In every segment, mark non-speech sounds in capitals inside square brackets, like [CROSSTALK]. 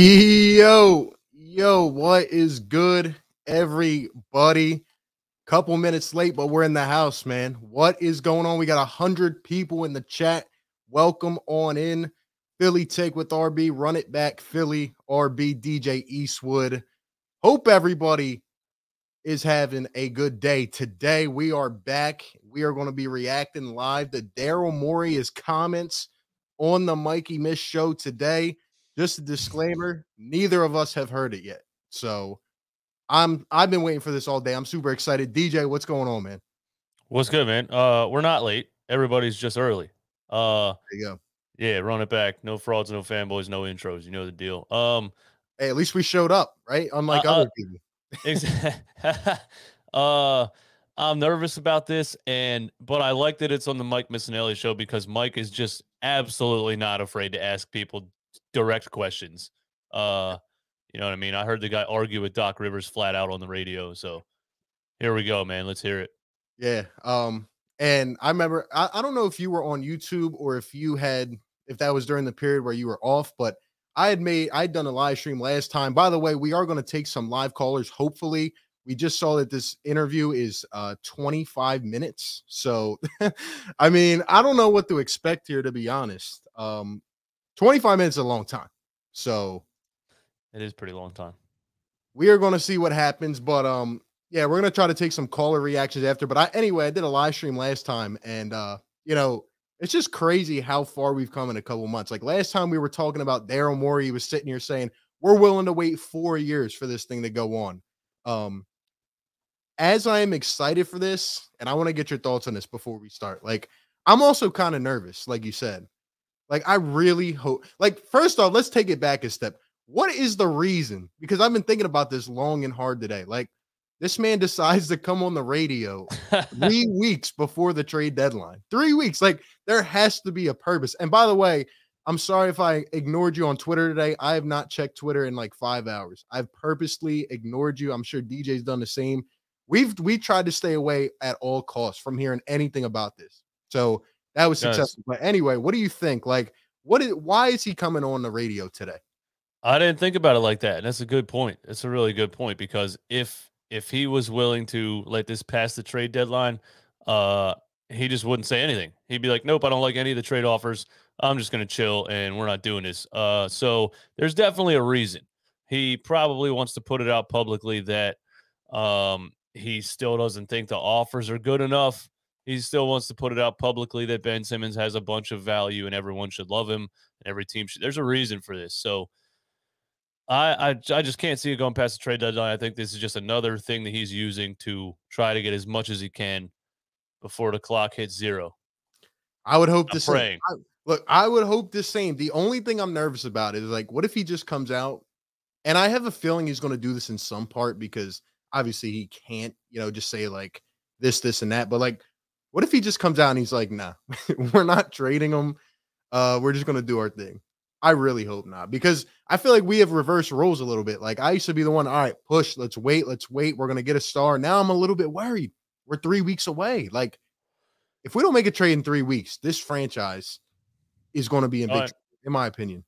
Yo, yo, what is good, everybody? Couple minutes late, but we're in the house, man. What is going on? We got a hundred people in the chat. Welcome on in. Philly take with RB, run it back. Philly, RB, DJ Eastwood. Hope everybody is having a good day. Today, we are back. We are going to be reacting live to Daryl Morey's comments on the Mikey Miss show today. Just a disclaimer, neither of us have heard it yet. So I'm I've been waiting for this all day. I'm super excited. DJ, what's going on, man? What's good, man? Uh we're not late. Everybody's just early. Uh There you go. yeah, run it back. No frauds, no fanboys, no intros. You know the deal. Um Hey, at least we showed up, right? Unlike Uh, uh, other people. ex- [LAUGHS] uh I'm nervous about this and but I like that it's on the Mike Missanelli show because Mike is just absolutely not afraid to ask people direct questions. Uh you know what I mean? I heard the guy argue with Doc Rivers flat out on the radio, so here we go, man. Let's hear it. Yeah. Um, and I remember I, I don't know if you were on YouTube or if you had if that was during the period where you were off, but I had made I'd done a live stream last time. By the way, we are going to take some live callers. Hopefully, we just saw that this interview is uh 25 minutes. So [LAUGHS] I mean, I don't know what to expect here to be honest. Um 25 minutes is a long time. So It is pretty long time. we are going to see what happens but um yeah we're going to try to take some caller reactions after but i anyway i did a live stream last time and uh you know it's just crazy how far we've come in a couple months like last time we were talking about daryl morey he was sitting here saying we're willing to wait four years for this thing to go on um as i am excited for this and i want to get your thoughts on this before we start like i'm also kind of nervous like you said like i really hope like first off let's take it back a step what is the reason? Because I've been thinking about this long and hard today. Like, this man [LAUGHS] decides to come on the radio three weeks before the trade deadline. Three weeks. Like, there has to be a purpose. And by the way, I'm sorry if I ignored you on Twitter today. I have not checked Twitter in like five hours. I've purposely ignored you. I'm sure DJ's done the same. We've we tried to stay away at all costs from hearing anything about this. So that was successful. But anyway, what do you think? Like, what is why is he coming on the radio today? I didn't think about it like that. And that's a good point. That's a really good point because if if he was willing to let this pass the trade deadline, uh he just wouldn't say anything. He'd be like, "Nope, I don't like any of the trade offers. I'm just going to chill and we're not doing this." Uh so there's definitely a reason. He probably wants to put it out publicly that um he still doesn't think the offers are good enough. He still wants to put it out publicly that Ben Simmons has a bunch of value and everyone should love him and every team should. There's a reason for this. So I, I I just can't see it going past the trade deadline. I think this is just another thing that he's using to try to get as much as he can before the clock hits zero. I would hope I'm the same. I- look, I would hope the same. The only thing I'm nervous about is like, what if he just comes out? And I have a feeling he's going to do this in some part because obviously he can't, you know, just say like this, this, and that. But like, what if he just comes out and he's like, nah, [LAUGHS] we're not trading him. Uh, we're just going to do our thing. I really hope not because I feel like we have reversed roles a little bit. Like I used to be the one, all right, push, let's wait, let's wait. We're gonna get a star. Now I'm a little bit worried. We're three weeks away. Like, if we don't make a trade in three weeks, this franchise is going to be in big, right. in my opinion.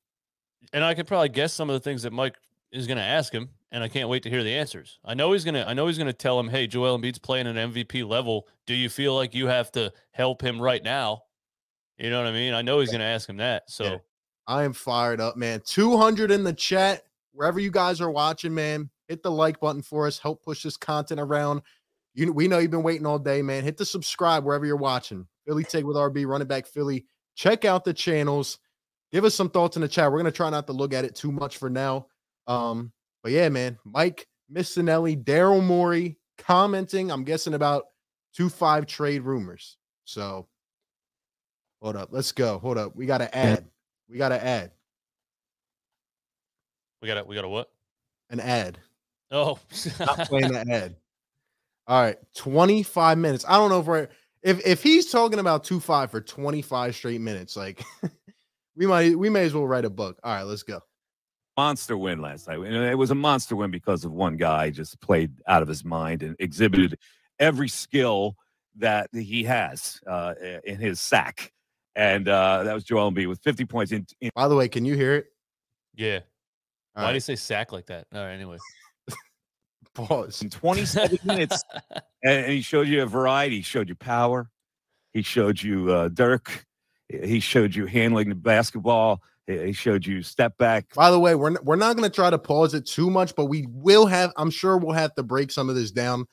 And I could probably guess some of the things that Mike is going to ask him, and I can't wait to hear the answers. I know he's gonna. I know he's gonna tell him, "Hey, Joel Embiid's playing at an MVP level. Do you feel like you have to help him right now?" You know what I mean? I know he's gonna ask him that. So Yeah. I am fired up, man. 200 in the chat. Wherever you guys are watching, man, hit the like button for us. Help push this content around. You we know you've been waiting all day, man. Hit the subscribe wherever you're watching. Philly Take with RB, running back Philly. Check out the channels. Give us some thoughts in the chat. We're gonna try not to look at it too much for now. Um, but yeah, man, Mike Missanelli, Daryl Morey commenting. I'm guessing about two five trade rumors. So hold up, let's go. Hold up, we got to add. We got to add we got to We got to what? an ad. Oh, Not [LAUGHS] playing the ad. All right, 25 minutes. I don't know if we're if if he's talking about two five for 25 straight minutes, like [LAUGHS] we might we may as well write a book. All right, let's go. Monster win last night. And it was a monster win because of one guy just played out of his mind and exhibited every skill that he has uh, in his sack. And uh, that was Joel Embiid with 50 points in, in By the way, can you hear it? yeah. Why do you say sack like that? All right, anyway. [LAUGHS] Pause. In 27 minutes, [LAUGHS] and, and he showed you a variety. He showed you power. He showed you uh, Dirk. He showed you handling the basketball. He he showed you step back. By the way, we're we're not going to try to pause it too much, but we will have. I'm sure we'll have to break some of this down.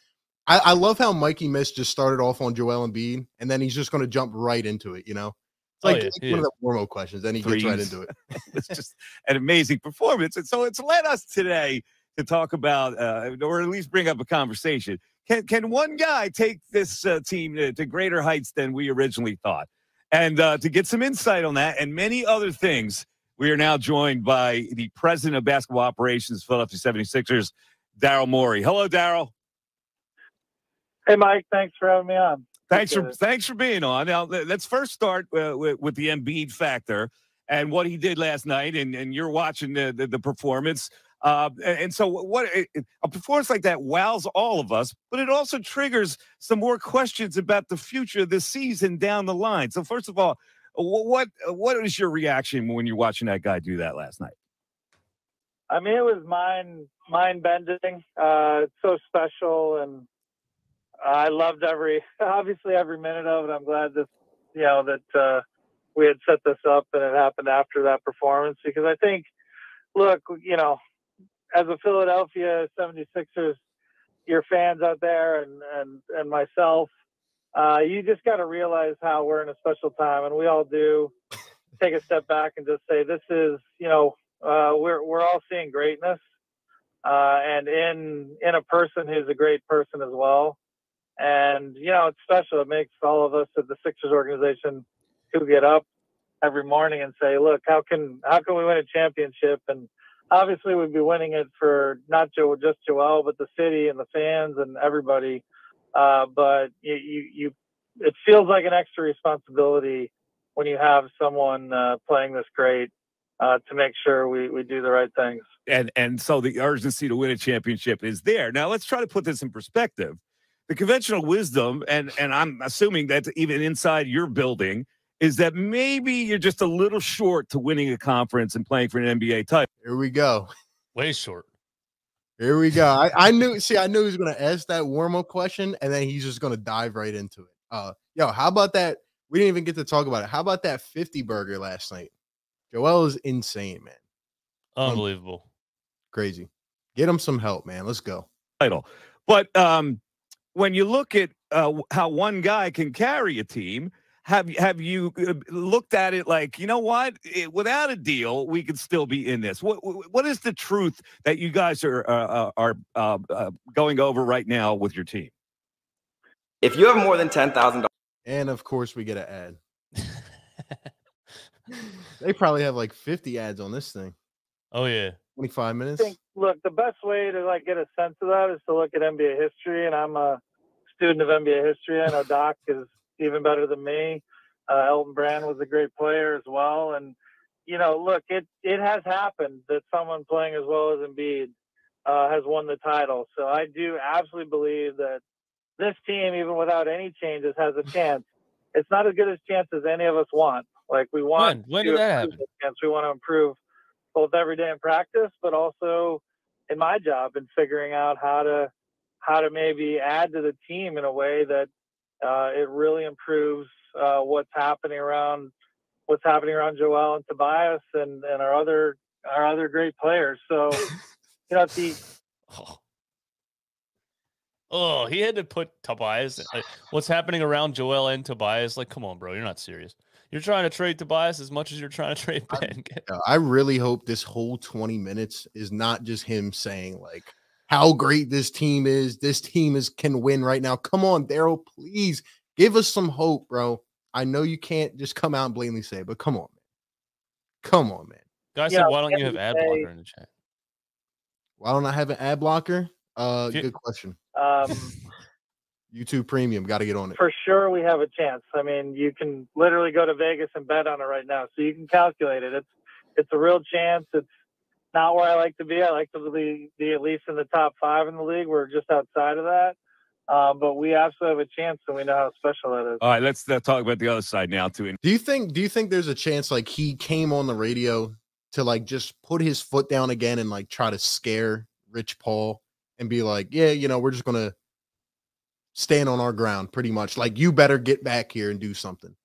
I, I love how Mikey Miss just started off on Joel Embiid, and then he's just going to jump right into it. You know, it's Oh, like, yeah, like he one of is. the Warmo questions, then he gets right Threes. into it. [LAUGHS] it's just an amazing performance. And so it's led us today to talk about, uh, or at least bring up a conversation. Can can one guy take this uh, team to, to greater heights than we originally thought? And uh, to get some insight on that and many other things, we are now joined by the president of basketball operations, Philadelphia 76ers, Daryl Morey. Hello, Daryl. Hey, Mike. Thanks for having me on. Thanks for thanks for being on. Now let- let's first start uh, with, with the Embiid factor and what he did last night, and, and you're watching the the, the performance. Uh, and so what a performance like that wows all of us, but it also triggers some more questions about the future of season down the line. So first of all, wh- what what is your reaction when you're watching that guy do that last night? I mean, it was mind mind bending. Uh, it's so special, and I loved every [LAUGHS] obviously every minute of it. I'm glad this you know that uh, we had set this up and it happened after that performance because I think, look, you know, as a Philadelphia 76ers, your fans out there and and and myself, uh, you just got to realize how we're in a special time, and we all do. [LAUGHS] Take a step back and just say this is you know uh, we're we're all seeing greatness, uh, and in in a person who's a great person as well. And you know it's special. It makes all of us at the Sixers organization who get up every morning and say, "Look, how can how can we win a championship?" And obviously, we'd be winning it for not just Joel, but the city and the fans and everybody. Uh, but you, you you it feels like an extra responsibility when you have someone uh, playing this great uh, to make sure we, we do the right things. and and so the urgency to win a championship is there. Now let's try to put this in perspective. The conventional wisdom, and and I'm assuming that even inside your building, is that maybe you're just a little short to winning a conference and playing for an NBA title. Here we go. Way short. Here we go. I, I knew. See, I knew he was going to ask that warm up question, and then he's just going to dive right into it. Uh, yo, how about that? We didn't even get to talk about it. How about that 50 burger last night? Joel is insane, man. Unbelievable. Crazy. Get him some help, man. Let's go. title. But um, when you look at uh, how one guy can carry a team, have have you uh, looked at it like you know what? It- without a deal, we could still be in this. What what what is the truth that you guys are uh, are uh, uh, going over right now with your team? If you have more than ten thousand dollars, And of course, we get an ad. [LAUGHS] They probably have like 50 ads on this thing. oh yeah. 25 I minutes. think, look, the best way to like get a sense of that is to look at NBA history, and I'm a student of NBA history. I know Doc is even better than me. Uh, Elton Brand was a great player as well, and you know, look, it it has happened that someone playing as well as Embiid uh, has won the title. So I do absolutely believe that this team, even without any changes, has a chance. It's not as good a chance as any of us want. Like we want When? When to did that happen? chance. We want to improve both every day in practice, but also in my job and figuring out how to how to maybe add to the team in a way that uh, it really improves uh, what's happening around what's happening around Joel and Tobias and, and our other our other great players. So you know, at the Oh. [LAUGHS] Oh, he had to put Tobias. like, what's happening around Joel and Tobias? Like, come on, bro, you're not serious. You're trying to trade Tobias as much as you're trying to trade I- Ben. Yeah, [LAUGHS] I really hope this whole 20 minutes is not just him saying like how great this team is. This team is can win right now. Come on, Daryl, please give us some hope, bro. I know you can't just come out and blatantly say, it, but come on, man. Come on, man. Guys Yeah, said, "Why don't you have ad day- blocker in the chat?" Why don't I have an ad blocker? Uh, you- good question. um, [LAUGHS] YouTube Premium, got to get on it. for sure we have a chance. I mean, you can literally go to Vegas and bet on it right now, so you can calculate it. It's it's a real chance. It's not where I like to be. I like to be, be at least in the top five in the league. We're just outside of that, um, but we absolutely have a chance, and we know how special that is. All right, let's uh, talk about the other side now too. Do you think? Do you think there's a chance like he came on the radio to like just put his foot down again and like try to scare Rich Paul and be like, yeah, you know, we're just gonna stand on our ground pretty much. Like you better get back here and do something.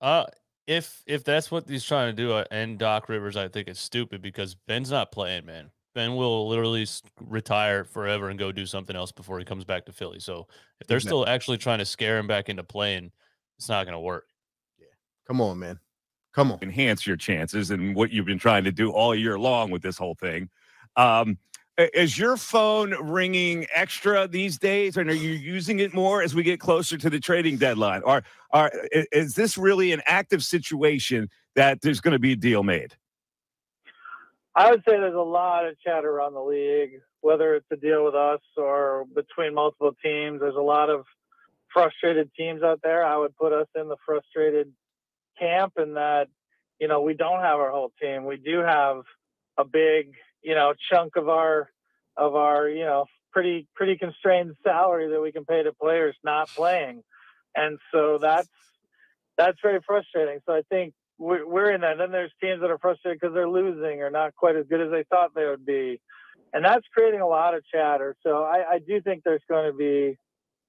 Uh if if that's what he's trying to do uh, and Doc Rivers, I think it's stupid because Ben's not playing, man. Ben will literally retire forever and go do something else before he comes back to Philly. So if they're still actually trying to scare him back into playing, it's not going to work. Yeah, come on, man, come on. Enhance your chances and what you've been trying to do all year long with this whole thing. Um, is your phone ringing extra these days, and are you using it more as we get closer to the trading deadline? Or, are is this really an active situation that there's going to be a deal made? I would say there's a lot of chatter around the league, whether it's a deal with us or between multiple teams. There's a lot of frustrated teams out there. I would put us in the frustrated camp in that, you know, we don't have our whole team. We do have a big, you know, chunk of our of our, you know, pretty pretty constrained salary that we can pay to players not playing. And so that's that's very frustrating. So I think we're, we're in that. And then there's teams that are frustrated because they're losing or not quite as good as they thought they would be. And that's creating a lot of chatter. So I, I do think there's going to be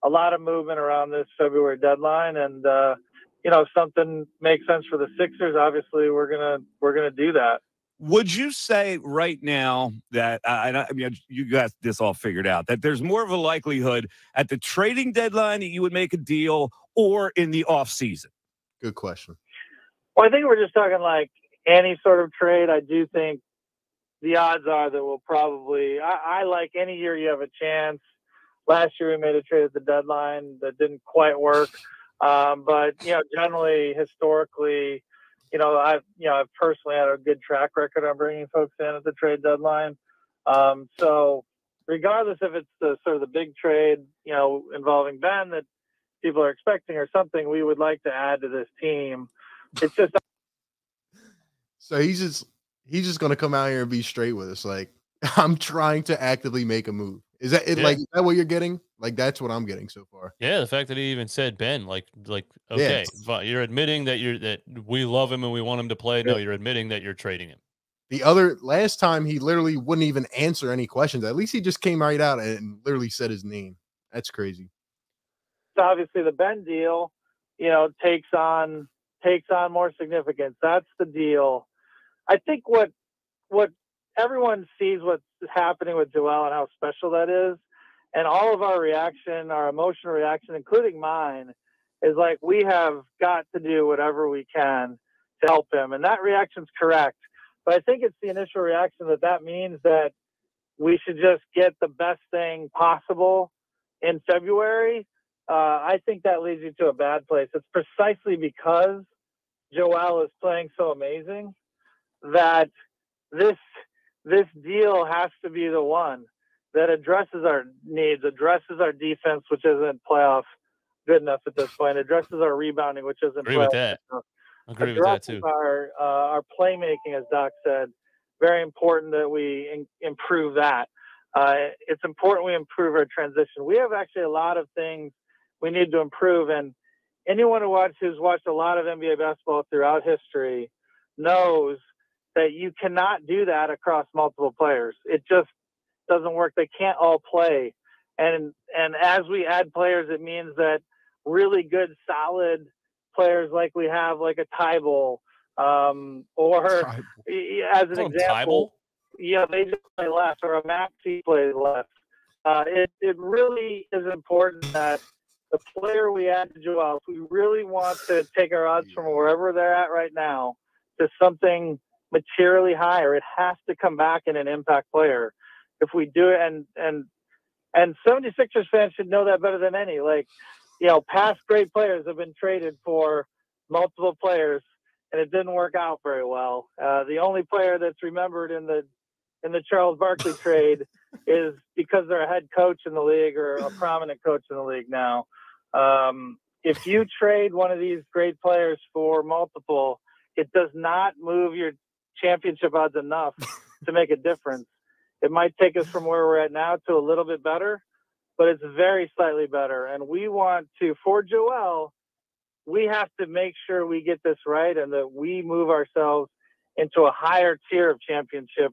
a lot of movement around this February deadline. And, uh, you know, if something makes sense for the Sixers, obviously we're gonna we're gonna do that. Would you say right now that uh, I mean you got this all figured out that there's more of a likelihood at the trading deadline that you would make a deal or in the off season? Good question. Well, I think we're just talking like any sort of trade. I do think the odds are that we'll probably. I, I like any year you have a chance. Last year we made a trade at the deadline that didn't quite work, um, but you know, generally, historically, you know, I've you know I've personally had a good track record on bringing folks in at the trade deadline. Um, so, regardless if it's the sort of the big trade, you know, involving Ben that people are expecting or something, we would like to add to this team. It's just so he's just he's just gonna come out here and be straight with us. Like [LAUGHS] I'm trying to actively make a move. Is that it? Yeah. Like is that what you're getting? Like that's what I'm getting so far. Yeah, the fact that he even said Ben, like, like okay, yeah. you're admitting that you're that we love him and we want him to play. No, you're admitting that you're trading him. The other last time he literally wouldn't even answer any questions. At least he just came right out and literally said his name. That's crazy. So obviously, the Ben deal, you know, takes on takes on more significance. That's the deal. I think what what everyone sees what's happening with Joel and how special that is, and all of our reaction, our emotional reaction, including mine, is like we have got to do whatever we can to help him, and that reaction's correct. But I think it's the initial reaction that that means that we should just get the best thing possible in February. Uh, I think that leads you to a bad place. It's precisely because Joel is playing so amazing that this this deal has to be the one that addresses our needs, addresses our defense, which isn't playoff good enough at this [SIGHS] point, addresses our rebounding, which isn't agree with that. Agree with that too. Our uh, our playmaking, as Doc said, very important that we in, improve that. Uh, it's important we improve our transition. We have actually a lot of things we need to improve, and anyone who watches who's watched a lot of NBA basketball throughout history knows that you cannot do that across multiple players. It just doesn't work. They can't all play. And and as we add players, it means that really good, solid players like we have, like a Thybulle, um, or [LAUGHS] as an example, yeah, they just play less, or a Maxey plays left. Uh, it it really is important that the player we add to Joel, if we really want to take our odds from wherever they're at right now to something materially higher, it has to come back in an impact player. If we do it, and and and 76ers fans should know that better than any. Like, you know, past great players have been traded for multiple players, and it didn't work out very well. Uh, the only player that's remembered in the in the Charles Barkley [LAUGHS] trade is because they're a head coach in the league or a prominent coach in the league now. Um, if you trade one of these great players for multiple, it does not move your championship odds enough to make a difference. It might take us from where we're at now to a little bit better, but it's very slightly better. And we want to, for Joel, we have to make sure we get this right and that we move ourselves into a higher tier of championship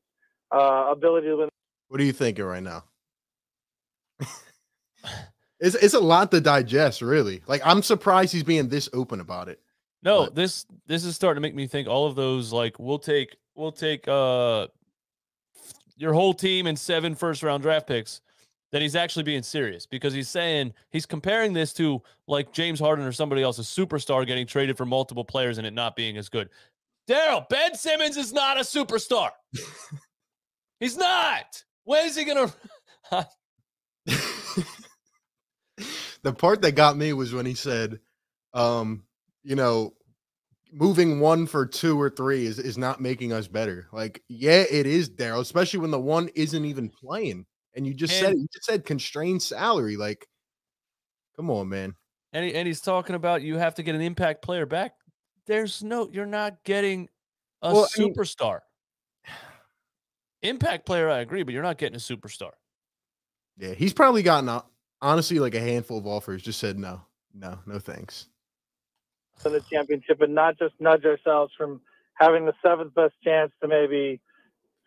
uh, ability. What are you thinking right now? [LAUGHS] it's it's a lot to digest, really. Like I'm surprised he's being this open about it. No, But- this this is starting to make me think all of those like we'll take we'll take uh your whole team and seven first round draft picks. That he's actually being serious because he's saying he's comparing this to like James Harden or somebody else, a superstar getting traded for multiple players and it not being as good. Daryl, Ben Simmons is not a superstar. he's not. When is he gonna [LAUGHS] the part that got me was when he said, um, you know, moving one for two or three is, is not making us better. Like, yeah, it is, Daryl, especially when the one isn't even playing. And you just said you just said constrained salary. Like, come on, man. and, he, and he's talking about you have to get an impact player back. There's no, you're not getting a Well, I mean- superstar. impact player, I agree, but you're not getting a superstar. Yeah, he's probably gotten uh, honestly like a handful of offers. Just said no, no, no thanks. In the championship and not just nudge ourselves from having the seventh best chance to maybe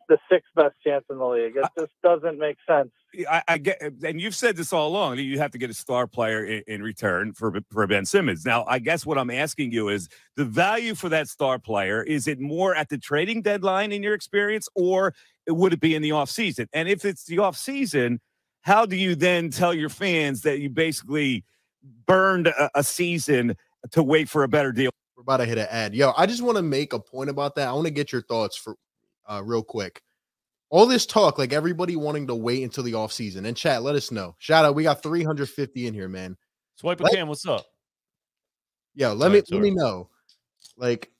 the sixth best chance in the league. It just doesn't make sense. I, I get, and you've said this all along. You have to get a star player in, in return for for Ben Simmons. Now, I guess what I'm asking you is the value for that star player. Is it more at the trading deadline in your experience, or would it be in the offseason? And if it's the offseason, how do you then tell your fans that you basically burned a, a season to wait for a better deal? We're about to hit an ad. Yo, I just want to make a point about that. I want to get your thoughts for uh real quick. All this talk, like everybody wanting to wait until the offseason. And chat, let us know. Shout out, we got 350 in here, man. Swipe a Let- cam, what's up? Yo, let Go me ahead, let me know. Like,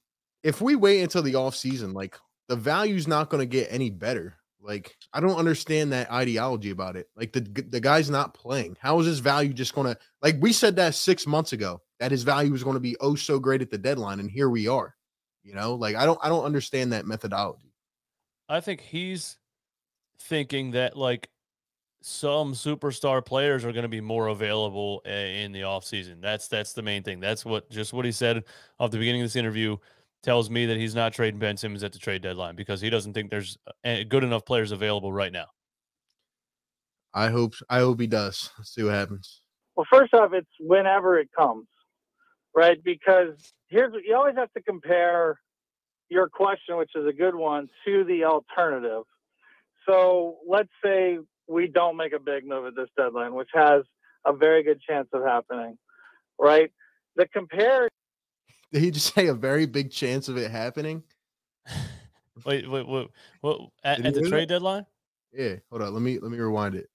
if we wait until the offseason, like the value's not gonna get any better. Like, I don't understand that ideology about it. Like the the guy's not playing. How is his value just gonna like we said that six months ago that his value was gonna be oh so great at the deadline, and here we are. You know, like I don't I don't understand that methodology. I think he's thinking that like some superstar players are going to be more available uh, in the offseason. That's that's the main thing. That's what just what he said off the beginning of this interview tells me that he's not trading Ben Simmons at the trade deadline because he doesn't think there's uh, good enough players available right now. I hope I hope he does. Let's see what happens. Well, first off, it's whenever it comes, right? Because here's what you always have to compare your question, which is a good one, to the alternative. So let's say we don't make a big move at this deadline, which has a very good chance of happening, right? The compare Did he just [LAUGHS] say a very big chance of it happening? [LAUGHS] Wait, wait, wait, what at, at the trade that? deadline? Yeah, hold on. Let me let me rewind it.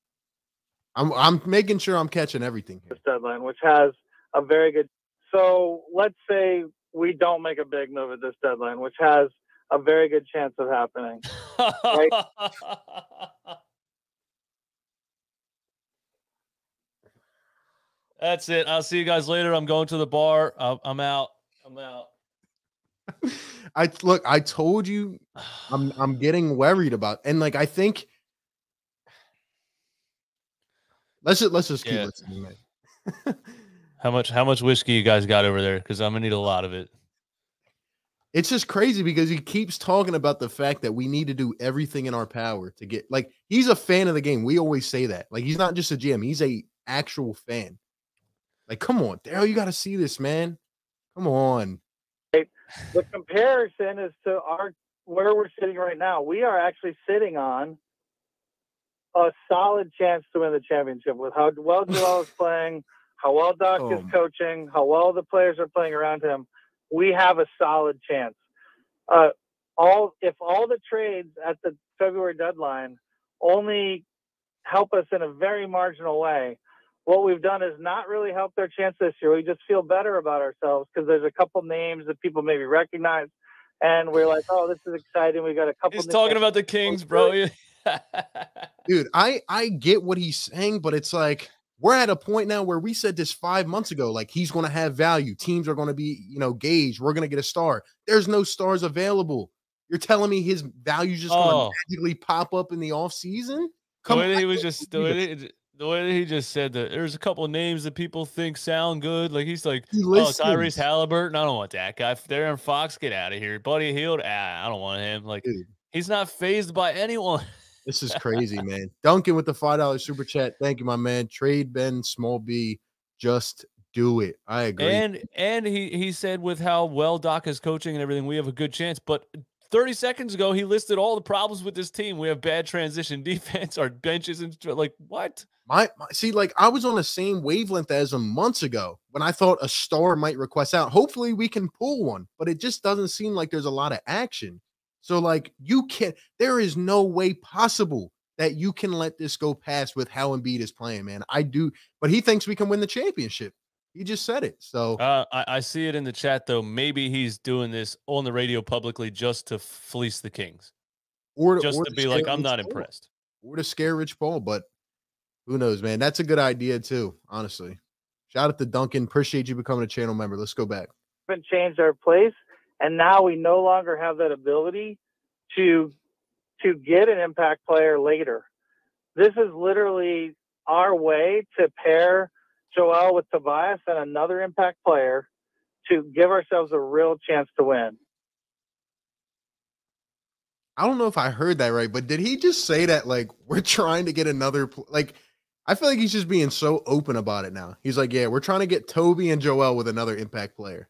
I'm I'm making sure I'm catching everything here. this deadline, which has a very good. So let's say we don't make a big move at this deadline, which has a very good chance of happening. [LAUGHS] That's it. I'll see you guys later. I'm going to the bar. I'm, I'm out. I'm out. [LAUGHS] I look, I told you [SIGHS] I'm I'm getting worried about and like I think [SIGHS] let's just let's just keep Yeah. listening. [LAUGHS] Man. How much? How much whiskey you guys got over there? Because I'm gonna need a lot of it. It's just crazy because he keeps talking about the fact that we need to do everything in our power to get like he's a fan of the game. We always say that. Like he's not just a GM, he's a actual fan. Like, come on, Daryl, you got to see this, man. Come on. the comparison is to our where we're sitting right now. We are actually sitting on a solid chance to win the championship with how well Joel is [LAUGHS] playing, how well Doc is Oh. coaching, how well the players are playing around him. We have a solid chance. Uh, all if all the trades at the February deadline only help us in a very marginal way, what we've done is not really helped our chance this year. We just feel better about ourselves because there's a couple names that people maybe recognize, and we're like, "Oh, this is exciting." We got a couple. He's new talking about the Kings, bro. [LAUGHS] Dude, I I get what he's saying, but it's like we're at a point now where we said this five months ago. Like he's going to have value. Teams are going to be, you know, gauged. We're going to get a star. There's no stars available. You're telling me his value's just going to Oh. magically pop up in the off season? the Come way that on, he was just the way that, the way he just said that there's a couple of names that people think sound good. Like he's like, He oh. Tyrese Halliburton. I don't want that guy. De'Aaron Fox, get out of here. Buddy Hield. Ah, I don't want him. Like Dude. he's not phased by anyone. This is crazy, man. Duncan with the five dollar super chat. Thank you, my man. Trade Ben Small B. Just do it. I agree. And and he he said with how well Doc is coaching and everything, we have a good chance. But 30 seconds ago, he listed all the problems with this team. We have bad transition [LAUGHS] defense, our benches, and like what? my, my see, like I was on the same wavelength as him months ago when I thought a star might request out. Hopefully, we can pull one, but it just doesn't seem like there's a lot of action. So, like, you can't. There is no way possible that you can let this go past with how Embiid is playing, man. I do, but he thinks we can win the championship. He just said it. So Uh, I, I see it in the chat though. Maybe he's doing this on the radio publicly just to fleece the Kings, or just or to to be like, I'm not Paul. impressed. or to scare Rich Paul, but who knows, man? That's a good idea too, honestly. Shout out to Duncan. Appreciate you becoming a channel member. Let's go back. haven't changed our place, and now we no longer have that ability to to get an impact player later. This is literally our way to pair Joel with Tobias and another impact player to give ourselves a real chance to win. I don't know if I heard that right, but did he just say that like we're trying to get another like I feel like he's just being so open about it now. He's like, yeah, we're trying to get Toby and Joel with another impact player.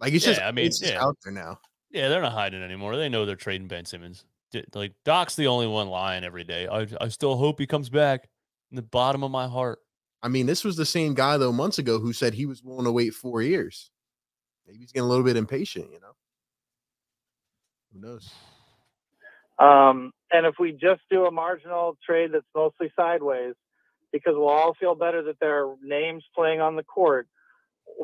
Like it's just I mean, it's just yeah. out there now. Yeah, they're not hiding anymore. They know they're trading Ben Simmons. Like Doc's the only one lying every day. I I still hope he comes back in the bottom of my heart. I mean, this was the same guy though months ago who said he was willing to wait four years. Maybe he's getting a little bit impatient, you know. Who knows? Um, and if we just do a marginal trade that's mostly sideways, because we'll all feel better that there are names playing on the court,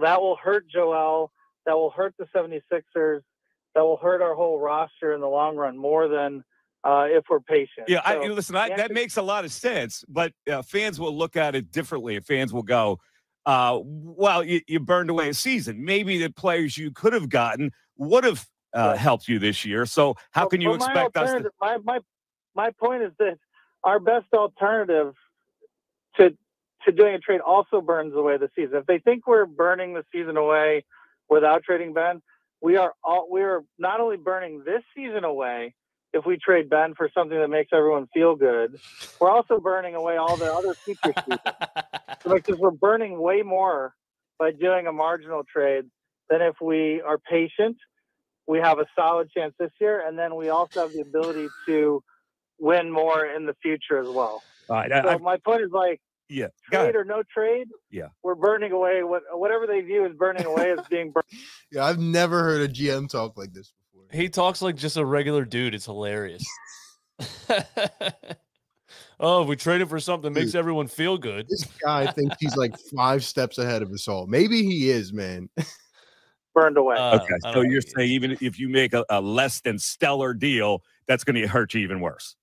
that will hurt Joel. That will hurt the 76ers. That will hurt our whole roster in the long run more than uh, if we're patient. Yeah, So, you listen, I, that makes a lot of sense, but uh, fans will look at it differently. Fans will go, uh, well, you, you burned away a season. Maybe the players you could have gotten would have uh, Right. helped you this year. So how can you expect us to? My, my, my point is that our best alternative to to doing a trade also burns away the season. If they think we're burning the season away without trading Ben, we are all we are not only burning this season away if we trade Ben for something that makes everyone feel good, we're also burning away all the other future [LAUGHS] seasons. Because we're burning way more by doing a marginal trade than if we are patient. We have a solid chance this year, and then we also have the ability to win more in the future as well. All right, So I, my point is like yeah, go ahead. trade or no trade. Yeah. we're burning away what whatever they view as burning away is being burned. [LAUGHS] Yeah, I've never heard a GM talk like this before. He talks like just a regular dude. It's hilarious. [LAUGHS] oh, if we trade traded for something that makes Dude. everyone feel good. This guy thinks he's like [LAUGHS] five steps ahead of us all. Maybe he is, man. burned away. Uh, Okay, so you're saying even if you make a, a less than stellar deal, that's going to hurt you even worse.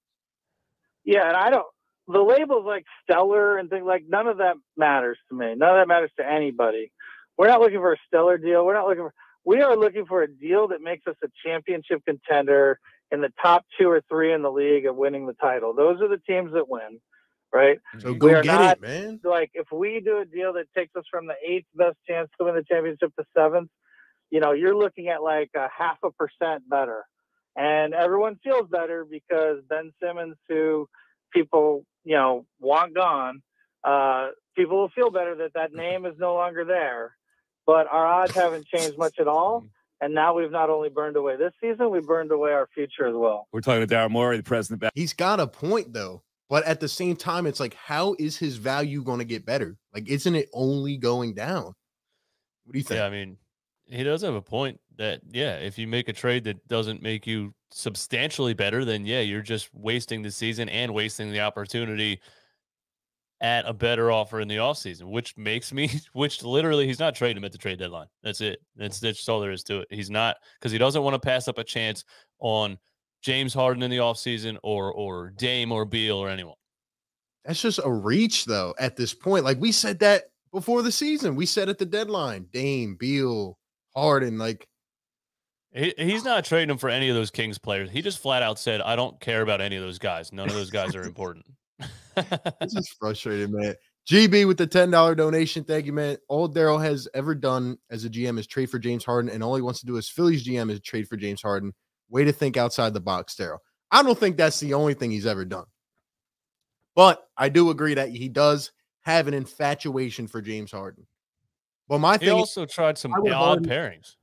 Yeah, and I don't. The labels like stellar and things like none of that matters to me. None of that matters to anybody. We're not looking for a stellar deal. We're not looking for. We are looking for a deal that makes us a championship contender in the top two or three in the league of winning the title. Those are the teams that win, right? So go get not- it, man. like if we do a deal that takes us from the eighth best chance to win the championship to seventh, you know, you're looking at like a half a percent better. And everyone feels better because Ben Simmons, who people, you know, want gone, uh, people will feel better that that name is no longer there. But our odds haven't changed much at all. And now we've not only burned away this season, we've burned away our future as well. We're talking to Darren Morey, the president. Back. He's got a point though. But at the same time, it's like, how is his value going to get better? Like, isn't it only going down? What do you think? Yeah, I mean, he does have a point that yeah, if you make a trade that doesn't make you substantially better, then yeah, you're just wasting the season and wasting the opportunity at a better offer in the offseason, which makes me [LAUGHS] which literally he's not trading him at the trade deadline. That's it. That's that's all there is to it. He's not because he doesn't want to pass up a chance on James Harden in the offseason or or Dame or Beal or anyone. That's just a reach though at this point. Like we said that before the season. We said at the deadline, Dame, Beal, Harden, like He, he's not trading him for any of those Kings players. He just flat out said, "I don't care about any of those guys. None of those guys are important." [LAUGHS] this is frustrating, man. GB with the $10 donation. Thank you, man. All Daryl has ever done as a GM is trade for James Harden, and all he wants to do as Phillies GM is trade for James Harden. Way to think outside the box, Daryl. I don't think that's the only thing he's ever done. But I do agree that he does have an infatuation for James Harden. Well, my he thing also tried some odd already- pairings.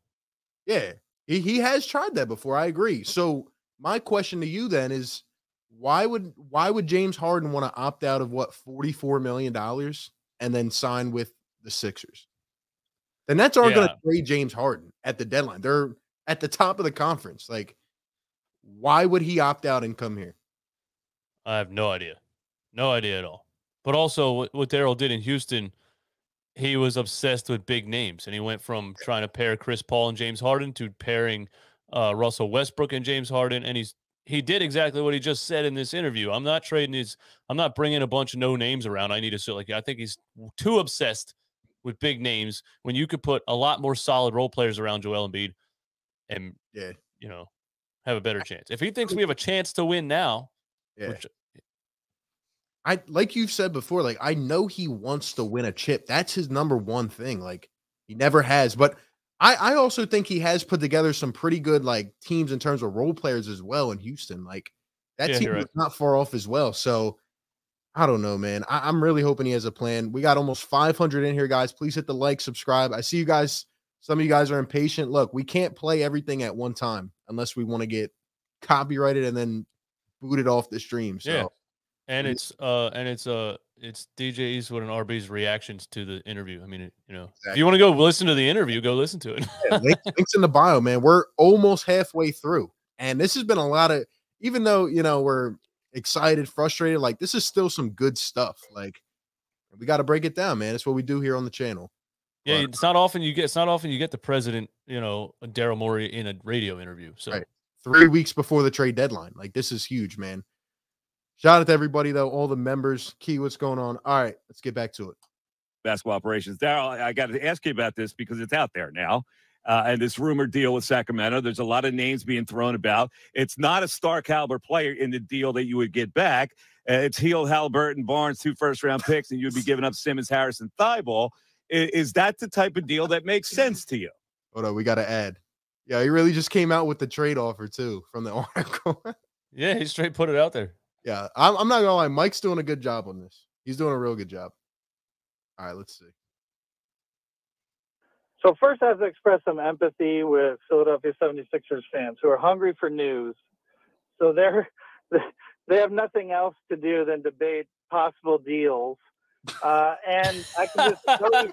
Yeah, he, he has tried that before. I agree. So my question to you then is why would why would James Harden want to opt out of what forty four million dollars and then sign with the Sixers? The Nets aren't going to trade James Harden at the deadline. They're at the top of the conference. Like, why would he opt out and come here? I have no idea. No idea at all. But also, what, what Daryl did in Houston, he was obsessed with big names, and he went from trying to pair Chris Paul and James Harden to pairing uh, Russell Westbrook and James Harden, and he's he did exactly what he just said in this interview. I'm not trading his. I'm not bringing a bunch of no names around. I need to like. I think he's too obsessed with big names when you could put a lot more solid role players around Joel Embiid, and Yeah. you know, have a better chance. If he thinks we have a chance to win now, Yeah. which I like you've said before, like I know he wants to win a chip. That's his number one thing. Like he never has. But I, I also think he has put together some pretty good like teams in terms of role players as well in Houston. Like that Yeah, team right. not far off as well. So I don't know, man. I, I'm really hoping he has a plan. We got almost 500 in here, guys. Please hit the like, subscribe. I see you guys. Some of you guys are impatient. Look, we can't play everything at one time unless we want to get copyrighted and then booted off the stream. So Yeah. And it's uh and it's uh it's DJ Eastwood and RB's reactions to the interview. I mean, it, you know, if you want to go listen to the interview, go listen to it. Yeah, link- [LAUGHS] links in the bio, man. We're almost halfway through, and this has been a lot of. Even though you know we're excited, frustrated, like this is still some good stuff. Like we got to break it down, man. It's what we do here on the channel. yeah, But- it's not often you get it's not often you get the president, you know, Daryl Morey in a radio interview. So Right. Three weeks before the trade deadline, like this is huge, man. Shout out to everybody though, all the members. Key, what's going on? All right, let's get back to it. basketball operations. Daryl, I- I got to ask you about this because it's out there now. Uh, and this rumored deal with Sacramento, there's a lot of names being thrown about. It's not a star caliber player in the deal that you would get back. Uh, it's Hield, Halliburton, Barnes, two first round picks, and you'd be giving up Simmons, Harrison, Thybulle. I- Is, that the type of deal that makes sense to you? Hold on, we got to add. Yeah, he really just came out with the trade offer too from the [LAUGHS] article. yeah, he straight put it out there. Yeah, I'm, I'm not gonna lie. Mike's doing a good job on this. He's doing a real good job. All right, let's see. So first, I have to express some empathy with Philadelphia 76ers fans who are hungry for news. So they're [LAUGHS] they have nothing else to do than debate possible deals. Uh, and I can just [LAUGHS] tell you,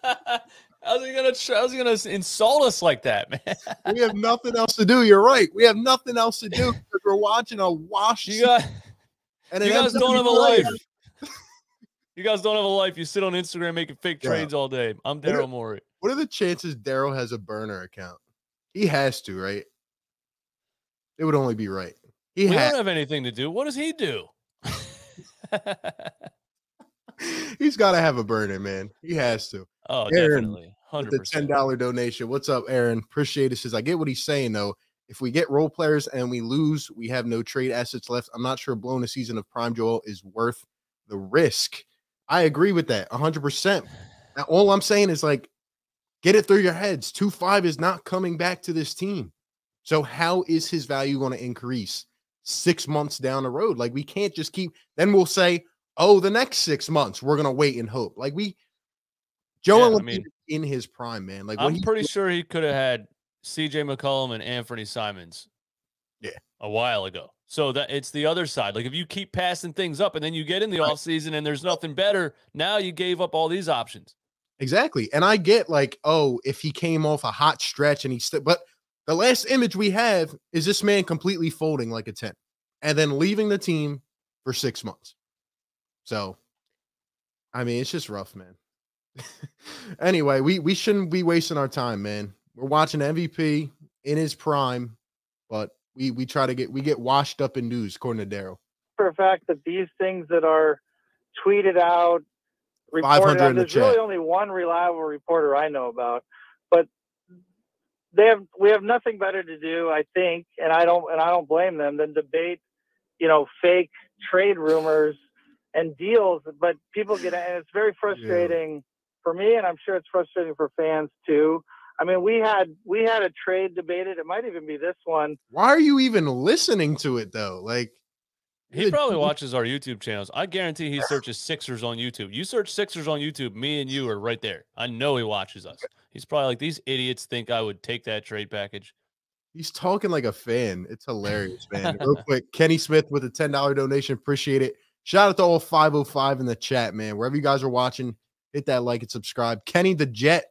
how's he gonna tr- how's he gonna insult us like that, man? we have nothing else to do. You're right. We have nothing else to do [LAUGHS] because we're watching a wash. You got and you guys don't have a life. You guys don't have a life. You sit on Instagram making fake Yeah. trades all day. I'm Daryl Morey. What are the chances Daryl has a burner account? He has to, right? It would only be right. He has. don't have anything to do. What does he do? [LAUGHS] He's got to have a burner, man. He has to. oh, Aaron, definitely. With Hundred the ten dollar donation. What's up, Aaron? Appreciate it. Says I get what he's saying though. If we get role players and we lose, we have no trade assets left. I'm not sure blowing a season of Prime Joel is worth the risk. I agree with that 100%. Now, all I'm saying is like, get it through your heads. 2 5 is not coming back to this team. So, how is his value going to increase six months down the road? Like, we can't just keep, then we'll say, oh, the next six months, we're going to wait and hope. Like, we, Joel Yeah, I mean- in his prime, man. Like, I'm pretty sure he could have had CJ McCollum and Anthony Simons. Yeah. A while ago. So that it's the other side. Like if you keep passing things up and then you get in the Right. offseason and there's nothing better, now you gave up all these options. Exactly. And I get like, oh, if he came off a hot stretch and he st- but the last image we have is this man completely folding like a tent and then leaving the team for six months. So I mean, it's just rough, man. [LAUGHS] anyway, we we shouldn't be wasting our time, man. We're watching MVP in his prime, but we we try to get we get washed up in news, according to Daryl. for a fact that these things that are tweeted out, reported out, in the there's really only one reliable reporter I know about, but they have we have nothing better to do, I think, and I don't and I don't blame them than debate, you know, fake trade rumors and deals, but people get and it's very frustrating for me, and I'm sure it's frustrating for fans too. I mean, we had we had a trade debated. It might even be this one. Why are you even listening to it though? Like He probably [LAUGHS] watches our YouTube channels. I guarantee he searches Sixers on YouTube. You search Sixers on YouTube, me and you are right there. I know he watches us. He's probably like, these idiots think I would take that trade package. He's talking like a fan. It's hilarious, [LAUGHS] man. Real quick, Kenny Smith with a $10 donation. Appreciate it. Shout out to all 505 in the chat, man. Wherever you guys are watching, hit that like and subscribe. Kenny the Jet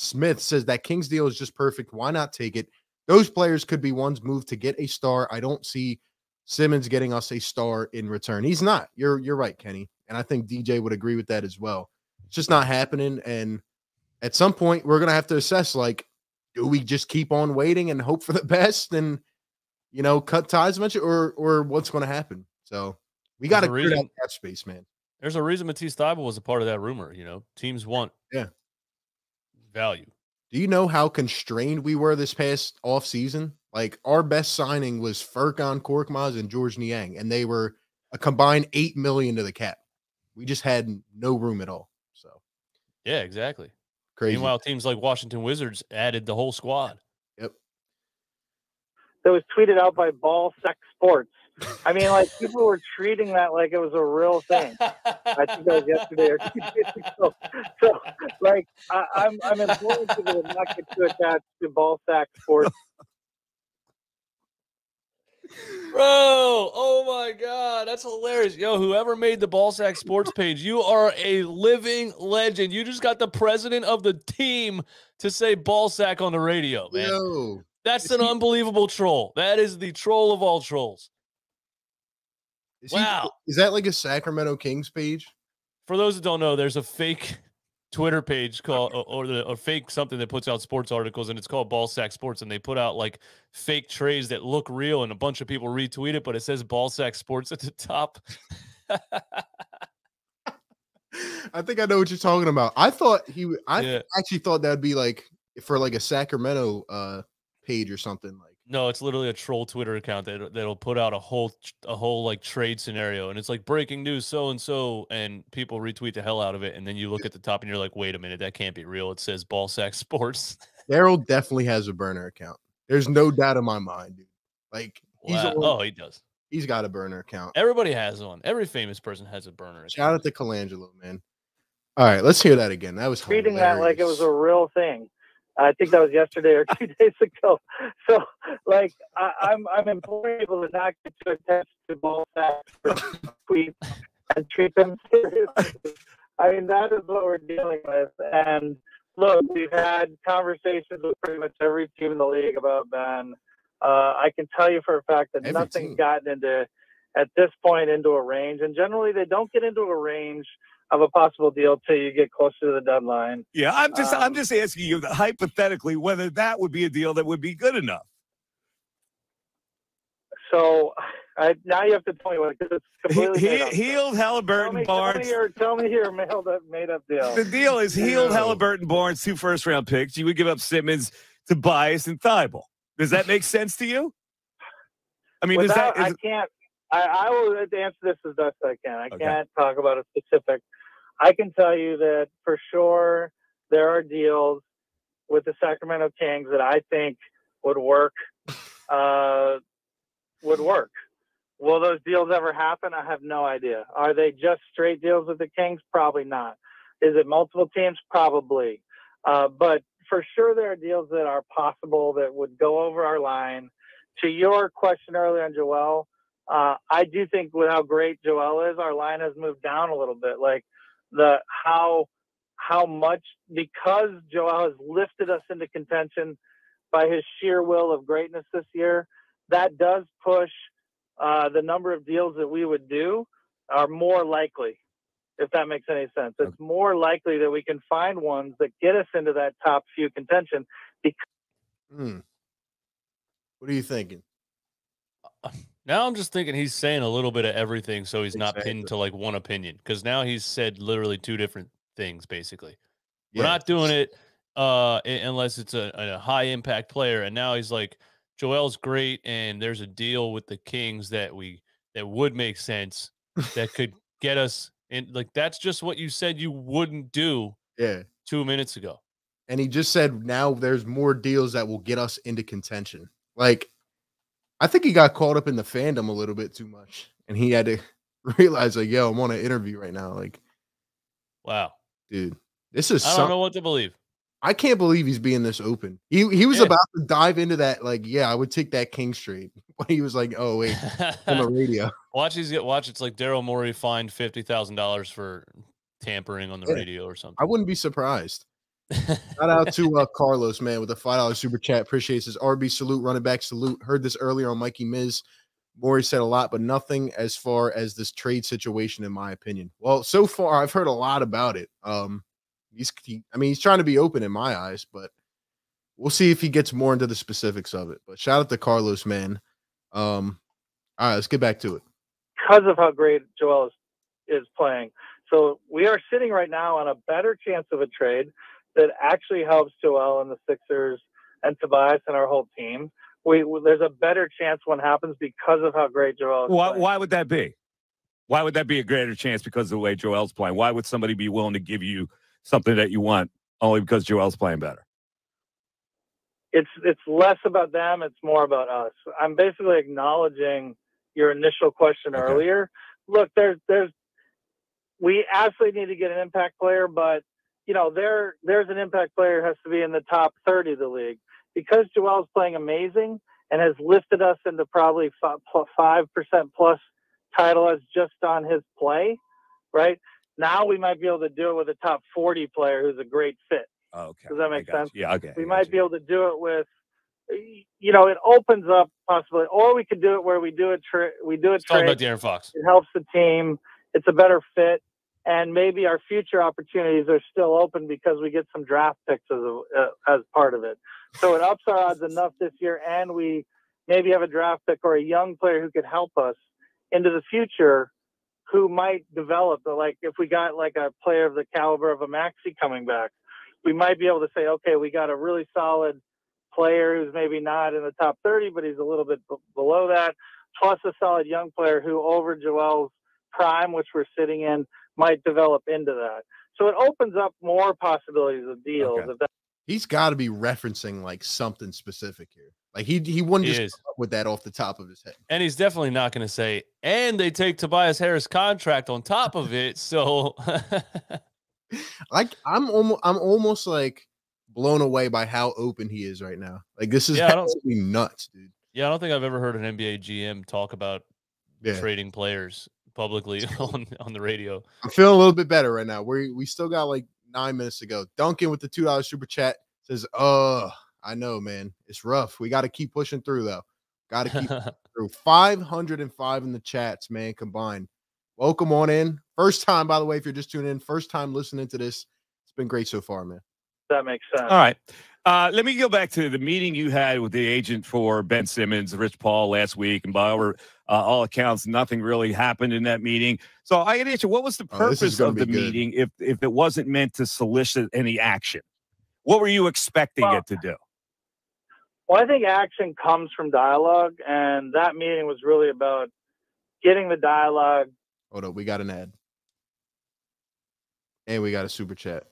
Smith says that Kings deal is just perfect. Why not take it? Those players could be ones moved to get a star. I don't see Simmons getting us a star in return. He's not. You're you're right, Kenny. And I think DJ would agree with that as well. It's just not happening. And at some point, we're gonna have to assess like, do we just keep on waiting and hope for the [LAUGHS] best and you know cut ties eventually, or or what's gonna happen? So we got to There's a clear that cap space, man. There's a reason Matisse Thybulle was a part of that rumor. You know, teams want Yeah. Value. Do you know how constrained we were this past off season? Like our best signing was Furkan Korkmaz and Georges Niang, and they were a combined eight million to the cap. We just had no room at all. So Yeah, exactly. crazy. Meanwhile, teams like Washington Wizards added the whole squad. yep. that was tweeted out by Ball Sex Sports. I mean, like people were treating that like it was a real thing. I think that was yesterday or [LAUGHS] two days ago. So, like, I, I'm I'm imploring people to not get too attached to Ball Sack Sports. Bro, oh my god, that's hilarious. Yo, whoever made the Ballsack Sports page, you are a living legend. You just got the president of the team to say Ballsack on the radio, man. Yo, That's an he- unbelievable troll. That is the troll of all trolls. Is, he- Wow. is that like a Sacramento Kings page? For those that don't know, there's a fake [LAUGHS] Twitter page called or, the or fake something that puts out sports articles and it's called Ballsack Sports and they put out like fake trays that look real and a bunch of people retweet it, but it says Ballsack Sports at the top. [LAUGHS] I think I know what you're talking about. I thought he. I Yeah. actually thought that'd be like for like a Sacramento uh page or something. Like No, it's literally a troll Twitter account that that'll put out a whole a whole like trade scenario, and it's like breaking news, so and so, and people retweet the hell out of it, and then you look at the top and you're like, wait a minute, that can't be real. It says Ballsack Sports. [LAUGHS] Daryl definitely has a burner account. There's no doubt in my mind, dude. Like he's Wow. on- Oh, he does. he's got a burner account. Everybody has one. Every famous person has a burner. Shout account. out to Colangelo, man. All right, let's hear that again. That was treating that like it was a real thing. I think that was yesterday or [LAUGHS] two days ago. So, like, I, I'm I'm imploring people to not get too attached to ball sacks for [LAUGHS] tweets and treat them seriously. I mean, that is what we're dealing with. And look, we've had conversations with pretty much every team in the league about Ben. Uh, I can tell you for a fact that Every nothing's team. gotten into at this point into a range, and generally they don't get into a range of a possible deal till you get closer to the deadline. Yeah, I'm just I'm Um, just asking you hypothetically whether that would be a deal that would be good enough. So I, now you have to tell me what it's completely he, Hield Halliburton me, tell me Barnes. your tell me your made up made up deal. The deal is Hield. Halliburton Barnes, two first round picks. You would give up Simmons Tobias and Thybulle. Does that make sense to you? I mean, is Without, that I can't. I, I will answer this as best I can. I Okay. can't talk about a specific. I can tell you that for sure there are deals with the Sacramento Kings that I think would work. [LAUGHS] Uh, would work. Will those deals ever happen? I have no idea. Are they just straight deals with the Kings? Probably not. Is it multiple teams? Probably. Uh, but for sure, there are deals that are possible that would go over our line. To your question earlier on Joel, uh, I do think with how great Joel is, our line has moved down a little bit. Like the how how much because Joel has lifted us into contention by his sheer will of greatness this year. That does push uh, the number of deals that we would do are more likely, if that makes any sense. It's more likely that we can find ones that get us into that top few contention. Because- Hmm. What are you thinking? [LAUGHS] Now I'm just thinking he's saying a little bit of everything, so he's not Exactly. pinned to like one opinion. Because now he's said literally two different things, basically. We're not doing it uh, unless it's a, a high impact player. And now he's like, Joel's great, and there's a deal with the Kings that we that would make sense that [LAUGHS] could get us in. Like that's just what you said you wouldn't do Yeah. two minutes ago. And he just said now there's more deals that will get us into contention. Like, I think he got caught up in the fandom a little bit too much. And he had to [LAUGHS] realize, like, yo, I'm on an interview right now. Like, Wow. dude, this is I don't some- know what to believe. I can't believe he's being this open. He he was Yeah. about to dive into that, like, yeah, I would take that king Street. [LAUGHS] But he was like, oh wait, on the [LAUGHS] radio. watch these get watch. It's like Daryl Morey fined fifty thousand dollars for tampering on the Yeah. radio or something. I wouldn't be surprised. Shout out to uh, Carlos, man, with a five dollar super chat. Appreciates his RB salute, running back salute. Heard this earlier on Mikey Miz. Morey said a lot, but nothing as far as this trade situation, in my opinion. Well, so far I've heard a lot about it. Um, he's, he, I mean, he's trying to be open in my eyes, but we'll see if he gets more into the specifics of it. But shout out to Carlos, man. Um, all right, let's get back to it. because of how great Joel is, is playing. So we are sitting right now on a better chance of a trade that actually helps Joel and the Sixers and Tobias and our whole team. We there's a better chance one happens because of how great Joel is. Why, playing. why would that be? Why would that be a greater chance because of the way Joel's playing? Why would somebody be willing to give you something that you want only because Joel's playing better? It's it's less about them. It's more about us. I'm basically acknowledging your initial question Okay. earlier. Look, there's there's we absolutely need to get an impact player, but you know there there's an impact player has to be in the top 30 of the league because Joel's playing amazing and has lifted us into probably five percent plus title as just on his play. Right now, we might be able to do it with a top 40 player who's a great fit. Okay. Does that make got you. sense? Yeah, okay. we might you. be able to do it with you know it opens up possibly or we could do it where we do a tra- we do a Let's talk about De'Aaron Fox. it helps the team it's a better fit and maybe our future opportunities are still open because we get some draft picks as a, uh, as part of it. So it ups our odds enough this year and we maybe have a draft pick or a young player who could help us into the future who might develop like if we got like a player of the caliber of a Maxey coming back we might be able to say, okay, we got a really solid player who's maybe not in the top 30, but he's a little bit b- below that, plus a solid young player who over Joel's prime, which we're sitting in, might develop into that. So it opens up more possibilities of deals. Okay. If that, He's got to be referencing like something specific here. Like he he wouldn't He just come up with that off the top of his head. And he's definitely not going to say, and they take Tobias Harris contract on top of it. So [LAUGHS] Like I'm almost I'm almost like blown away by how open he is right now. Like this is Yeah, I don't- absolutely nuts, dude. yeah, I don't think I've ever heard an NBA GM talk about Yeah, trading players publicly [LAUGHS] on on the radio. I'm feeling a little bit better right now. We we still got like nine minutes to go. Duncan with the two dollar super chat says, "Uh, I know, man, it's rough. We got to keep pushing through though. Got to keep [LAUGHS] through. 505 in the chats, man, combined. Welcome on in. First time, by the way, if you're just tuning in, first time listening to this. It's been great so far, man. that makes sense. All right. Uh, let me go back to the meeting you had with the agent for Ben Simmons, Rich Paul, last week, and by all, uh, all accounts, nothing really happened in that meeting. So I got to ask you, what was the Oh, this is purpose gonna of the good. meeting if if it wasn't meant to solicit any action? What were you expecting Well, it to do? Well, I think action comes from dialogue, and that meeting was really about getting the dialogue Hold up, we got an ad. And we got a super chat.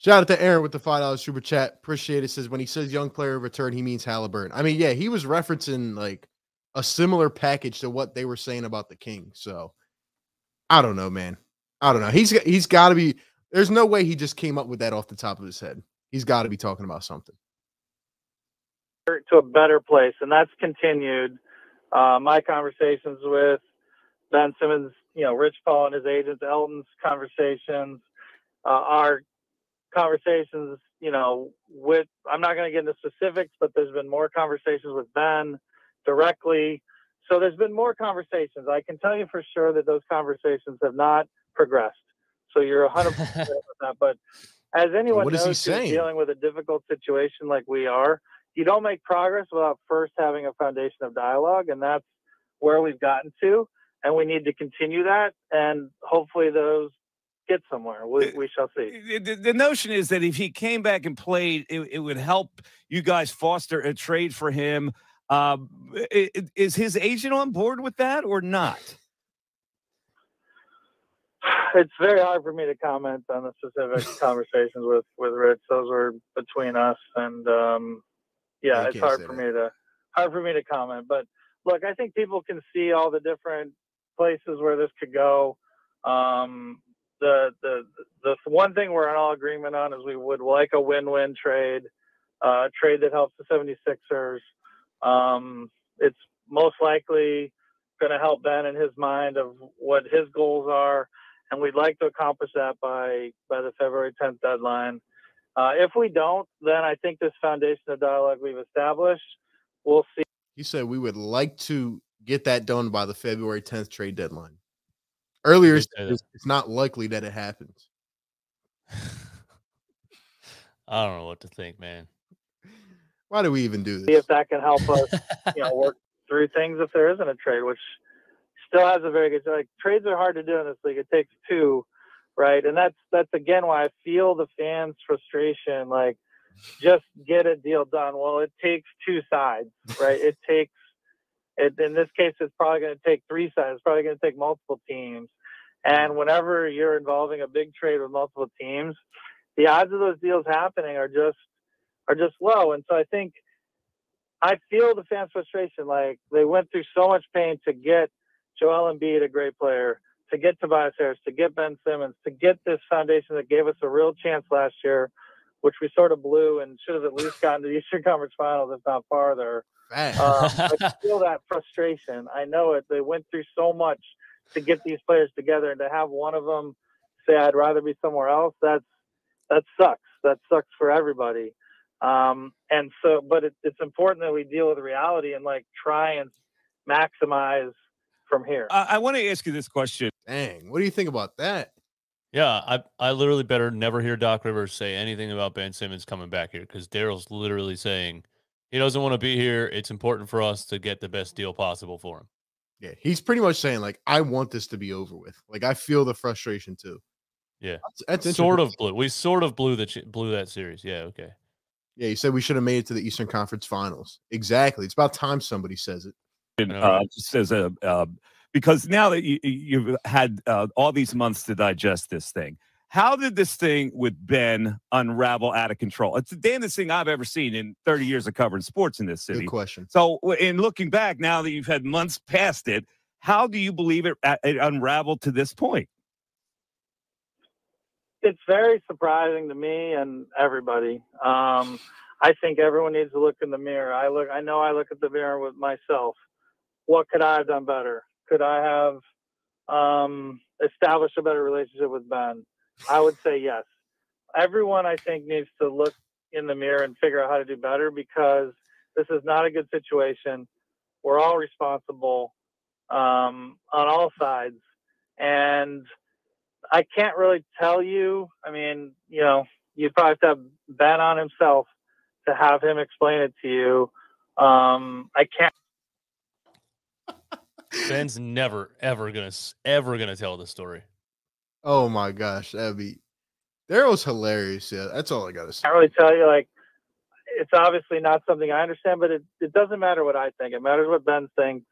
Shout out to Aaron with the five dollars super chat. Appreciate it. Says when he says young player return, he means Halliburton. I mean, yeah, he was referencing like a similar package to what they were saying about the King. So I don't know, man. I don't know. He's he's got to be. There's no way he just came up with that off the top of his head. He's got to be talking about something. to a better place, and that's continued. Uh, my conversations with Ben Simmons, you know, Rich Paul and his agents, Elton's conversations, uh, our conversations, you know, with I'm not going to get into specifics, but there's been more conversations with Ben directly. So there's been more conversations. I can tell you for sure that those conversations have not progressed. So you're 100% with [LAUGHS] that. But as anyone what knows dealing with a difficult situation like we are, you don't make progress without first having a foundation of dialogue, and that's where we've gotten to, and we need to continue that, and hopefully those get somewhere. We, we shall see. The, the- notion is that if he came back and played, it, it would help you guys foster a trade for him. Um, is his agent on board with that or not? It's very hard for me to comment on the specific [LAUGHS] conversations with with Rich. Those were between us, and um, yeah, it's hard for that. me to hard for me to comment. But look, I think people can see all the different places where this could go. Um, the the the one thing we're in all agreement on is we would like a win-win trade, uh, a trade that helps the 76ers. Um, it's most likely going to help Ben in his mind of what his goals are, and we'd like to accomplish that by by the February 10th deadline. Uh, if we don't, then I think this foundation of dialogue we've established, we'll see. He said we would like to get that done by the February 10th trade deadline. Earlier, did he say said that. it's it's not likely that it happens. [LAUGHS] I don't know what to think, man. Why do we even do see this? if that can help us, [LAUGHS] you know, work through things if there isn't a trade, which still has a very good like trades are hard to do in this league. It takes two, right? And that's that's again why I feel the fans' frustration. Like, just get a deal done. Well, it takes two sides, right? it takes it, in this case, it's probably going to take three sides. It's probably going to take multiple teams. And whenever you're involving a big trade with multiple teams, the odds of those deals happening are just are just low. And so I think I feel the fans' frustration. Like they went through so much pain to get Joel Embiid, a great player, to get Tobias Harris, to get Ben Simmons, to get this foundation that gave us a real chance last year, which we sort of blew and should have at least gotten to the [LAUGHS] Eastern Conference Finals, if not farther. Fact. Um, I feel that frustration. I know it. They went through so much to get these players together, and to have one of them say, "I'd rather be somewhere else," that's that sucks. That sucks for everybody. Um, and so, but it, it's important that we deal with reality and like try and maximize from here. I, I want to ask you this question. Dang, what do you think about that? Yeah, I I literally better never hear Doc Rivers say anything about Ben Simmons coming back here because Daryl's literally saying he doesn't want to be here. It's important for us to get the best deal possible for him. Yeah, he's pretty much saying like, I want this to be over with. Like, I feel the frustration too. Yeah. that's, that's sort of blew. We sort of blew the blew that series. Yeah, okay. Yeah, he said we should have made it to the Eastern Conference Finals. Exactly. It's about time somebody says it. know, uh, just as a uh, because now that you, you've had uh, all these months to digest this thing, how did this thing with Ben unravel out of control? It's the damnest thing I've ever seen in 30 years of covering sports in this city. Good question. So, in looking back, now that you've had months past it, how do you believe it, uh, it unraveled to this point? it's very surprising to me and everybody. Um, I think everyone needs to look in the mirror. I look, I know I look at the mirror with myself. What could I have done better? Could I have um, established a better relationship with Ben? I would say yes. Everyone, I think, needs to look in the mirror and figure out how to do better because this is not a good situation. We're all responsible um, on all sides, and I can't really tell you. I mean, you know, you'd probably have to have Ben on himself to have him explain it to you. Um, I can't. Ben's never ever gonna ever gonna tell the story. Oh my gosh, that'd be Daryl's hilarious. Yeah, that's all I gotta say. can't really tell you like it's obviously not something I understand, but it, it doesn't matter what I think. It matters what Ben thinks.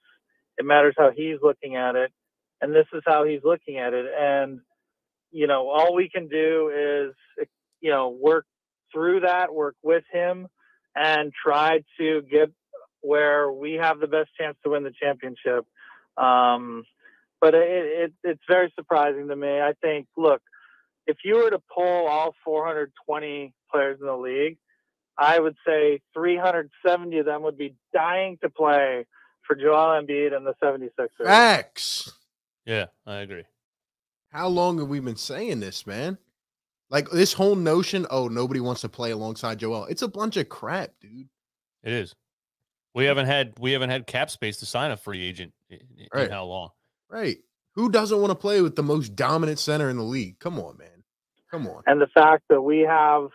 It matters how he's looking at it. And this is how he's looking at it. And, you know, all we can do is, you know, work through that, work with him, and try to get where we have the best chance to win the championship. Um, but it, it, it's very surprising to me. I think, look, if you were to pull all 420 players in the league, I would say 370 of them would be dying to play for Joel Embiid and the 76ers. Facts. Yeah, I agree. How long have we been saying this, man? Like this whole notion, oh, nobody wants to play alongside Joel. It's a bunch of crap, dude. It is. We haven't had we haven't had cap space to sign a free agent in, in Right. how long? Right. Who doesn't want to play with the most dominant center in the league? Come on, man. Come on. And the fact that we have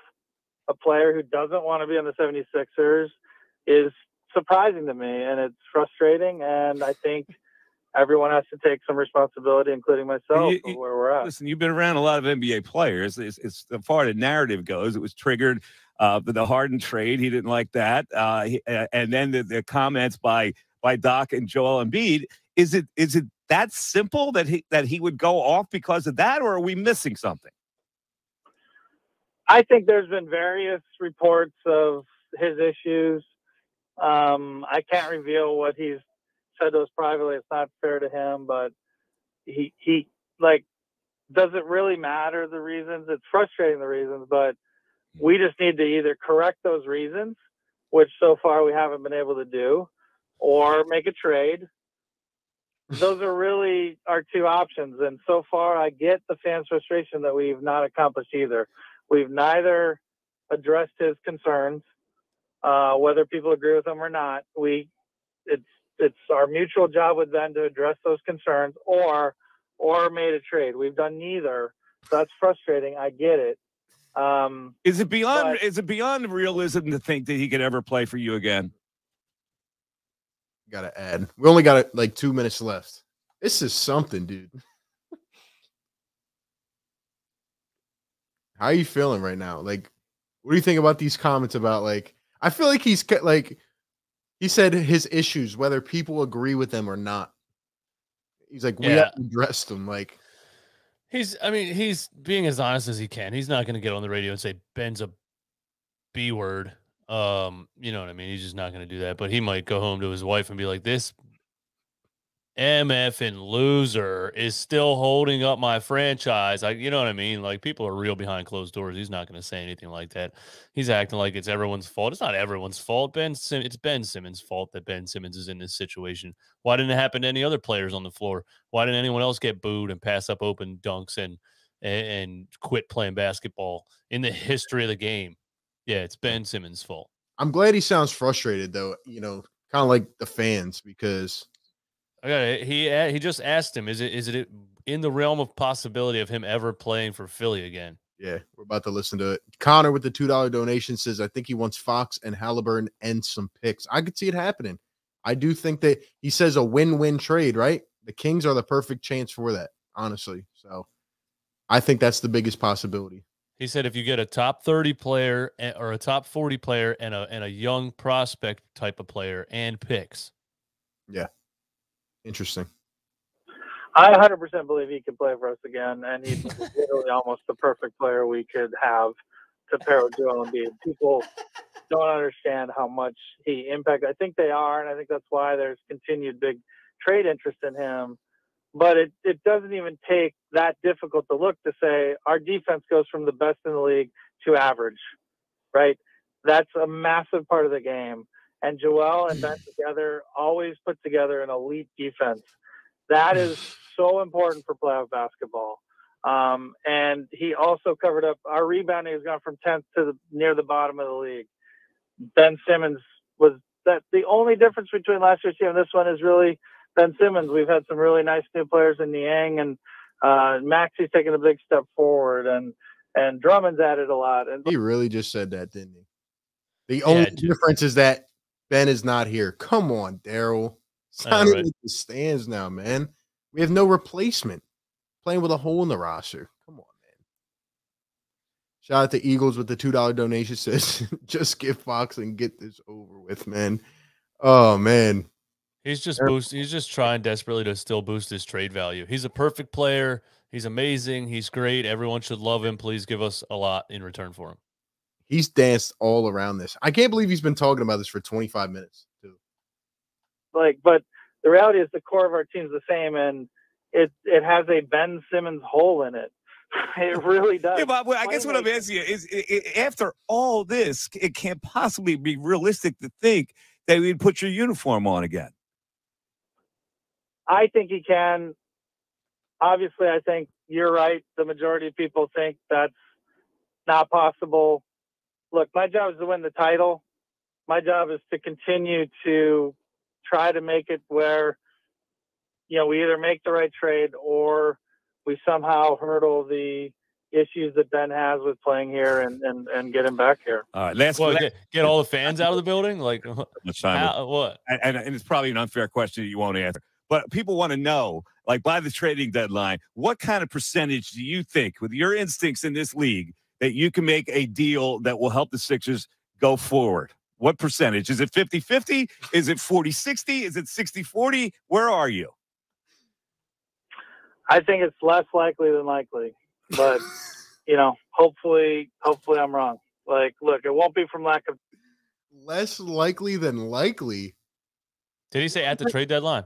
a player who doesn't want to be on the 76ers is surprising to me and it's frustrating. And I think everyone has to take some responsibility, including myself, You- of you- where we're at. Listen, you've been around a lot of NBA players. As, as far as the narrative goes, it was triggered uh, the Harden trade. He didn't like that, uh, he, uh, and then the, the comments by by Doc and Joel Embiid. Is it is it that simple that he that he would go off because of that, or are we missing something? I think there's been various reports of his issues. Um, I can't reveal what he's said to us privately. It's not fair to him, but he he like does it really matter the reasons? It's frustrating the reasons, but we just need to either correct those reasons, which so far we haven't been able to do, or make a trade. Those are really our two options. And so far, I get the fans' frustration that we've not accomplished either. We've neither addressed his concerns, uh, whether people agree with them or not. We, it's it's our mutual job with Ben to address those concerns, or or made a trade. We've done neither. So that's frustrating. I get it. Um, is it beyond but, is it beyond realism to think that he could ever play for you again? Got to add. We only got like two minutes left. This is something, dude. How are you feeling right now? Like, what do you think about these comments about like? I feel like he's like he said his issues, whether people agree with them or not. He's like, we Yeah. have to address them. Like, He's, I mean, he's being as honest as he can. He's not going to get on the radio and say Ben's a B word. Um, you know what I mean? He's just not going to do that. But he might go home to his wife and be like, "This MF and loser is still holding up my franchise." Like, you know what I mean? Like people are real behind closed doors. He's not going to say anything like that. He's acting like it's everyone's fault. It's not everyone's fault. Ben, Sim- it's Ben Simmons' fault that Ben Simmons is in this situation. Why didn't it happen to any other players on the floor? Why didn't anyone else get booed and pass up open dunks and and, and quit playing basketball in the history of the game? Yeah, it's Ben Simmons' fault. I'm glad he sounds frustrated though. You know, kind of like the fans because I got it. He he just asked him, is it is it in the realm of possibility of him ever playing for Philly again? yeah, we're about to listen to it. Connor with the two dollar donation says, I think he wants Fox and Halliburton and some picks. I could see it happening. I do think that he says a win win trade, right? The Kings are the perfect chance for that, honestly. So I think that's the biggest possibility. He said if you get a top 30 player eh, or a top 40 player and a and a young prospect type of player and picks. Yeah. Interesting. I 100% believe he could play for us again, and he's [LAUGHS] literally almost the perfect player we could have to pair with Joel Embiid. People don't understand how much he impacted. I think they are, and I think that's why there's continued big trade interest in him. But it, it doesn't even take that difficult to look to say our defense goes from the best in the league to average, right? That's a massive part of the game. And Joel and Ben together always put together an elite defense. That is [SIGHS] so important for playoff basketball. Um, and he also covered up our rebounding has gone from 10th to the, near the bottom of the league. Ben Simmons was that the only difference between last year's team and this one is really Ben Simmons. We've had some really nice new players in Niang and uh, Maxey's taken a big step forward and and Drummond's added a lot. And He really just said that, didn't he? The only J- difference is that Ben is not here. Come on, Daryl. It's I right? the stands now, man. We have no replacement. Playing with a hole in the roster. Come on, man. Shout out to Eagles with the two dollar donation. [LAUGHS] Says just get Fox and get this over with, man. Oh man, He's just boost. He's just trying desperately to still boost his trade value. He's a perfect player. He's amazing. He's great. Everyone should love him. Please give us a lot in return for him. he's danced all around this. I can't believe he's been talking about this for 25 minutes. Too. like but the reality is the core of our team's the same and it it has a Ben Simmons hole in it. [LAUGHS] It really does. Yeah, but I guess what I'm asking you is, i i after all this, it can't possibly be realistic to think that we'd put your uniform on again. I think he can. Obviously, I think you're right. The majority of people think that's not possible. Look, my job is to win the title. My job is to continue to try to make it where, you know, we either make the right trade or we somehow hurdle the issues that Ben has with playing here and, and, and get him back here. All right, last, What, get, get all the fans out of the building? Like, [LAUGHS] much time. how, what? and, and, and it's probably an unfair question that you won't answer. But people want to know, like by the trading deadline, what kind of percentage do you think, with your instincts in this league, that you can make a deal that will help the Sixers go forward? What percentage? Is it 50 50? Is it 40 60? Is it 60 40? Where are you? I think it's less likely than likely, but [LAUGHS] you know, hopefully, hopefully I'm wrong. Like, look, it won't be from lack of. Less likely than likely. Did he say at the [LAUGHS] trade deadline?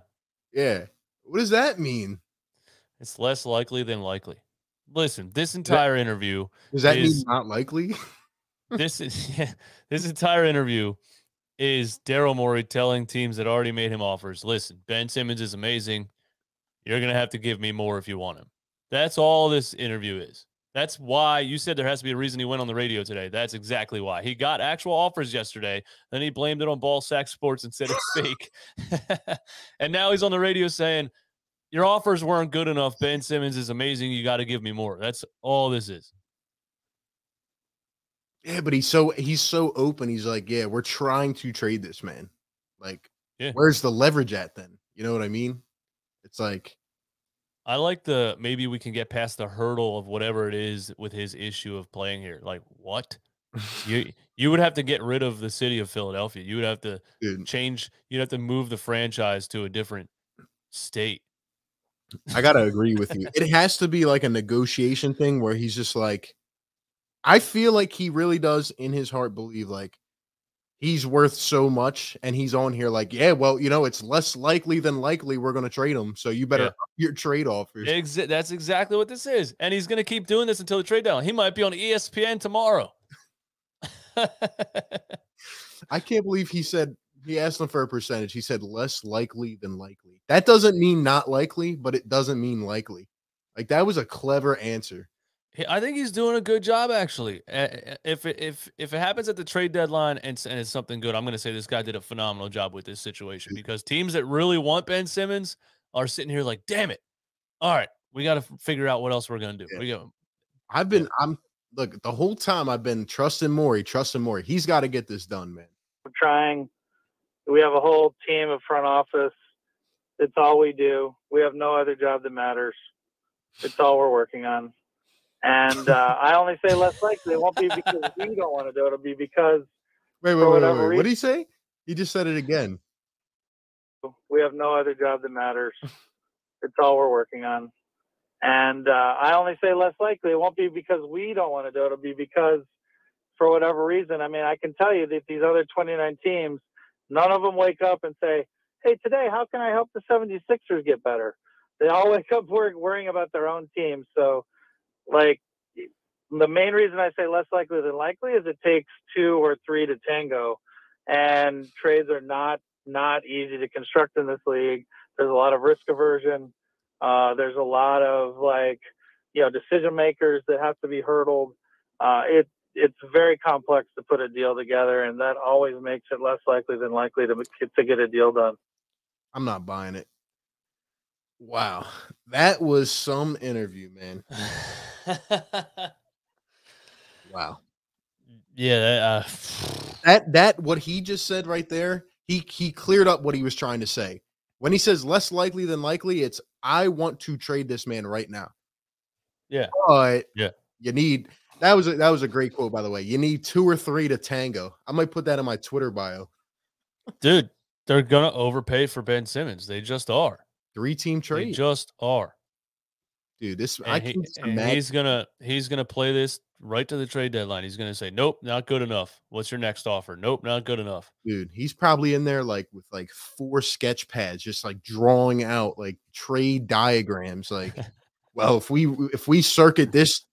Yeah. What does that mean? It's less likely than likely. Listen, this entire interview, Does that Is- mean not likely? this [LAUGHS] is [LAUGHS] yeah, this entire interview is Daryl Morey telling teams that already made him offers. Listen, Ben Simmons is amazing. You're gonna have to give me more if you want him. That's all this interview is. That's why you said there has to be a reason he went on the radio today. That's exactly why. He got actual offers yesterday, then he blamed it on Ball Sack Sports and said it's [LAUGHS] fake. [LAUGHS] and now he's on the radio saying, Your offers weren't good enough. Ben Simmons is amazing. You got to give me more. That's all this is. yeah, but he's so he's so open. He's like, yeah, we're trying to trade this man. Like, Yeah. where's the leverage at then? You know what I mean? It's like, I like the maybe we can get past the hurdle of whatever it is with his issue of playing here. Like what? You [LAUGHS] you would have to get rid of the city of Philadelphia. You would have to dude, change. You'd have to move the franchise to a different state. I gotta agree with you. [LAUGHS] It has to be like a negotiation thing where he's just like, I feel like he really does in his heart believe like he's worth so much, and he's on here like, yeah, well, you know, it's less likely than likely we're gonna trade him, so you better Yeah. up your trade offers. Exa- that's exactly what this is, and he's going to keep doing this until the trade down He might be on ESPN tomorrow. [LAUGHS] I can't believe he said he asked him for a percentage. He said less likely than likely. That doesn't mean not likely, but it doesn't mean likely. Like that was a clever answer. He- I think he's doing a good job actually. If it, if if it happens at the trade deadline and, and it's something good, I'm going to say this guy did a phenomenal job with this situation mm. because teams that really want Ben Simmons are sitting here like, damn it! All right, we got to figure out what else we're going to do. Yeah. We go. I've been I'm look the whole time I've been trusting Morey, trusting Morey. He's got to get this done, man. We're trying. We have a whole team of front office. It's all we do. We have no other job that matters. It's all we're working on. And uh, I only say less likely. It won't be because we don't want to do it. It'll be because Wait, wait, wait, wait, wait. What did he say? He just said it again. we have no other job that matters. It's all we're working on. And uh, I only say less likely. It won't be because we don't want to do it. It'll be because, for whatever reason, I mean, I can tell you that these other 29 teams, none of them wake up and say, hey, today, how can I help the 76ers get better? They all [LAUGHS] wake up worrying, worrying about their own team. So, like, the main reason I say less likely than likely is it takes two or three to tango, and trades are not not easy to construct in this league. There's a lot of risk aversion. Uh, there's a lot of like, you know, decision makers that have to be hurdled. Uh, it it's very complex to put a deal together, and that always makes it less likely than likely to to get a deal done. I'm not buying it. Wow. That was some interview, man. [LAUGHS] Wow. yeah. that, Uh, That that what he just said right there, he he cleared up what he was trying to say. When he says less likely than likely, it's I want to trade this man right now. Yeah. But Yeah. you need that was a, that was a great quote by the way. You need two or three to tango. I might put that in my Twitter bio. dude, they're gonna overpay for Ben Simmons. They just are. Three team They trade. just are. Dude, this I he, and he's gonna he's gonna play this right to the trade deadline. He's gonna say, "Nope, not good enough. What's your next offer? Nope, not good enough." dude he's probably in there like with like four sketch pads just like drawing out like trade diagrams like [LAUGHS] well if we if we circuit this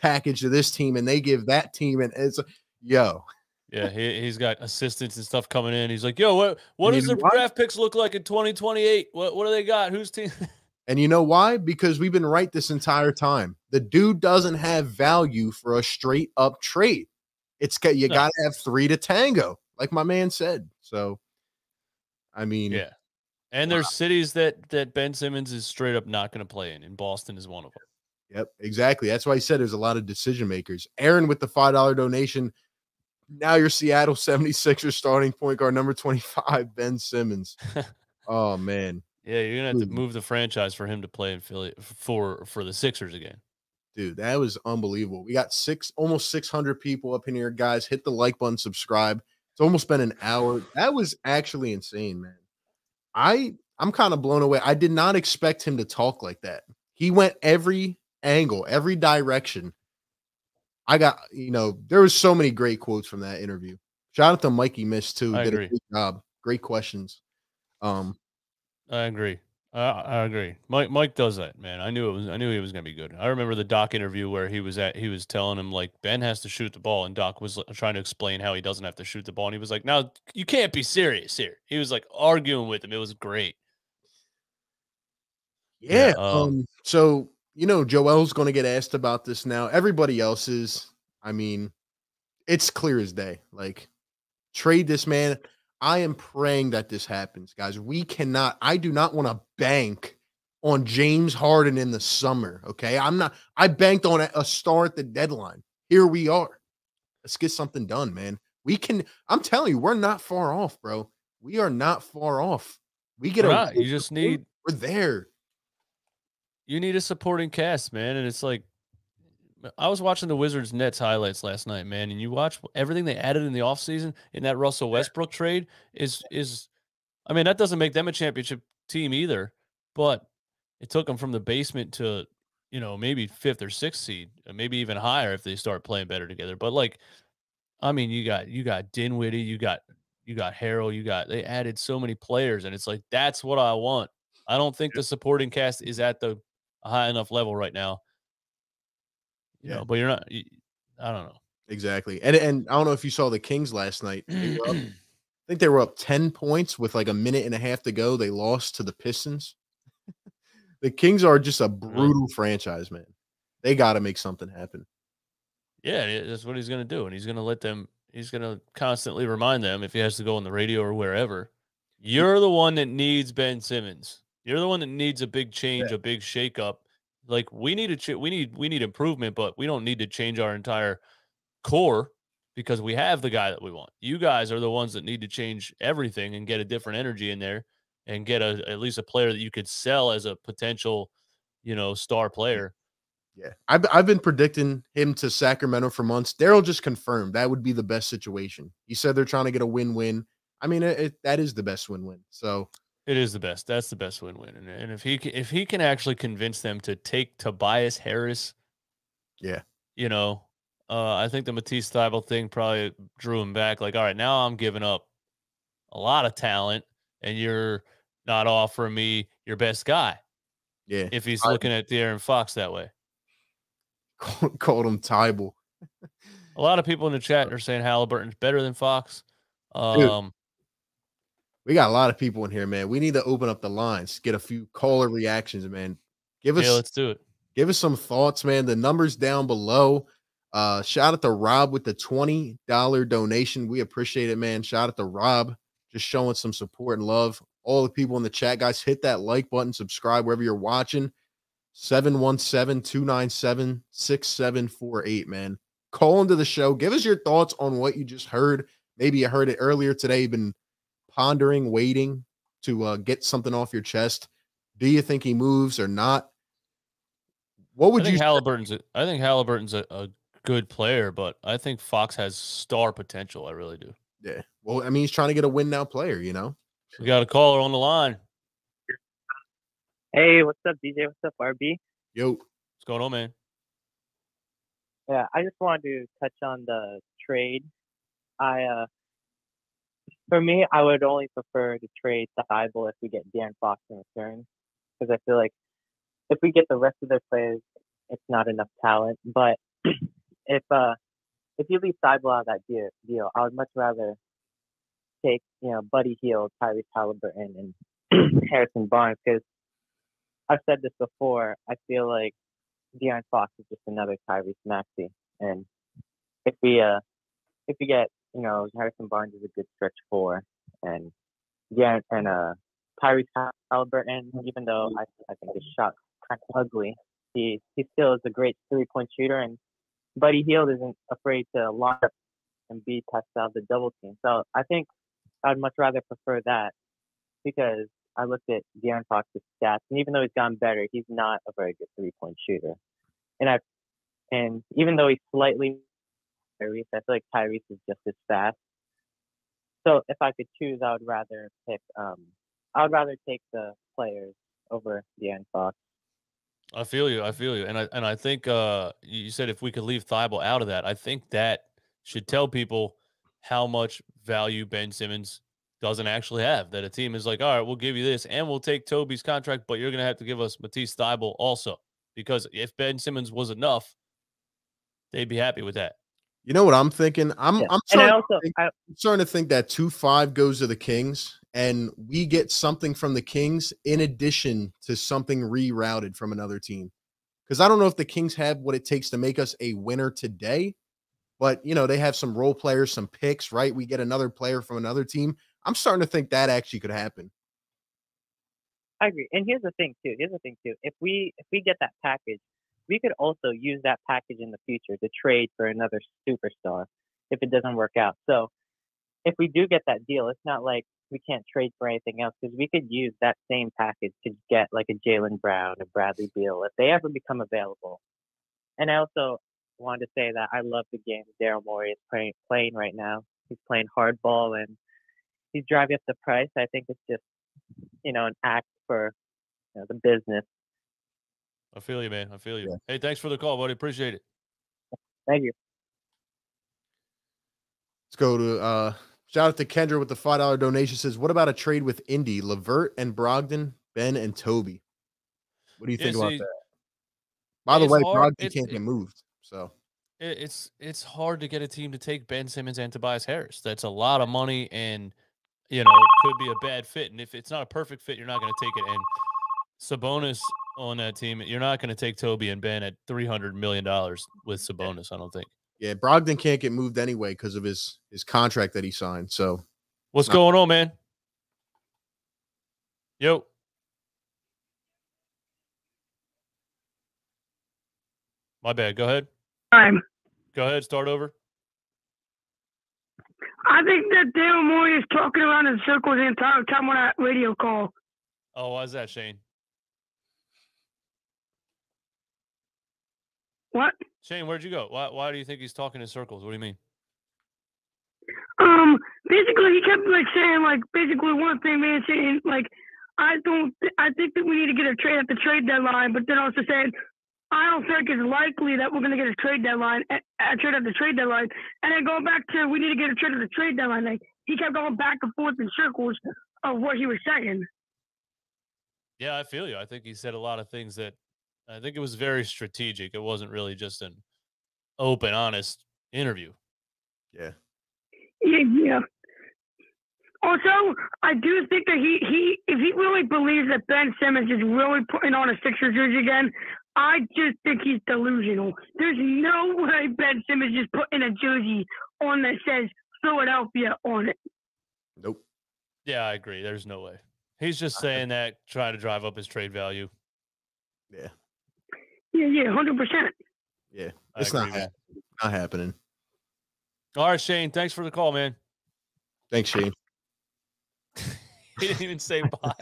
package to this team and they give that team and it's yo Yeah, he he's got assistants and stuff coming in. He's like, "Yo, what what And does the what? draft picks look like in 2028? What what do they got? Who's team?" [LAUGHS] and you know why because we've been right this entire time the dude doesn't have value for a straight up trade it's got you No. got to have three to tango like my man said so i mean yeah, and there's cities that that Ben Simmons is straight up not going to play in, and Boston is one of them. Yep, exactly. That's why I said there's a lot of decision makers. Aaron with the $5 donation. Now your Seattle 76ers starting point guard number 25, Ben Simmons. [LAUGHS] oh man. Yeah, you're gonna have to move the franchise for him to play in Philly for for the Sixers again. dude, that was unbelievable. We got six, almost 600 people up in here, guys. Hit the like button, subscribe. It's almost been an hour. That was actually insane, man. I I'm kind of blown away. I did not expect him to talk like that. He went every angle, every direction. I got, you know, there was so many great quotes from that interview. Shout out to Mikey Miss too. I did agree. a great job. Great questions. Um, I agree. I, I agree. Mike Mike does that, man. I knew it was. I knew he was gonna be good. I remember the Doc interview where he was at. He was telling him like Ben has to shoot the ball, and Doc was trying to explain how he doesn't have to shoot the ball, and he was like, "Now you can't be serious here." He was like arguing with him. It was great. Yeah. Yeah, um, um, so you know, Joel's gonna get asked about this now. Everybody else is, I mean, it's clear as day. Like, trade this man. I am praying that this happens, guys. We cannot, I do not want to bank on James Harden in the summer. Okay. I'm not, I banked on a, a star at the deadline. Here we are. Let's get something done, man. We can, I'm telling you, we're not far off, bro. We are not far off. We get We're a. You just need we're there. You need a supporting cast, man. And it's like I was watching the Wizards Nets highlights last night, man, and you watch everything they added in the offseason in that Russell Westbrook trade is is I mean, that doesn't make them a championship team either, but it took them from the basement to, you know, maybe fifth or sixth seed, maybe even higher if they start playing better together. But like, I mean, you got you got Dinwiddie, you got you got Harrell, you got they added so many players, and it's like that's what I want. I don't think the supporting cast is at the a high enough level right now. You Yeah. know, but you're not. I don't know. Exactly. And and I don't know if you saw the Kings last night. Up- [CLEARS THROAT] I think they were up 10 points with like a minute and a half to go. They lost to the Pistons. [LAUGHS] the Kings are just a mm-hmm. brutal franchise, man. They got to make something happen. yeah, yeah, that's what he's gonna do, and he's gonna let them. He's gonna constantly remind them if he has to go on the radio or wherever. You're the one that needs Ben Simmons. You're the one that needs a big change, a big shakeup. Like we need a ch- we need we need improvement, but we don't need to change our entire core because we have the guy that we want. You guys are the ones that need to change everything and get a different energy in there and get a at least a player that you could sell as a potential, you know, star player. Yeah. I've, I've been predicting him to Sacramento for months. Daryl just confirmed that would be the best situation. He said they're trying to get a win win. I mean, it, it, that is the best win win. So, It is the best. That's the best win-win. And, and if he can, if he can actually convince them to take Tobias Harris, Yeah. you know, uh, I think the Matisse Thybulle thing probably drew him back. Like, all right, now I'm giving up a lot of talent, and you're not offering me your best guy. yeah, If he's I- looking at De'Aaron Fox that way, called him Tybal. a lot of people in the chat [LAUGHS] are saying Halliburton's better than Fox. Um, We got a lot of people in here, man. We need to open up the lines, get a few caller reactions, man. Give us yeah, let's do it. give us some thoughts, man. The numbers down below. Uh, shout out to Rob with the $20 donation. We appreciate it, man. Shout out to Rob, just showing some support and love. All the people in the chat, guys, hit that like button, subscribe wherever you're watching. 717-297-6748, man. Call into the show. Give us your thoughts on what you just heard. Maybe you heard it earlier today. You've been pondering, waiting to uh, get something off your chest. Do you think he moves or not? What would I think you say? Halliburton's. A, I think Halliburton's a, a good player, but I think Fox has star potential. I really do. Yeah. Well, I mean, he's trying to get a win now player, you know? We got a caller on the line. Hey, what's up, DJ? What's up, RB? Yo, What's going on, man? Yeah, I just wanted to touch on the trade. I, uh, for me, I would only prefer to trade Thybulle if we get Dan Fox in return, because I feel like if we get the rest of their players, it's not enough talent. But [CLEARS THROAT] if uh, if you leave Thybulle out of that deal, deal, I would much rather take you know Buddy Hield, Tyrese Halliburton, and [CLEARS THROAT] Harrison Barnes, because I've said this before. I feel like De'Aaron Fox is just another Tyrese Maxey, and if we uh if we get you know Harrison Barnes is a good stretch four, and yeah, and uh Tyrese Halliburton, even though I I think his shot kind of ugly, he he still is a great three point shooter, and Buddy Hield isn't afraid to launch up and be test out the double team. So I think I'd much rather prefer that because I looked at De'Aaron Fox's stats, and even though he's gotten better, he's not a very good three point shooter. And I And even though he's slightly Tyrese, I feel like Tyrese is just as fast. So if I could choose, I would rather pick. Um, I would rather take the players over De'Aaron Fox. I feel you. I feel you. And I and I think uh you said if we could leave Thybulle out of that, I think that should tell people how much value Ben Simmons doesn't actually have. That a team is like, all right, we'll give you this and we'll take Toby's contract, but you're gonna have to give us Matisse Thybulle also. Because if Ben Simmons was enough, they'd be happy with that. You know what I'm thinking? I'm Yeah. I'm starting, also, think, I, I'm starting to think that two five goes to the Kings, and we get something from the Kings in addition to something rerouted from another team. Because I don't know if the Kings have what it takes to make us a winner today, but you know they have some role players, some picks, right? We get another player from another team. I'm starting to think that actually could happen. I agree. And here's the thing too. Here's the thing too. If we if we get that package, we could also use that package in the future to trade for another superstar if it doesn't work out. So if we do get that deal, it's not like we can't trade for anything else because we could use that same package to get like a Jaylen Brown, a Bradley Beal if they ever become available. And I also wanted to say that I love the game Daryl Morey is playing playing right now. He's playing hardball and he's driving up the price. I think it's just you know an act for you know, the business. I feel you, man. I feel you. Yeah. Hey, thanks for the call, buddy. Appreciate it. Thank you. Let's go to uh shout out to Kendra with the five dollar donation. Says, what about a trade with Indy, LeVert and Brogdon, Ben and Toby? What do you Yeah, think about see, that? By the way, hard- Brogdon it's- can't it- get moved. So it, it's it's hard to get a team to take Ben Simmons and Tobias Harris. That's a lot of money, and you know could be a bad fit. And if it's not a perfect fit, you're not going to take it. And Sabonis on that team, you're not going to take Toby and Ben at three hundred million dollars with Sabonis. I don't think. yeah, Brogdon can't get moved anyway because of his his contract that he signed. So What's Not- going on, man? Yo. My bad. Go ahead. time. Go ahead. Start over. I think that Daryl Morey is talking around in circles the entire time on that radio call. Oh, why is that, Shane? What? Shane, where'd you go? Why, why do you think he's talking in circles? What do you mean? Um, basically, he kept like saying like basically one thing, man, saying like I don't, th- I think that we need to get a trade at the trade deadline, but then also saying I don't think it's likely that we're going to get a trade deadline, a, a trade at the trade deadline, and then going back to we need to get a trade at the trade deadline. Like he kept going back and forth in circles of what he was saying. Yeah, I feel you. I think he said a lot of things that I think it was very strategic. It wasn't really just an open, honest interview. yeah, Yeah, yeah. Also, I do think that he, he if he really believes that Ben Simmons is really putting on a Sixers jersey again, I just think he's delusional. There's no way Ben Simmons just putting a jersey on that says Philadelphia on it. nope. Yeah, I agree. There's no way. He's just saying that, trying to drive up his trade value. Yeah, Yeah, yeah, hundred percent. yeah. I It's not agree, happening. not happening. All right, Shane. Thanks for the call, man. Thanks, Shane. [LAUGHS] He didn't even say [LAUGHS] bye.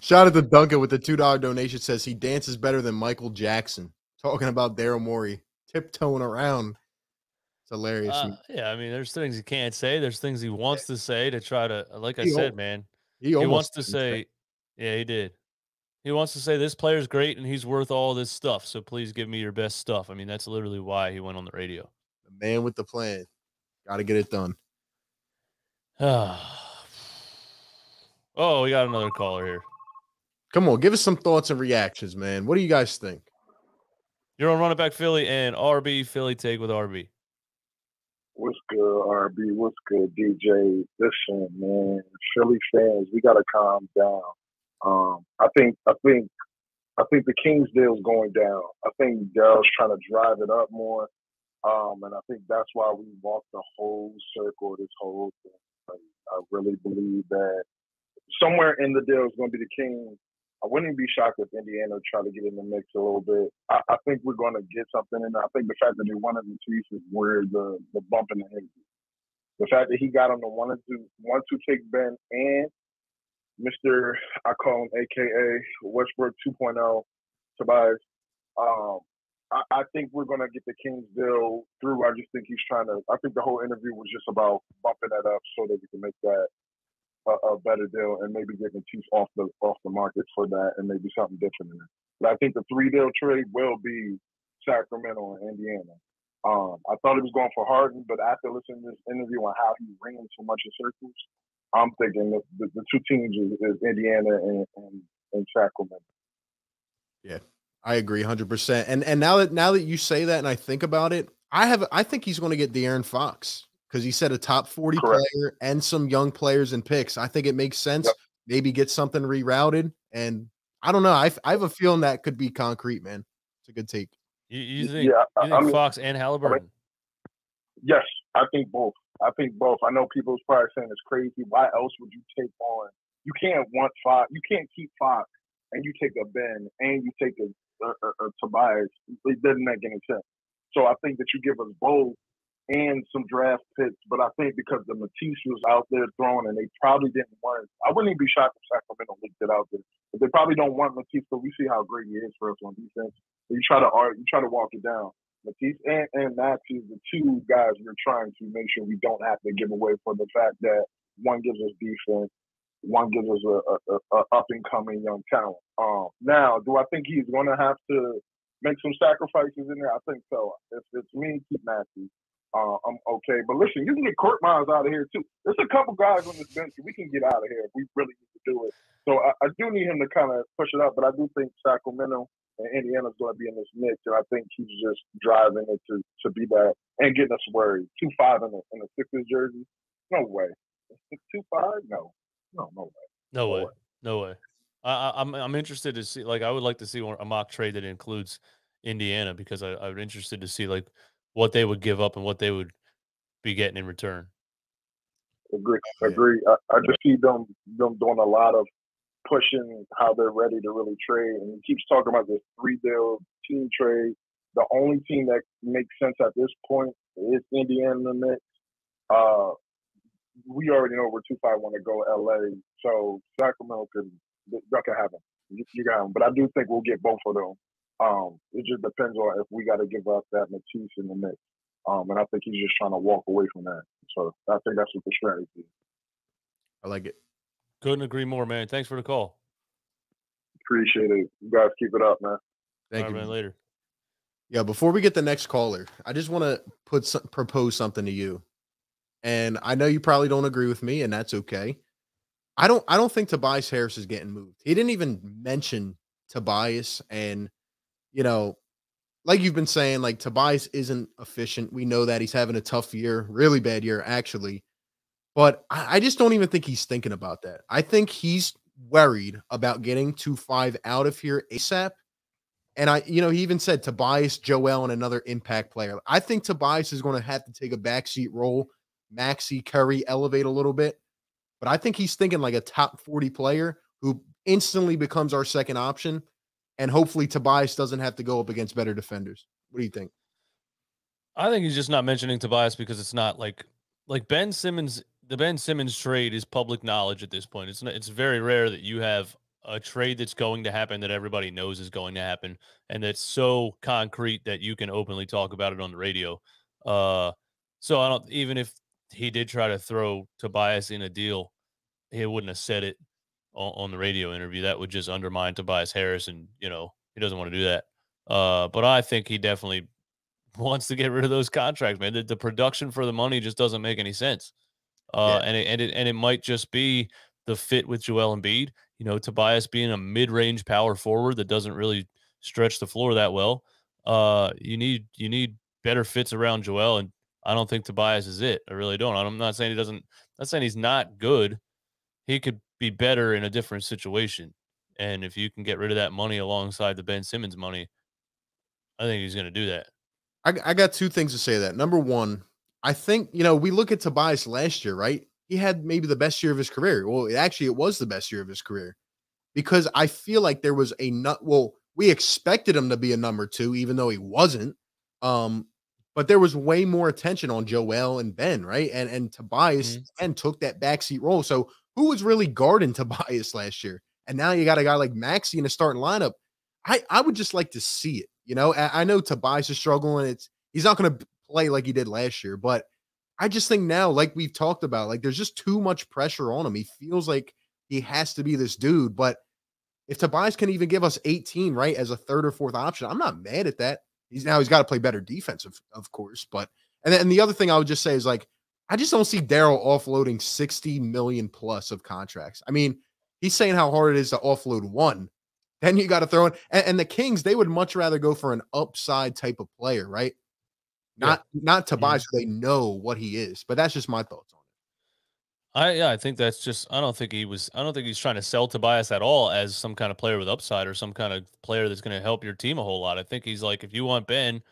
Shout out to Duncan with the two dollar donation. Says he dances better than Michael Jackson. Talking about Daryl Morey tiptoeing around. It's hilarious. Uh, yeah, I mean, there's things he can't say. There's things he wants to say to try to, like I He al- said, man. he, He wants to didn't say, yeah, he did. He wants to say this player's great and he's worth all this stuff. So please give me your best stuff. I mean, that's literally why he went on the radio. the man with the plan. Got to get it done. [SIGHS] oh, we got another caller here. Come on, give us some thoughts and reactions, man. What do you guys think? You're on Run It Back Philly and RB Philly take with RB. What's good, RB? What's good, DJ? Listen, man, Philly fans, we gotta calm down. Um, I think, I think, I think the Kings deal is going down. I think Daryl's trying to drive it up more, um, and I think that's why we walked the whole circle this whole thing. Like, I really believe that somewhere in the deal is going to be the Kings. I wouldn't be shocked if Indiana try to get in the mix a little bit. I, I think we're going to get something in there. I think the fact that they wanted Matisse is where the, the bump in the head. The fact that he got on the one and two, one two take Ben and Mr. I call him AKA Westbrook 2.0 Tobias. Um, I, I think we're gonna get the Kings deal through. I just think he's trying to. I think the whole interview was just about bumping that up so that we can make that a, a better deal and maybe get Matisse off the off the market for that and maybe something different in it. But I think the three deal trade will be Sacramento and Indiana. Um, I thought he was going for Harden, but after listening to this interview on how he ran so much in circles, I'm thinking the, the, the two teams is, is Indiana and, and, and Sacramento. Yeah, I agree 100%. And and now that now that you say that and I think about it, I have I think he's going to get De'Aaron Fox because he said a top 40 Correct. player and some young players and picks. I think it makes sense. Yep. Maybe get something rerouted. And I don't know. I, I have a feeling that could be concrete, man. It's a good take. You, you think, yeah, you think I mean, Fox and Halliburton? Yes, I think both. I think both. I know people's probably saying it's crazy. Why else would you take on? You can't want Fox. You can't keep Fox and you take a Ben and you take a, a, a, a Tobias. It doesn't make any sense. So I think that you give us both and some draft picks. But I think because the Matisse was out there throwing and they probably didn't want. I wouldn't even be shocked if Sacramento leaked it out there. But they probably don't want Matisse. But we see how great he is for us on defense. So you try to. You try to walk it down. Matisse and, and Maxey, the two guys we're trying to make sure we don't have to give away for the fact that one gives us defense, one gives us a, a, a, up and coming young talent. Um, now, do I think he's going to have to make some sacrifices in there? I think so. If it's me, keep Maxey. Uh, I'm okay. But listen, you can get Court Miles out of here too. There's a couple guys on this bench we can get out of here if we really need to do it. So I, I do need him to kind of push it up, but I do think Sacramento and Indiana's going to be in this mix, and I think he's just driving it to, to be that and getting us worried. Two five in the in the Sixers jersey, no way. Two five, no, no, no way. No way. way. No way. I, I'm I'm interested to see. Like, I would like to see one- a mock trade that includes Indiana because I, I'm interested to see like what they would give up and what they would be getting in return. Agree, Oh, yeah. agree. I, I just see them them doing a lot of pushing how they're ready to really trade, and he keeps talking about this three deal team trade. The only team that makes sense at this point is Indiana in the mix. Uh, we already know where two five want to go, LA. So Sacramento can that can happen. You, you got them, but I do think we'll get both of them. Um, it just depends on if we got to give up that Matisse in the mix. Um, and I think he's just trying to walk away from that. So I think that's what the strategy. I like it. Couldn't agree more, man. Thanks for the call. Appreciate it. You guys keep it up, man. Thank All you. right, man. man. Later. Yeah, before we get the next caller, I just want to put some, propose something to you. And I know you probably don't agree with me, and that's okay. I don't I don't think Tobias Harris is getting moved. He didn't even mention Tobias and you know, like you've been saying, like Tobias isn't efficient. We know that he's having a tough year, really bad year, actually. But I, I just don't even think he's thinking about that. I think he's worried about getting two five out of here ASAP. And I, you know, he even said Tobias, Joel, and another impact player. I think Tobias is going to have to take a backseat role. Maxey Curry elevate a little bit. But I think he's thinking like a top 40 player who instantly becomes our second option. And hopefully Tobias doesn't have to go up against better defenders. What do you think? I think he's just not mentioning Tobias because it's not like like Ben Simmons. The Ben Simmons trade is public knowledge at this point. It's not, it's very rare that you have a trade that's going to happen that everybody knows is going to happen and that's so concrete that you can openly talk about it on the radio. Uh, so I don't even if he did try to throw Tobias in a deal, he wouldn't have said it on, on the radio interview. That would just undermine Tobias Harris, and you know he doesn't want to do that. Uh, but I think he definitely [LAUGHS] wants to get rid of those contracts, man. The, the production for the money just doesn't make any sense. Uh, Yeah. and it, and it and it might just be the fit with Joel Embiid. You know, Tobias being a mid-range power forward that doesn't really stretch the floor that well. Uh, you need you need better fits around Joel, and I don't think Tobias is it. I really don't. I'm not saying he doesn't. I'm not saying he's not good. He could be better in a different situation. And if you can get rid of that money alongside the Ben Simmons money, I think he's going to do that. I, I got two things to say to that. Number one, I think, you know, we look at Tobias last year, right? He had maybe the best year of his career. Well, actually, it was the best year of his career because I feel like there was a nut. Well, we expected him to be a number two, even though he wasn't. Um, but there was way more attention on Joel and Ben, right? And and Tobias and took that backseat role. So who was really guarding [LAUGHS] Tobias last year? And now you got a guy like Maxey in the starting lineup. I I would just like to see it. You know, I, I know Tobias is struggling. It's he's not going to play like he did last year, but I just think now, like we've talked about, like there's just too much pressure on him. He feels like he has to be this dude. But if Tobias can even give us 18, right, as a third or fourth option, I'm not mad at that. He's now he's got to play better defensive, of course. But and then and the other thing I would just say is like I just don't see Daryl offloading 60 million plus of contracts. I mean, he's saying how hard it is to offload one. Then you got to throw in and, and, the Kings, they would much rather go for an upside type of player, right? Not yeah. not Tobias, yeah. they know what he is. But that's just my thoughts on it. I yeah, I think that's just I don't think he was I don't think he's trying to sell Tobias at all as some kind of player with upside or some kind of player that's going to help your team a whole lot. I think he's like if you want Ben,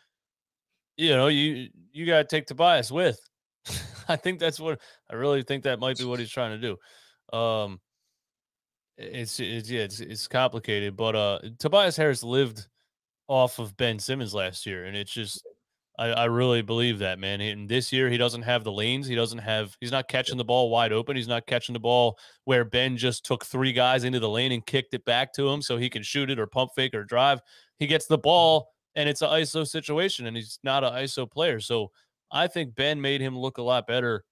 you know, you you got to take Tobias with. [LAUGHS] I think that's what I really think that might be what he's trying to do. Um, it's it's yeah, it's it's complicated, but uh, Tobias Harris lived off of Ben Simmons last year, and it's just I, I really believe that man. And this year he doesn't have the lanes. He doesn't have. He's not catching the ball wide open. He's not catching the ball where Ben just took three guys into the lane and kicked it back to him so he can shoot it or pump fake or drive. He gets the mm-hmm. ball and it's an ISO situation, and he's not an ISO player. So I think Ben made him look a lot better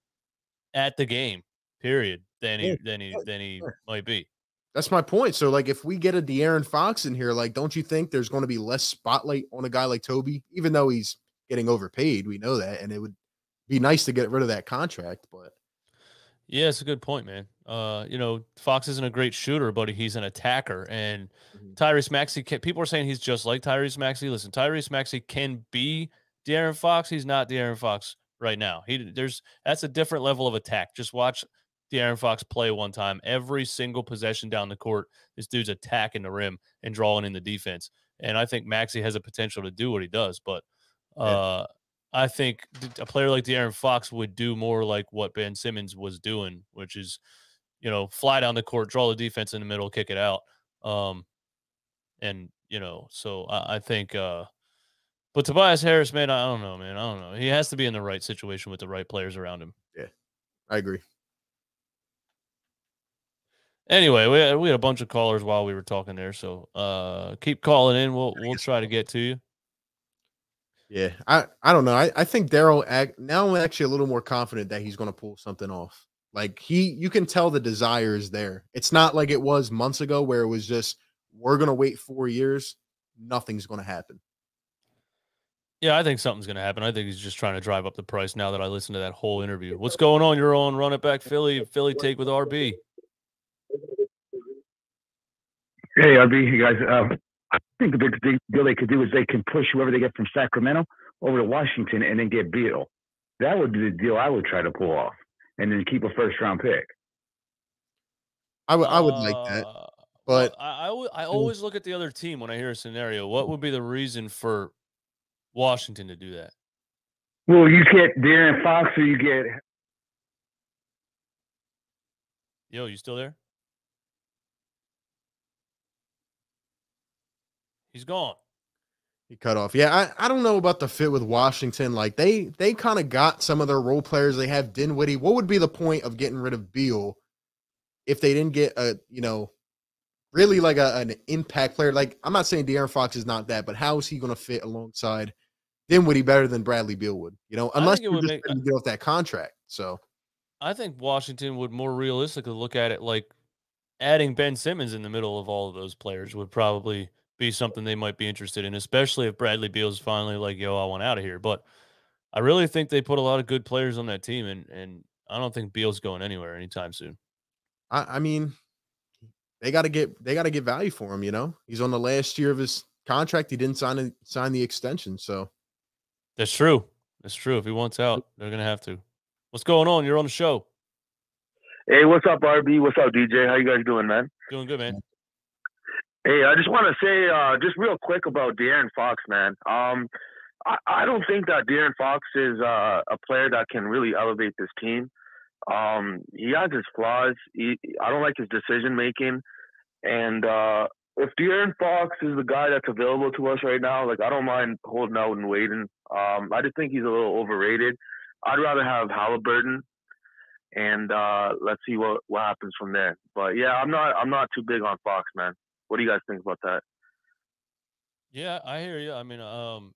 at the game, period, than he than he than he might be. That's my point. So, like, if we get a De'Aaron Fox in here, like, don't you think there's going to be less spotlight on a guy like Toby, even though he's getting overpaid? We know that, and it would be nice to get rid of that contract. But yeah, it's a good point, man. Uh, you know, Fox isn't a great shooter, but he's an attacker, and mm-hmm. Tyrese Maxey. Can, people are saying he's just like Tyrese Maxey. Listen, Tyrese Maxey can be De'Aaron Fox. He's not De'Aaron Fox right now. He there's that's a different level of attack. Just watch De'Aaron Fox play one time. Every single possession down the court, this dude's attacking the rim and drawing in the defense. And I think Maxey has a potential to do what he does, but uh, yeah. I think a player like De'Aaron Fox would do more like what Ben Simmons was doing, which is, you know, fly down the court, draw the defense in the middle, kick it out. Um, and you know, so I, I think uh, but Tobias Harris, man, I don't know, man. I don't know. He has to be in the right situation with the right players around him. Yeah, I agree. Anyway, we had, we had a bunch of callers while we were talking there, so uh, keep calling in. We'll we'll try to get to you. Yeah, I I don't know. I I think Daryl now I'm actually a little more confident that he's going to pull something off. Like he, you can tell the desire is there. It's not like it was months ago where it was just we're going to wait four years, nothing's going to happen. Yeah, I think something's going to happen. I think he's just trying to drive up the price now that I listened to that whole interview. What's going on? You're on Run It Back Philly, Philly Take with RB. Hey, RB, you guys. Uh, I think the big deal they could do is they can push whoever they get from Sacramento over to Washington and then get Beal. That would be the deal I would try to pull off, and then keep a first round pick. I would, I would uh, like that, but I, I, w- I always look at the other team when I hear a scenario. What would be the reason for Washington to do that? Well, you get De'Aaron Fox, or you get. Yo, you still there? He's gone. He cut off. Yeah, I, I don't know about the fit with Washington. Like they they kind of got some of their role players. They have Dinwiddie. What would be the point of getting rid of Beal if they didn't get a you know really like a, an impact player? Like I'm not saying De'Aaron Fox is not that, but how is he going to fit alongside Dinwiddie better than Bradley Beal would, you know, unless you would make, get off that contract. So I think Washington would more realistically look at it like adding Ben Simmons in the middle of all of those players would probably be something they might be interested in, especially if Bradley Beal's finally like, yo, I want out of here. But I really think they put a lot of good players on that team, and and I don't think Beal's going anywhere anytime soon. I, I mean, they got to get they got to get value for him. You know, he's on the last year of his contract. He didn't sign a, sign the extension, so that's true. That's true. If he wants out, they're gonna have to. What's going on? You're on the show. Hey, what's up, RB? What's up, DJ? How you guys doing, man? Doing good, man. Hey, I just want to say, uh, just real quick about De'Aaron Fox, man. Um, I, I don't think that De'Aaron Fox is uh, a player that can really elevate this team. Um, he has his flaws. He, I don't like his decision making, and uh, if De'Aaron Fox is the guy that's available to us right now, like I don't mind holding out and waiting. Um, I just think he's a little overrated. I'd rather have Halliburton, and uh, let's see what what happens from there. But yeah, I'm not I'm not too big on Fox, man. What do you guys think about that? Yeah, I hear you. I mean, um,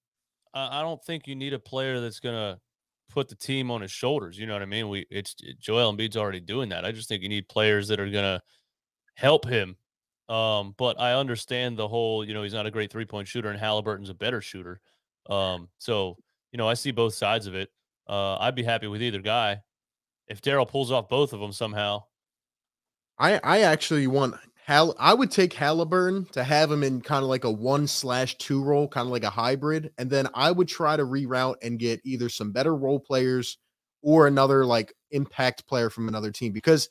I, I don't think you need a player that's gonna put the team on his shoulders. You know what I mean? We it's Joel Embiid's already doing that. I just think you need players that are gonna help him. Um, but I understand the whole, you know, he's not a great three point shooter and Halliburton's a better shooter. Um, so you know, I see both sides of it. Uh, I'd be happy with either guy. If Daryl pulls off both of them somehow, I I actually want Hal. I would take Halliburton to have him in kind of like a one slash two role, kind of like a hybrid, and then I would try to reroute and get either some better role players or another like impact player from another team because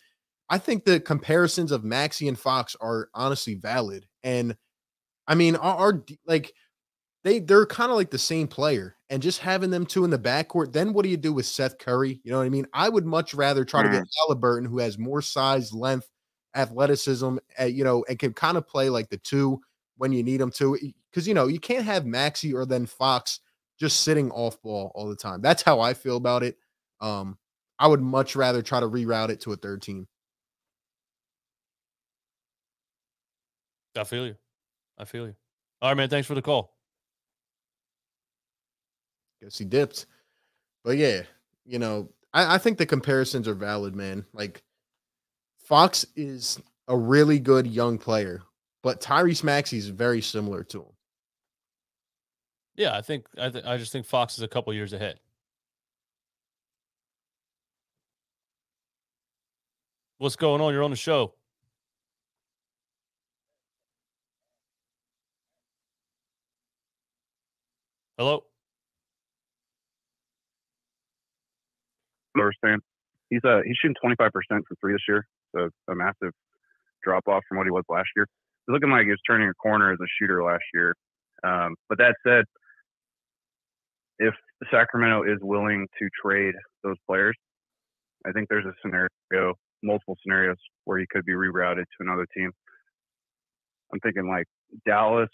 I think the comparisons of Maxey and Fox are honestly valid. And I mean, are, are like they they're kind of like the same player, and just having them two in the backcourt. Then what do you do with Seth Curry? You know what I mean? I would much rather try to get mm. Halliburton, who has more size, length, athleticism, uh, you know, and can kind of play like the two when you need them to. Because you know you can't have Maxey or then Fox just sitting off ball all the time. That's how I feel about it. Um, I would much rather try to reroute it to a third team. I feel you. I feel you. All right, man. Thanks for the call. Guess he dipped. But yeah, you know, I, I think the comparisons are valid, man. Like Fox is a really good young player, but Tyrese Maxey is very similar to him. Yeah, I think I, th- I just think Fox is a couple years ahead. What's going on? You're on the show. Hello. Spurs fan. He's uh he's shooting 25% from three this year, so a massive drop off from what he was last year. He's looking like he was turning a corner as a shooter last year. Um, but that said, if Sacramento is willing to trade those players, I think there's a scenario, multiple scenarios where he could be rerouted to another team. I'm thinking like Dallas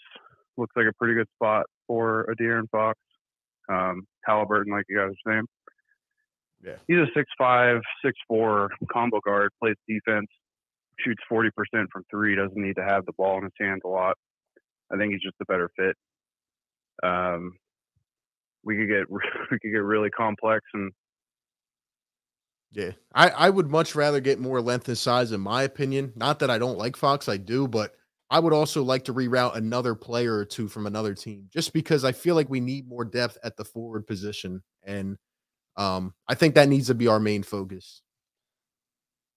looks like a pretty good spot for a De'Aaron Fox. Um, Halliburton, like you guys are saying. Yeah. He's a six five, six four combo guard, plays defense, shoots forty percent from three, doesn't need to have the ball in his hands a lot. I think he's just a better fit. Um, we could get [LAUGHS] we could get really complex and Yeah. I, I would much rather get more length and size, in my opinion. Not that I don't like Fox, I do, but I would also like to reroute another player or two from another team just because I feel like we need more depth at the forward position. And um, I think that needs to be our main focus.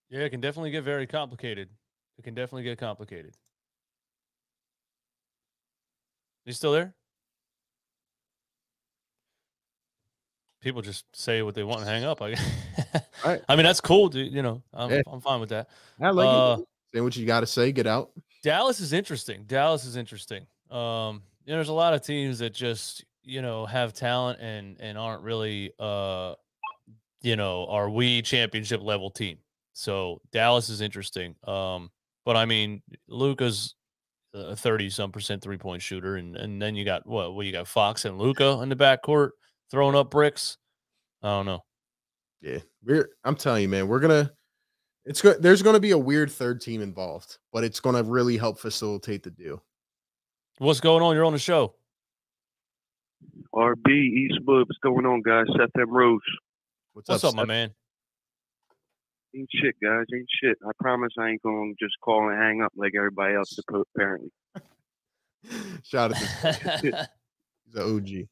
Yeah, it can definitely get very complicated. It can definitely get complicated. You still there? People just say what they want and hang up. I, Right. [LAUGHS] I mean, that's cool, dude. You know, I'm, Yeah. I'm fine with that. I like Uh, it. Say what you got to say, get out. Dallas is interesting. Dallas is interesting. Um, you know, there's a lot of teams that just you know have talent and and aren't really uh, you know, are we championship level team? So Dallas is interesting. Um, but I mean, Luka's a thirty some percent three point shooter, and and then you got what? Well, you got Fox and Luca in the backcourt throwing up bricks. I don't know. Yeah. We're I'm telling you, man, we're gonna it's good. There's gonna be a weird third team involved, but it's gonna really help facilitate the deal. What's going on? You're on the show. RB Eastwood, what's going on, guys? Seth M. Rose. What's, What's up, my man? Ain't shit, guys. Ain't shit. I promise I ain't gonna just call and hang up like everybody else [LAUGHS] apparently. Shout out to [LAUGHS] he's an OG.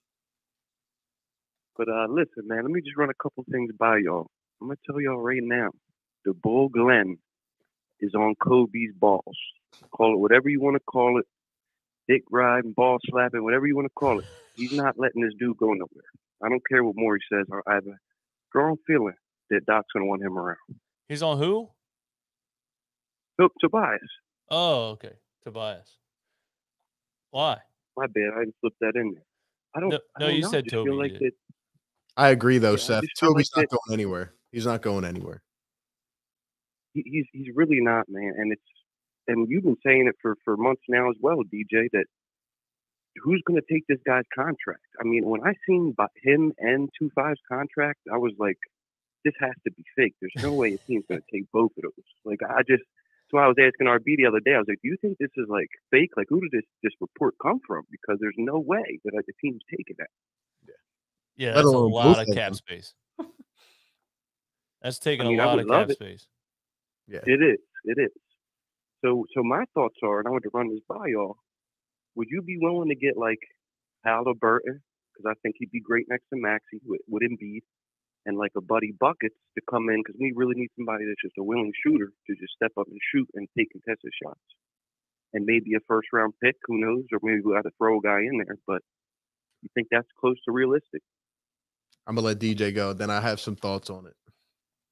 But uh, listen, man, let me just run a couple things by y'all. I'm gonna tell y'all right now, the Bull Glenn is on Kobe's balls. Call it whatever you want to call it, dick riding, ball slapping, whatever you want to call it. He's not letting this dude go nowhere. I don't care what Morey says. I have a strong feeling that Doc's gonna want him around. He's on who? Nope, Tobias. Oh, okay. Tobias. Why? My bad. I didn't slip that in there. I don't. No, I don't you know. Said just feel Toby, you like did. that. I agree though, Yeah, Seth. just Toby's like not that- going anywhere. He's not going anywhere. he- he's he's really not, man. And it's and you've been saying it for for months now as well, DJ. That who's going to take this guy's contract? I mean, when I seen him and Two Five's contract, I was like, this has to be fake. There's no way a team's going to take both of those. Like I just why I was asking RB the other day. I was like, "Do you think this is like fake? Like, who did this this report come from? Because there's no way that like, the team's taking that." Yeah, Let that's a lot of of cap them. space. That's taking I mean, a I lot of cap it. space. Yeah. It is. It is. So, so my thoughts are, and I want to run this by y'all. Would you be willing to get like Halliburton? Because I think he'd be great next to Maxey with, with Embiid, and like a Buddy Buckets to come in because we really need somebody that's just a willing shooter to just step up and shoot and take contested shots. And maybe a first round pick, who knows? Or maybe we got to throw a guy in there. But you think that's close to realistic? I'm gonna let DJ go. Then I have some thoughts on it.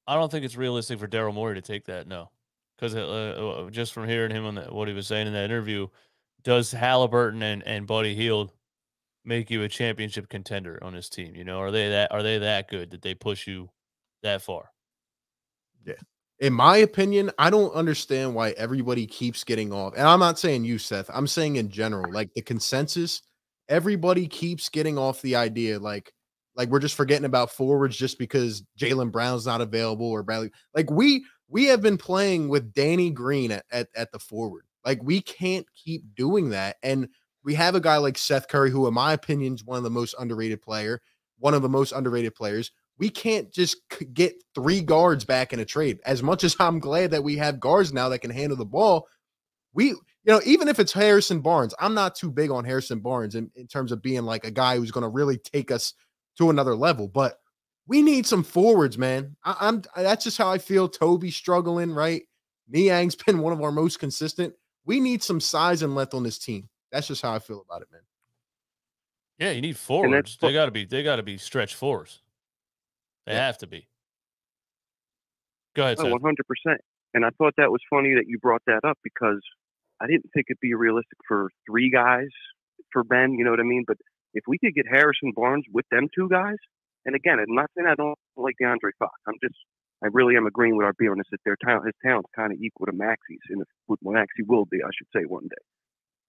I don't think it's realistic for Daryl Morey to take that. No, because uh, uh, just from hearing him on what he was saying in that interview, does Halliburton and, and Buddy Hield make you a championship contender on this team? You know, are they that are they that good that they push you that far? Yeah. In my opinion, I don't understand why everybody keeps getting off. And I'm not saying you, Seth. I'm saying in general, like the consensus, everybody keeps getting off the idea like like we're just forgetting about forwards just because Jaylen Brown's not available or Bradley. Like we we have been playing with Danny Green at, at, at the forward. Like we can't keep doing that. And we have a guy like Seth Curry, who, in my opinion, is one of the most underrated player, one of the most underrated players. We can't just get three guards back in a trade. As much as I'm glad that we have guards now that can handle the ball, we, you know, even if it's Harrison Barnes, I'm not too big on Harrison Barnes in, in terms of being like a guy who's going to really take us to another level. But we need some forwards, man. I, I'm that's just how I feel. Toby's struggling, right? Niang's [LAUGHS] been one of our most consistent. We need some size and length on this team. That's just how I feel about it, man. Yeah, you need forwards. They got to be they got to be stretch fours. They have to be. Go ahead, Oh, one hundred percent. And I thought that was funny that you brought that up because I didn't think it'd be realistic for three guys for Ben. You know what I mean? But if we could get Harrison Barnes with them two guys, and again, I'm not saying I don't like DeAndre Fox. I'm just I really am agreeing with RB on this that their talent, his talent's kind of equal to Maxey's, and what Maxi will be, I should say, one day.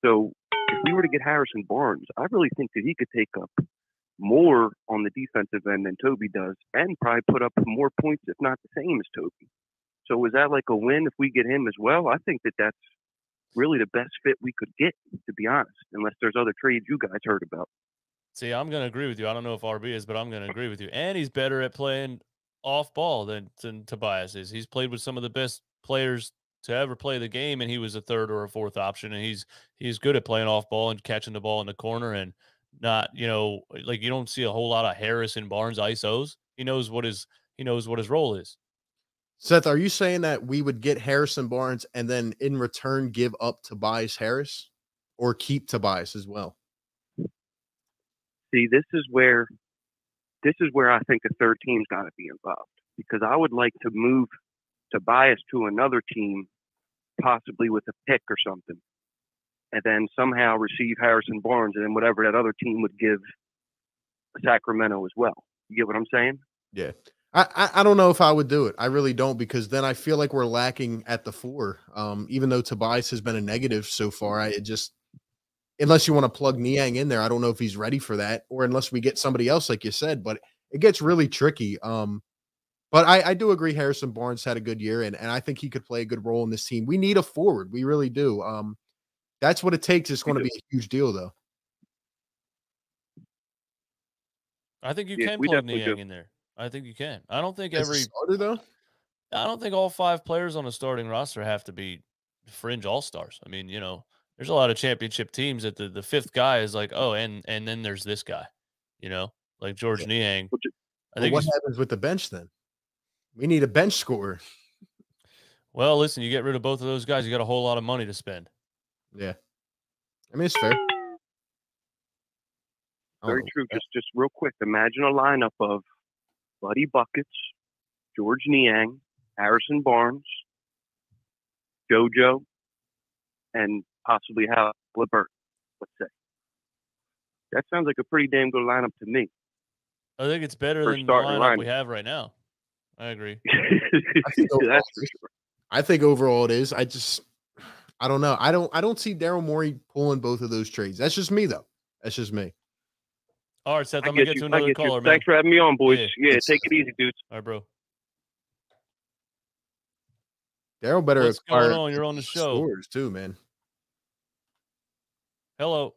So if we were to get Harrison Barnes, I really think that he could take up more on the defensive end than Toby does, and probably put up more points, if not the same as Toby. So is that like a win if we get him as well? I think that that's really the best fit we could get, to be honest, unless there's other trades you guys heard about. See, I'm going to agree with you. I don't know if RB is, but I'm going to agree with you. And he's better at playing off ball than, than Tobias is. He's played with some of the best players to ever play the game, and he was a third or a fourth option. And he's he's good at playing off ball and catching the ball in the corner and not, you know, like you don't see a whole lot of Harrison Barnes ISOs. He knows what his he knows what his role is. Seth, are you saying that we would get Harrison Barnes and then in return give up Tobias Harris or keep Tobias as well? See, this is where this is where I think a third team's got to be involved because I would like to move Tobias to another team, possibly with a pick or something, and then somehow receive Harrison Barnes and then whatever that other team would give Sacramento as well. You get what I'm saying? Yeah. I, I, don't know if I would do it. I really don't because then I feel like we're lacking at the four. Um, even though Tobias has been a negative so far, I just unless you want to plug Niang in there, I don't know if he's ready for that, or unless we get somebody else, like you said. But it gets really tricky. Um, but I, I do agree Harrison Barnes had a good year, and, and I think he could play a good role in this team. We need a forward. We really do. Um, that's what it takes. It's going to be a huge deal, though. I think you Yeah, can we plug Niang do. in there. I think you can. I don't think As every starter, though. I don't think all five players on the starting roster have to be fringe all stars. I mean, you know, there's a lot of championship teams that the, the fifth guy is like, oh, and and then there's this guy, you know, like Georges Niang. I But think what happens with the bench then? We need a bench scorer. well, listen, you get rid of both of those guys, you got a whole lot of money to spend. Yeah. I mean, it's fair. Very know. true. Just just real quick, imagine a lineup of Buddy Buckets, Georges Niang, Harrison Barnes, JoJo, and possibly Hal Libbert, let's say. That sounds like a pretty damn good lineup to me. I think it's better than the starting lineup we have right now. I agree. [LAUGHS] I think overall That's it is. I think overall it is. I just I don't know. I don't I don't see Daryl Morey pulling both of those trades. That's just me though. That's just me. All right, Seth, I I'm gonna get get to another get you. caller, man. Thanks for having me on, boys. Yeah. Yeah, take it easy, dudes. All right, bro. Daryl better What's going on? You're on the show. Stores too, man. Hello.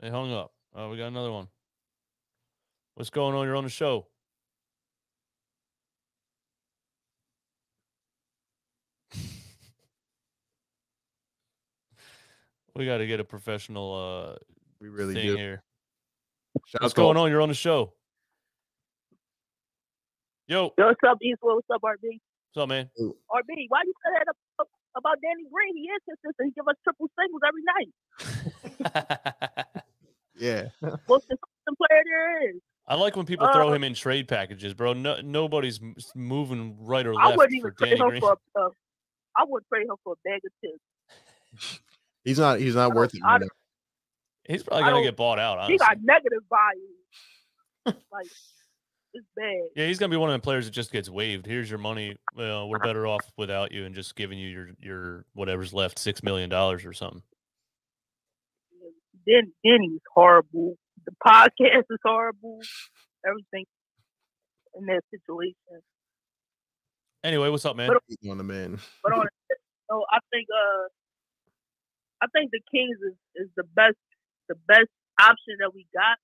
They hung up. Oh, we got another one. What's going on? You're on the show. [LAUGHS] we got to get a professional uh We really thing do. here. Shout What's out to going on? You're on the show. Yo, Yo, what's up, Eastwood? What's up, RB? what's up, man? RB, why you say that ab- about Danny Green? He is consistent. He give us triple singles every night. [LAUGHS] Yeah. [LAUGHS] Most consistent player there is. I like when people throw Uh, him in trade packages, bro. No, nobody's moving right or I left wouldn't for even trade Danny him Green. for a, uh, I would trade him for a bag of chips. [LAUGHS] He's not. He's not worth it. I you don't- know. He's probably gonna get bought out. He Honestly. got negative value. like it's bad. Yeah, he's gonna be one of the players that just gets waived. Here's your money. Well, we're better off without you and just giving you your your whatever's left, six million dollars or something. Then Denny's horrible. The podcast is horrible. Everything in that situation. Anyway, what's up, man? But- He's on the man. But on [LAUGHS] so I think uh I think the Kings is, is the best the best option that we got.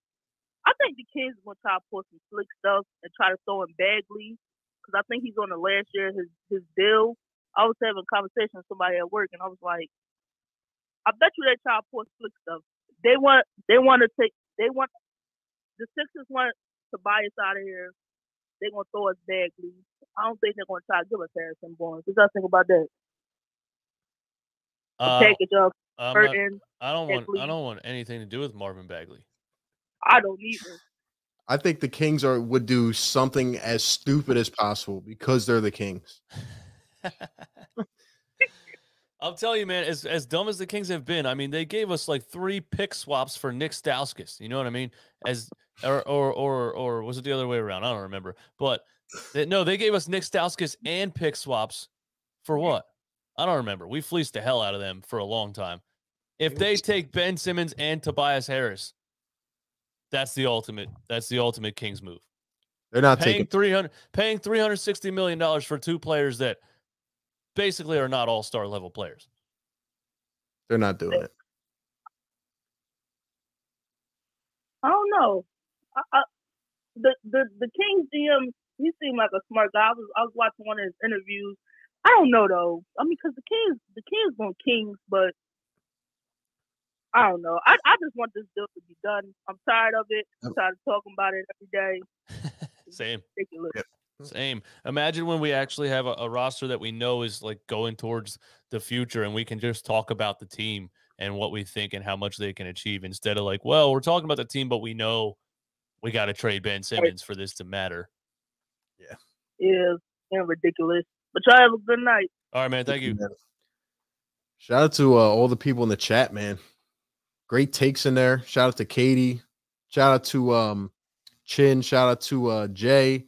I think the kids are gonna try to pull some slick stuff and try to throw in Bagley because I think he's on the last year of his his deal. I was having a conversation with somebody at work and I was like, I bet you they try to pull slick stuff. They want they want to take they want the Sixers want Tobias out of here. They're gonna throw us Bagley. I don't think they're gonna try to give us Harrison Barnes. What y'all think about that? Uh, package of Burton. I don't want. Bagley. I don't want anything to do with Marvin Bagley. I don't either. I think the Kings are would do something as stupid as possible because they're the Kings. [LAUGHS] I'll tell you, man. As as dumb as the Kings have been, I mean, they gave us like three pick swaps for Nick Stauskas. You know what I mean? As or or or or was it the other way around? I don't remember. But they, no, they gave us Nick Stauskas and pick swaps for what? I don't remember. We fleeced the hell out of them for a long time. If they take Ben Simmons and Tobias Harris, that's the ultimate. That's the ultimate Kings move. They're not paying taking. three hundred, paying three hundred sixty million dollars for two players that basically are not all star level players. They're not doing it. I don't know. I, I, the the the Kings GM, he seemed like a smart guy. I was I was watching one of his interviews. I don't know though. I mean, because the Kings the Kings want Kings, but I don't know. I I just want this deal to be done. I'm tired of it. I'm tired of talking about it every day. [LAUGHS] Same. Ridiculous. Same. Imagine when we actually have a, a roster that we know is like going towards the future and we can just talk about the team and what we think and how much they can achieve instead of like, well, we're talking about the team, but we know we got to trade Ben Simmons for this to matter. Yeah. Yeah, and ridiculous. But y'all have a good night. All right, man. Thank you. Shout out to uh, all the people in the chat, man. Great takes in there. Shout out to Katie. Shout out to um Chin. Shout out to uh Jay.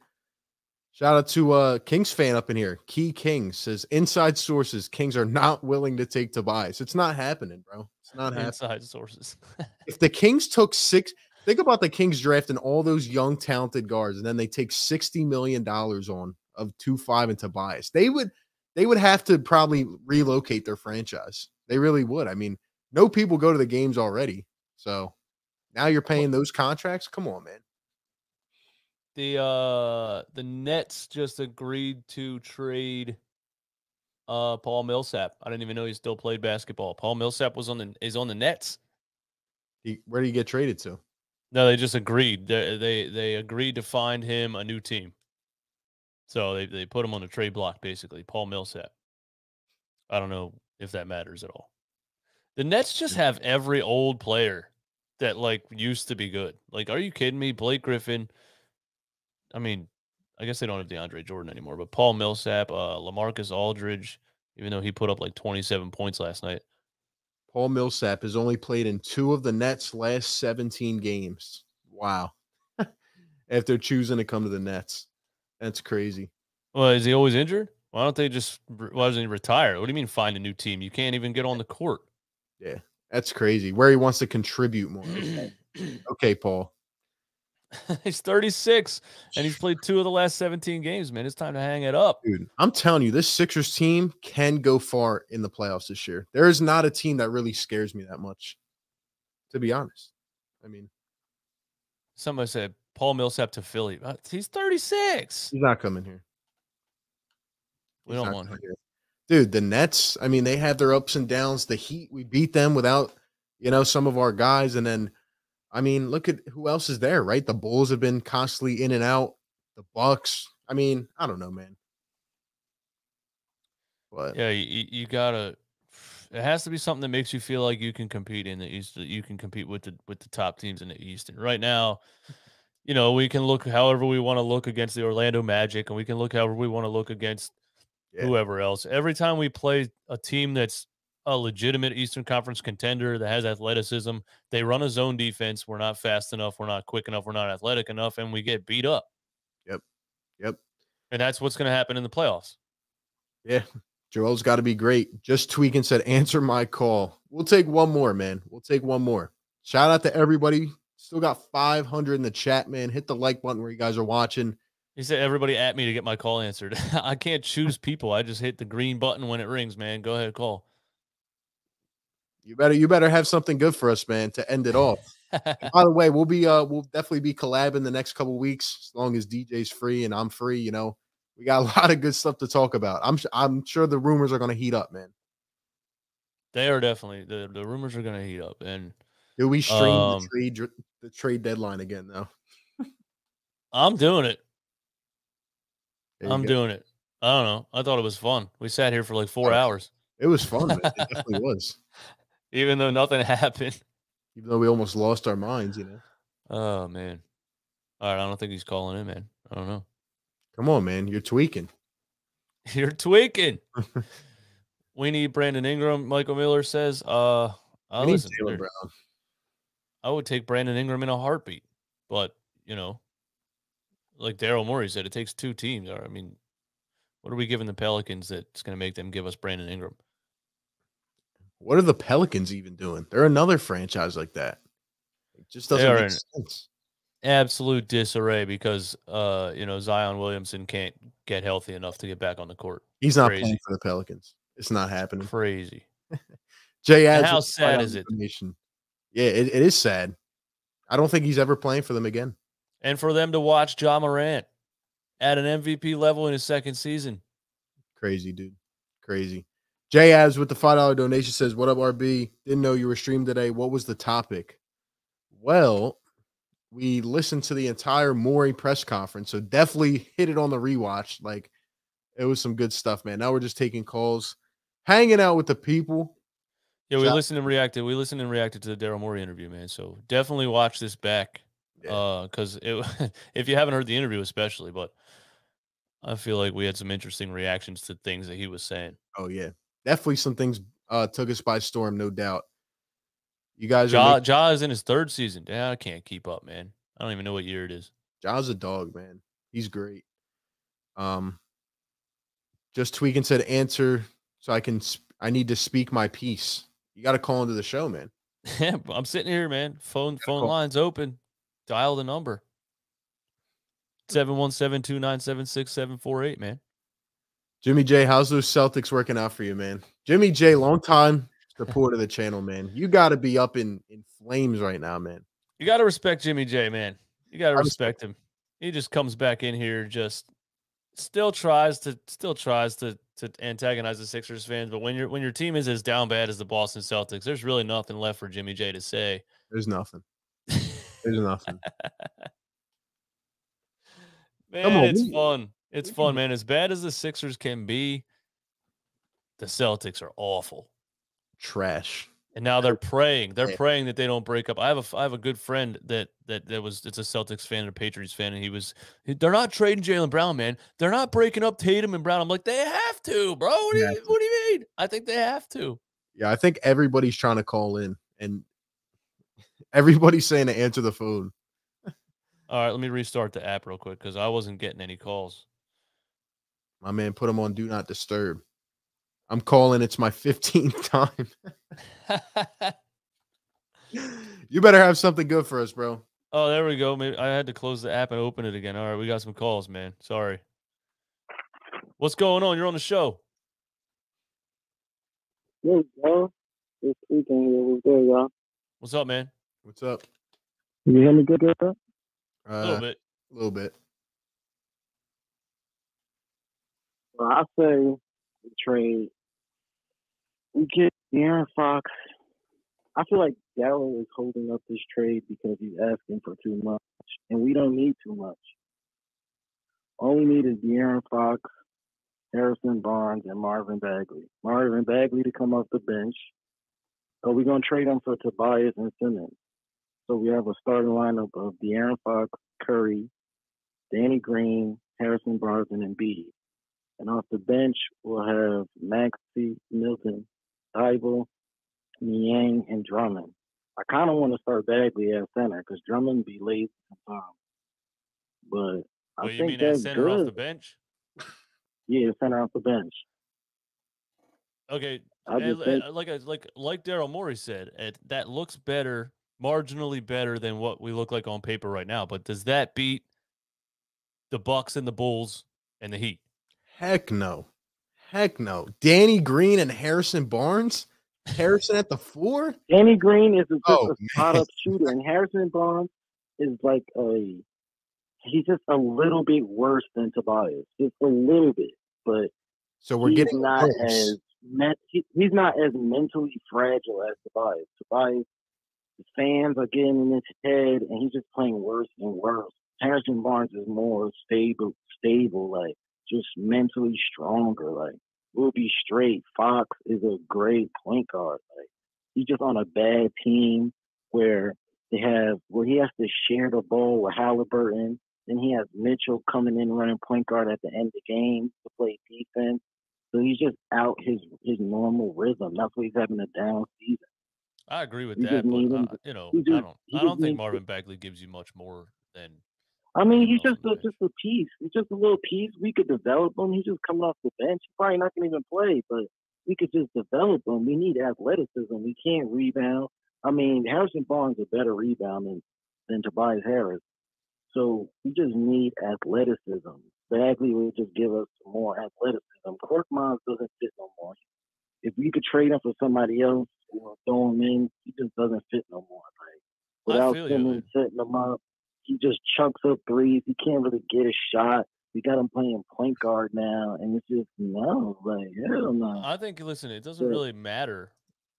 Shout out to uh Kings fan up in here. Key Kings says inside sources, Kings are not willing to take Tobias. It's not happening, bro. It's not happening. Inside sources. [LAUGHS] If the Kings took six, think about the Kings drafting all those young, talented guards, and then they take sixty million dollars on of two five and Tobias. They would they would have to probably relocate their franchise. They really would. I mean, no people go to the games already. So now you're paying those contracts. Come on, man. The uh the Nets just agreed to trade uh Paul Millsap. I didn't even know he still played basketball. Paul Millsap was on the is on the Nets. He, where do you get traded to? No, they just agreed. They they, they agreed to find him a new team. So they, they put him on the trade block basically. Paul Millsap. I don't know if that matters at all. The Nets just have every old player that like used to be good. Like, are you kidding me? Blake Griffin. I mean, I guess they don't have DeAndre Jordan anymore, but Paul Millsap, uh, LaMarcus Aldridge, even though he put up like 27 points last night. Paul Millsap has only played in two of the Nets' last 17 games. Wow. [LAUGHS] After choosing to come to the Nets. That's crazy. Well, is he always injured? Why don't they just? Why doesn't he retire? What do you mean find a new team? You can't even get on the court. Yeah, that's crazy. Where he wants to contribute more. [CLEARS THROAT] okay, Paul. [LAUGHS] he's 36 and he's played two of the last 17 games, man. It's time to hang it up. Dude, I'm telling you, this Sixers team can go far in the playoffs this year. There is not a team that really scares me that much, to be honest. I mean, Somebody said Paul Millsap to Philly. Uh, He's 36. he's not coming here. We He's don't want him. here. Dude, the Nets, I mean, they have their ups and downs. The Heat, we beat them without, you know, some of our guys. And then, I mean, look at who else is there, right? The Bulls have been constantly in and out. The Bucks. I mean, I don't know, man. But Yeah, you, you- gotta. It has to be something that makes you feel like you can compete in the East. You can compete with the with the top teams in the East. And right now, you know, we can look however we want to look against the Orlando Magic, and we can look however we want to look against Yeah. whoever else. Every time we play a team that's a legitimate Eastern Conference contender that has athleticism, they run a zone defense. We're not fast enough. We're not quick enough. We're not athletic enough, and we get beat up. Yep. Yep. And that's what's going to happen in the playoffs. Yeah, Joel's got to be great. Just tweaking said, answer my call. We'll take one more, man. We'll take one more. Shout out to everybody. Still got 500 in the chat, man. Hit the like button where you guys are watching. He said everybody at me to get my call answered. [LAUGHS] I can't choose people. I just hit the green button when it rings, man. Go ahead, call. You better you better have something good for us, man, to end it off. By the way, we'll be uh we'll definitely be collabing the next couple weeks as long as DJ's free and I'm free. You know, we got [LAUGHS] a lot of good stuff to talk about. I'm I'm sure the rumors are going to heat up, man. They are definitely the, the rumors are gonna heat up. And Do we stream Um, the trade the trade deadline again though? I'm doing it. I'm go. doing it. I don't know. I thought it was fun. We sat here for like four Oh, hours, It was fun, man. It [LAUGHS] definitely was. even though nothing [LAUGHS] happened. Even though we almost lost our minds, you know. Oh man. All right, I don't think he's calling in, man. I don't know. Come on, man. You're tweaking. [LAUGHS] You're tweaking. we need Brandon Ingram. Michael Miller says, "Uh, need listen, Brown. I would take Brandon Ingram in a heartbeat, but you know, like Daryl Morey said, it takes two teams. Or I mean, what are we giving the Pelicans that's going to make them give us Brandon Ingram? What are the Pelicans even doing? They're another franchise like that. It just doesn't make sense. absolute disarray because uh, you know, Zion Williamson can't get healthy enough to get back on the court. He's not Crazy. playing for the Pelicans. It's not happening. Crazy. [LAUGHS] Jay adds how sad is it? Yeah, it, it is sad. I don't think he's ever playing for them again. And for them to watch Ja Morant at an MVP level in his second season. Crazy, dude. Crazy. Jay Abs with the five dollar donation says, "What up, RB? Didn't know you were streamed today. What was the topic?" Well, we listened to the entire Morey press conference, so definitely hit it on the rewatch. Like it was some good stuff, man. Now we're just taking calls, hanging out with the people. Yeah, we Shout- listened and reacted. We listened and reacted to the Daryl Morey interview, man. So definitely watch this back. Uh, because it [LAUGHS] if you haven't heard the interview, especially, but I feel like we had some interesting reactions to things that he was saying. Oh yeah, definitely some things uh took us by storm, no doubt. You guys are Ja, making- ja is in his third season. Yeah, I can't keep up, man. I don't even know what year it is. Ja's a dog, man. He's great. Um, just tweaking said answer so I can. Sp- I need to speak my piece. You got to call into the show, man. Yeah, [LAUGHS] I'm sitting here, man. Phone phone call. lines open. Dial the number. Hmm. 717-297-6748, man. Jimmy J, how's those Celtics working out for you, man? Jimmy J, long time supporter of the channel, man. You got to be up in in flames right now, man. You got to respect Jimmy J, man. You got to respect him. He just comes back in here, just still tries to still tries to to antagonize the Sixers fans. But when your when your team is as down bad as the Boston Celtics, there's really nothing left for Jimmy J to say. There's nothing. There's nothing. [LAUGHS] Man, Come on, it's we- fun. It's fun, man. As bad as the Sixers can be, the Celtics are awful. Trash. And now they're praying. They're praying that they don't break up. I have a I have a good friend that that that was it's a Celtics fan and a Patriots fan, and he was they're not trading Jaylen Brown, man. They're not breaking up Tatum and Brown. I'm like, they have to, bro. What do you what do you mean? I think they have to. Yeah, I think everybody's trying to call in, and everybody's saying to answer the phone. All right, let me restart the app real quick because I wasn't getting any calls. My man put him on do not disturb. I'm calling. It's my [LAUGHS] 15th time. [LAUGHS] you better have something good for us, bro. Oh, there we go. Maybe I had to close the app and open it again. All right, we got some calls, man. Sorry. What's going on? You're on the show. Yo, bro. This weekend here was good, y'all. What's up, man? What's up? Can you hear me good, bro? Uh, a little bit. A little bit. Well, I say the trade. We get Aaron Fox. I feel like Darrow is holding up this trade because he's asking for too much, and we don't need too much. All we need is De'Aaron Fox, Harrison Barnes, and Marvin Bagley. Marvin Bagley to come off the bench. But we're gonna trade him for Tobias and Simmons. So we have a starting lineup of De'Aaron Fox, Curry, Danny Green, Harrison Barnes, and Embiid. And off the bench, we'll have Maxey, Milton, Thybulle, Niang, and Drummond. I kind of want to start Bagley at center because Drummond be late sometimes. But I Well, you think mean at that's center good. off the bench? Yeah, center off the bench. Okay. I and think- uh, like like like Daryl Morey said, it, that looks better, marginally better than what we look like on paper right now. But does that beat the Bucks and the Bulls and the Heat? Heck no. Heck no. Danny Green and Harrison Barnes. Harrison at the four. Danny Green is a, oh, just Oh, a spot up shooter, and Harrison Barnes is like a he's just a little bit worse than Tobias, just a little bit. But So we're he's getting not worse. as he's not as mentally fragile as Tobias. Tobias, the fans are getting in his head, and he's just playing worse and worse. Harrison Barnes is more stable, stable, like just mentally stronger. Like we'll be straight. Fox is a great point guard. Like he's just on a bad team where they have where he has to share the ball with Halliburton. Then he has Mitchell coming in running point guard at the end of the game to play defense. So he's just out his his normal rhythm. That's why he's having a down season. I agree with We that, but uh, you know, we I don't, I don't think Marvin Bagley gives you much more than I mean, he's just a, just a piece. He's just a little piece. We could develop him. He's just coming off the bench. He's probably not going to even play, but we could just develop him. We need athleticism. We can't rebound. I mean, Harrison Barnes is a better rebounder than, than Tobias Harris. So we just need athleticism. Bagley will just give us more athleticism. Cork Mons doesn't fit no more. If we could trade him for somebody else or throw him in, he just doesn't fit no more. Like without feel you, setting him up, he just chucks up threes. He can't really get a shot. We got him playing point guard now, and it's just no, like hell no. I think listen, it doesn't Yeah. really matter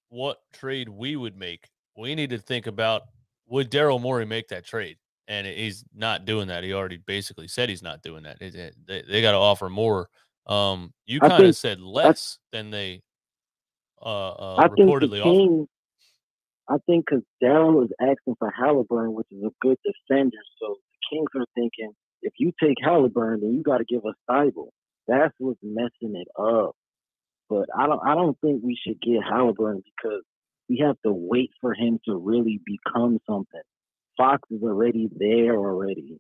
what trade we would make. We need to think about would Daryl Morey make that trade, and he's not doing that. He already basically said he's not doing that. It- it- They, they got to offer more. Um, you kind of said less than they uh, uh I think the reportedly offered. Kings. I think because Daryl was asking for Halliburton, which is a good defender, so the Kings are thinking if you take Halliburton, then you got to give us Thybulle. That's what's messing it up. But I don't. I don't think we should get Halliburton because we have to wait for him to really become something. Fox is already there already.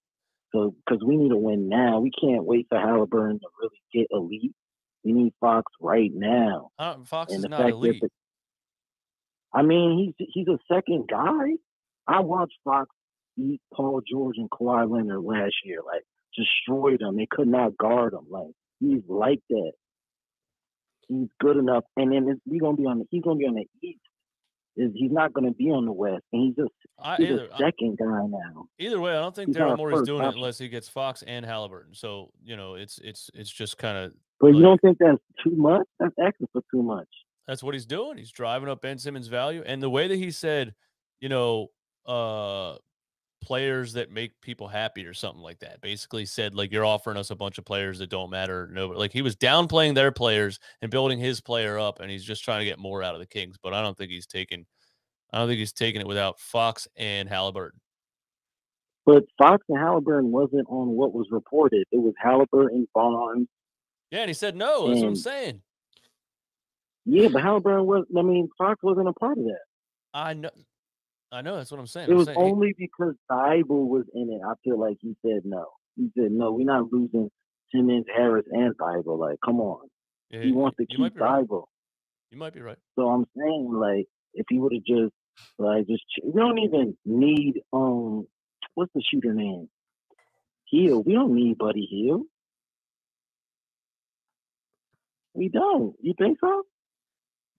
So because we need to win now, we can't wait for Halliburton to really get elite. We need Fox right now. Uh, Fox And is the not elite. the- I mean, he's he's a second guy. I watched Fox beat Paul George and Kawhi Leonard last year, like destroyed them. They could not guard him. Like he's like that. He's good enough, and then it's, we gonna be on the he's gonna be on the East. Is he's not gonna be on the West, and he's just I- he's either- a I- second guy now. Either way, I don't think He's Daryl Morey's doing it unless he gets Fox and Halliburton. So you know, it's it's it's just kind of But you don't think that's too much? That's asking for too much. That's what he's doing. He's driving up Ben Simmons' value. And the way that he said, you know, uh players that make people happy or something like that. Basically said like you're offering us a bunch of players that don't matter. No, like he was downplaying their players and building his player up and he's just trying to get more out of the Kings. But I don't think he's taking I don't think he's taking it without Fox and Halliburton. But Fox and Halliburton wasn't on what was reported. It was Halliburton, Barnes. Yeah, and he said no. That's what I'm saying. Yeah, but Halliburton was. I mean, Fox wasn't a part of that. I know I know that's what I'm saying. It I'm was saying he- only because Thybulle was in it. I feel like he said no. He said no. We're not losing Simmons, Harris, and Thybulle. Like, come on. Yeah, he wants to keep be right. You might be right. So I'm saying, like, if he would have just, like, just we don't even need um what's the shooter name? Hield. We don't need Buddy Hield. We don't. You think so?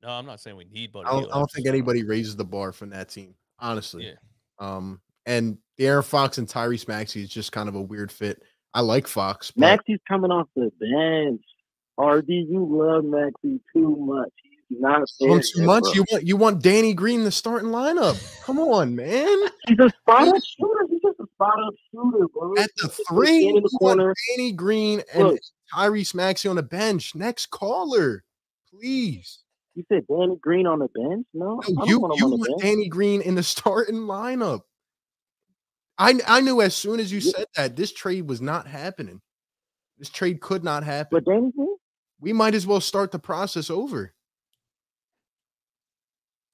No, I'm not saying we need Buddy. I don't, Hield. I don't think saying- anybody raises the bar from that team, honestly. Yeah. Um, and De'Aaron Fox and Tyrese Maxey is just kind of a weird fit. I like Fox, but Maxey's coming off the bench. RD, you love Maxey too much. He's not on there too much. bro. You want you want Danny Green in the starting lineup. Come on, man. [LAUGHS] He's a spot up shooter. He's just a spot up shooter, bro. At the three, in the corner. Danny Green and Look. Tyrese Maxey on the bench. Next caller, please. You said Danny Green on the bench? No, I No, don't you want you on the want bench. Danny Green in the starting lineup. I I knew as soon as you said that this trade was not happening. This trade could not happen. But Danny Green, We might as well start the process over.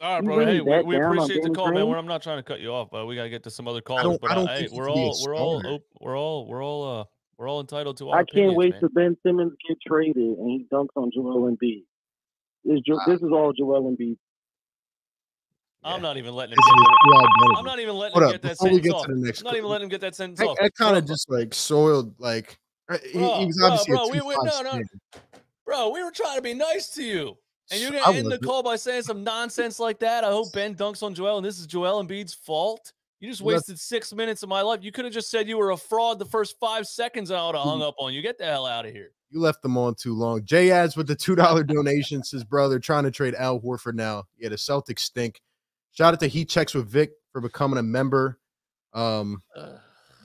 All right, You bro. Hey, we, we appreciate the Danny call, man. We're, I'm not trying to cut you off, but we gotta get to some other callers. don't- but I don't uh, think hey, we're could be a all we're all op- we're all we're all uh we're all entitled to our I can't wait man. till Ben Simmons get traded and he dunks on Joel Embiid. This, Jo- this is all Joel Embiid. I'm not even letting him This get is that. I'm not even letting Hold him up, get that before sentence get off. to the next I'm not even letting him get that sentence That, off. that kind of just like soiled like he, bro, he was bro, obviously bro, a we, two we, no, no, bro, we were trying to be nice to you. And you're gonna end the wasn't. call by saying some nonsense like that. I hope Ben dunks on Joel, and this is Joel Embiid's fault. You just wasted six minutes of my life. You could have just said you were a fraud the first five seconds, and I would have Mm. hung up on you. Get the hell out of here. You left them on too long. Jay adds with the two dollar donation says, "Brother, trying to trade Al Horford now. Yeah, the Celtics stink. Shout out to Heat Checks with Vic for becoming a member. Um,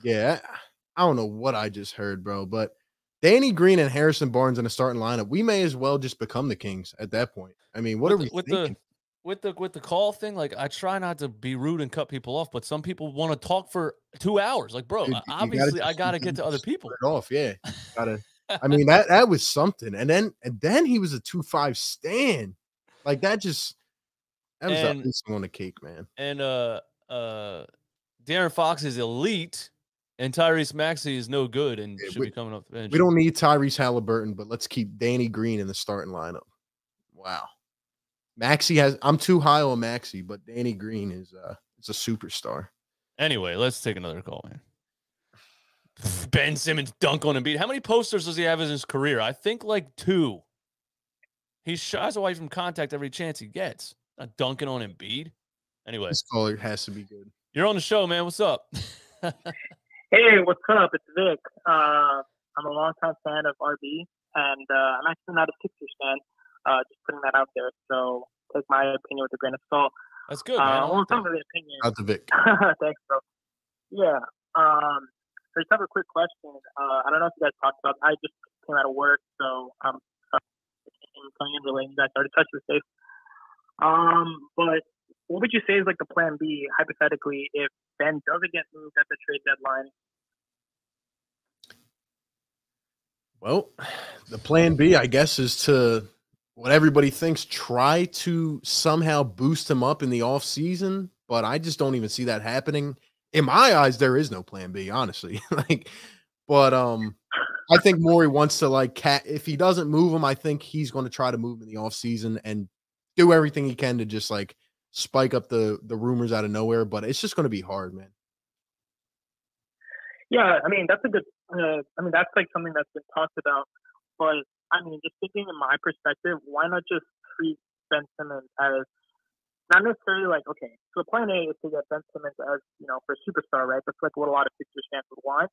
yeah, I don't know what I just heard, bro, but Danny Green and Harrison Barnes in the starting lineup. We may as well just become the Kings at that point. I mean, what with are the, we with thinking? With the with the call thing? Like, I try not to be rude and cut people off, but some people want to talk for two hours. Like, bro, Dude, you gotta obviously, I gotta get to other people. Off, yeah. Gotta. [LAUGHS] I mean that that was something, and then and then he was a two five stand, like that. Just that was And- icing on the cake, man. And uh uh De'Aaron Fox is elite, and Tyrese Maxey is no good and should we- be coming off the bench. We don't need Tyrese Halliburton, but let's keep Danny Green in the starting lineup. Wow. Maxey has I'm too high on Maxey, but Danny Green is uh is a superstar. Anyway, let's take another call, man. [SIGHS] Ben Simmons dunk on Embiid. How many posters does he have in his career? I think like two. He shies away from contact every chance he gets. Not dunking on Embiid. Anyway, This caller has to be good. you're on the show, man. What's up? [LAUGHS] Hey, what's up? It's Vic. Uh, I'm a longtime fan of RB, and uh, I'm actually not a Sixers fan. Uh, just putting that out there. So take my opinion with a grain of salt. That's good, man. I Uh, well, like it's not that. really opinion. Out to Vic. [LAUGHS] Thanks, bro. Yeah. Um, so just have a quick question. Uh, I don't know if you guys talked about. I just came out of work, so I'm sorry, coming in relating. You guys already touched the space. Um, but what would you say is like the plan B hypothetically if Ben doesn't get moved at the trade deadline? Well, the plan B, I guess, is to what everybody thinks, try to somehow boost him up in the off season, but I just don't even see that happening. In my eyes, there is no plan B, honestly. [LAUGHS] like, but um, I think Morey wants to like cat. If he doesn't move him, I think he's going to try to move him in the off season and do everything he can to just like spike up the the rumors out of nowhere. But it's just going to be hard, man. Yeah, I mean that's a good. Uh, I mean that's like something that's been talked about. But I mean, just thinking in my perspective, why not just treat Ben Simmons as not necessarily like okay. So the plan A is to get Ben Simmons as you know for a superstar, right? That's like what a lot of Sixers fans would want.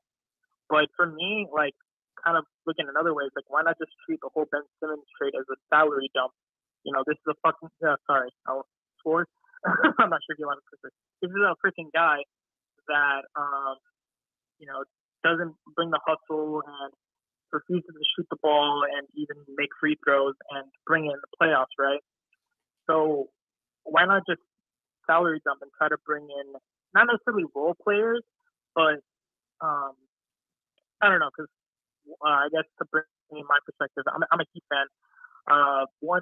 But for me, like kind of looking in other ways, like why not just treat the whole Ben Simmons trade as a salary dump? You know, this is a fucking uh, sorry, I'll swear. [LAUGHS] I'm not sure if you want to put this. This is a freaking guy that um you know, doesn't bring the hustle and refuses to shoot the ball and even make free throws and bring in the playoffs, right? So why not just salary dump and try to bring in not necessarily role players, but um, I don't know, because uh, I guess to bring in my perspective, I'm, I'm a Heat fan. Uh, one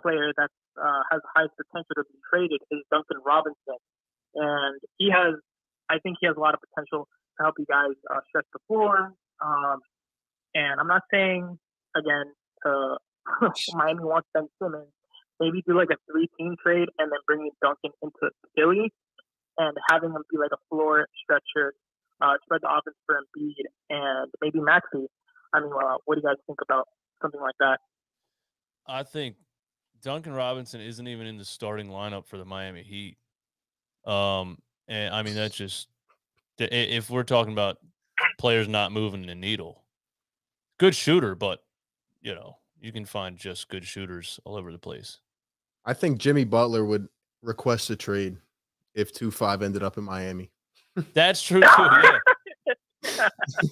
player that uh, has the highest potential to be traded is Duncan Robinson, and he has, I think he has a lot of potential to help you guys uh, stretch the floor. Um, and I'm not saying again to [LAUGHS] Miami wants Ben Simmons. Maybe do like a three-team trade and then bring Duncan into Philly and having him be like a floor stretcher uh, spread the offense for Embiid and maybe Maxey. I mean, uh, what do you guys think about something like that? I think Duncan Robinson isn't even in the starting lineup for the Miami Heat. Um, and I mean that's just if we're talking about players not moving the needle. Good shooter, but you know you can find just good shooters all over the place. I think Jimmy Butler would request a trade if two five ended up in Miami. That's true too. Yeah, [LAUGHS]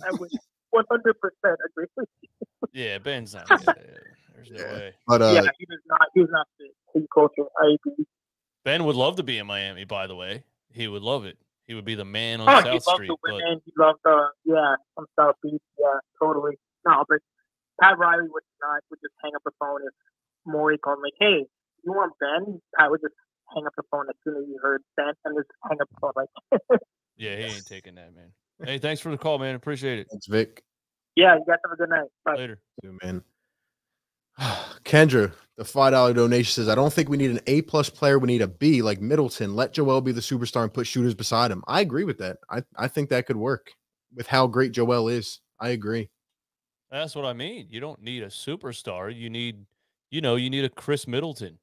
I would 100% agree with you. yeah. Ben's not. [LAUGHS] Yeah, yeah, there's no way. But uh, yeah, he was not. He was not the team culture. I agree. Ben would love to be in Miami. By the way, he would love it. He would be the man on Oh, he South loved Street. the But women. He loved the yeah from South Beach. Yeah, totally. No, but Pat Riley would not would just hang up the phone if Morey called like, "Hey, you want Ben?" Pat would just hang up the phone as soon as he heard Ben and just hang up the phone like, [LAUGHS] yeah, he ain't taking that, man. Hey, thanks for the call, man. Appreciate it. Thanks, Vic. "Yeah, you guys have a good night." Bye. Later. Too, man. [SIGHS] Kendra, the five dollar donation says, "I don't think we need an A plus player. We need a B like Middleton. Let Joel be the superstar and put shooters beside him." I agree with that. I I think that could work with how great Joel is. I agree. That's what I mean. You don't need a superstar. You need, you know, you need a Khris Middleton.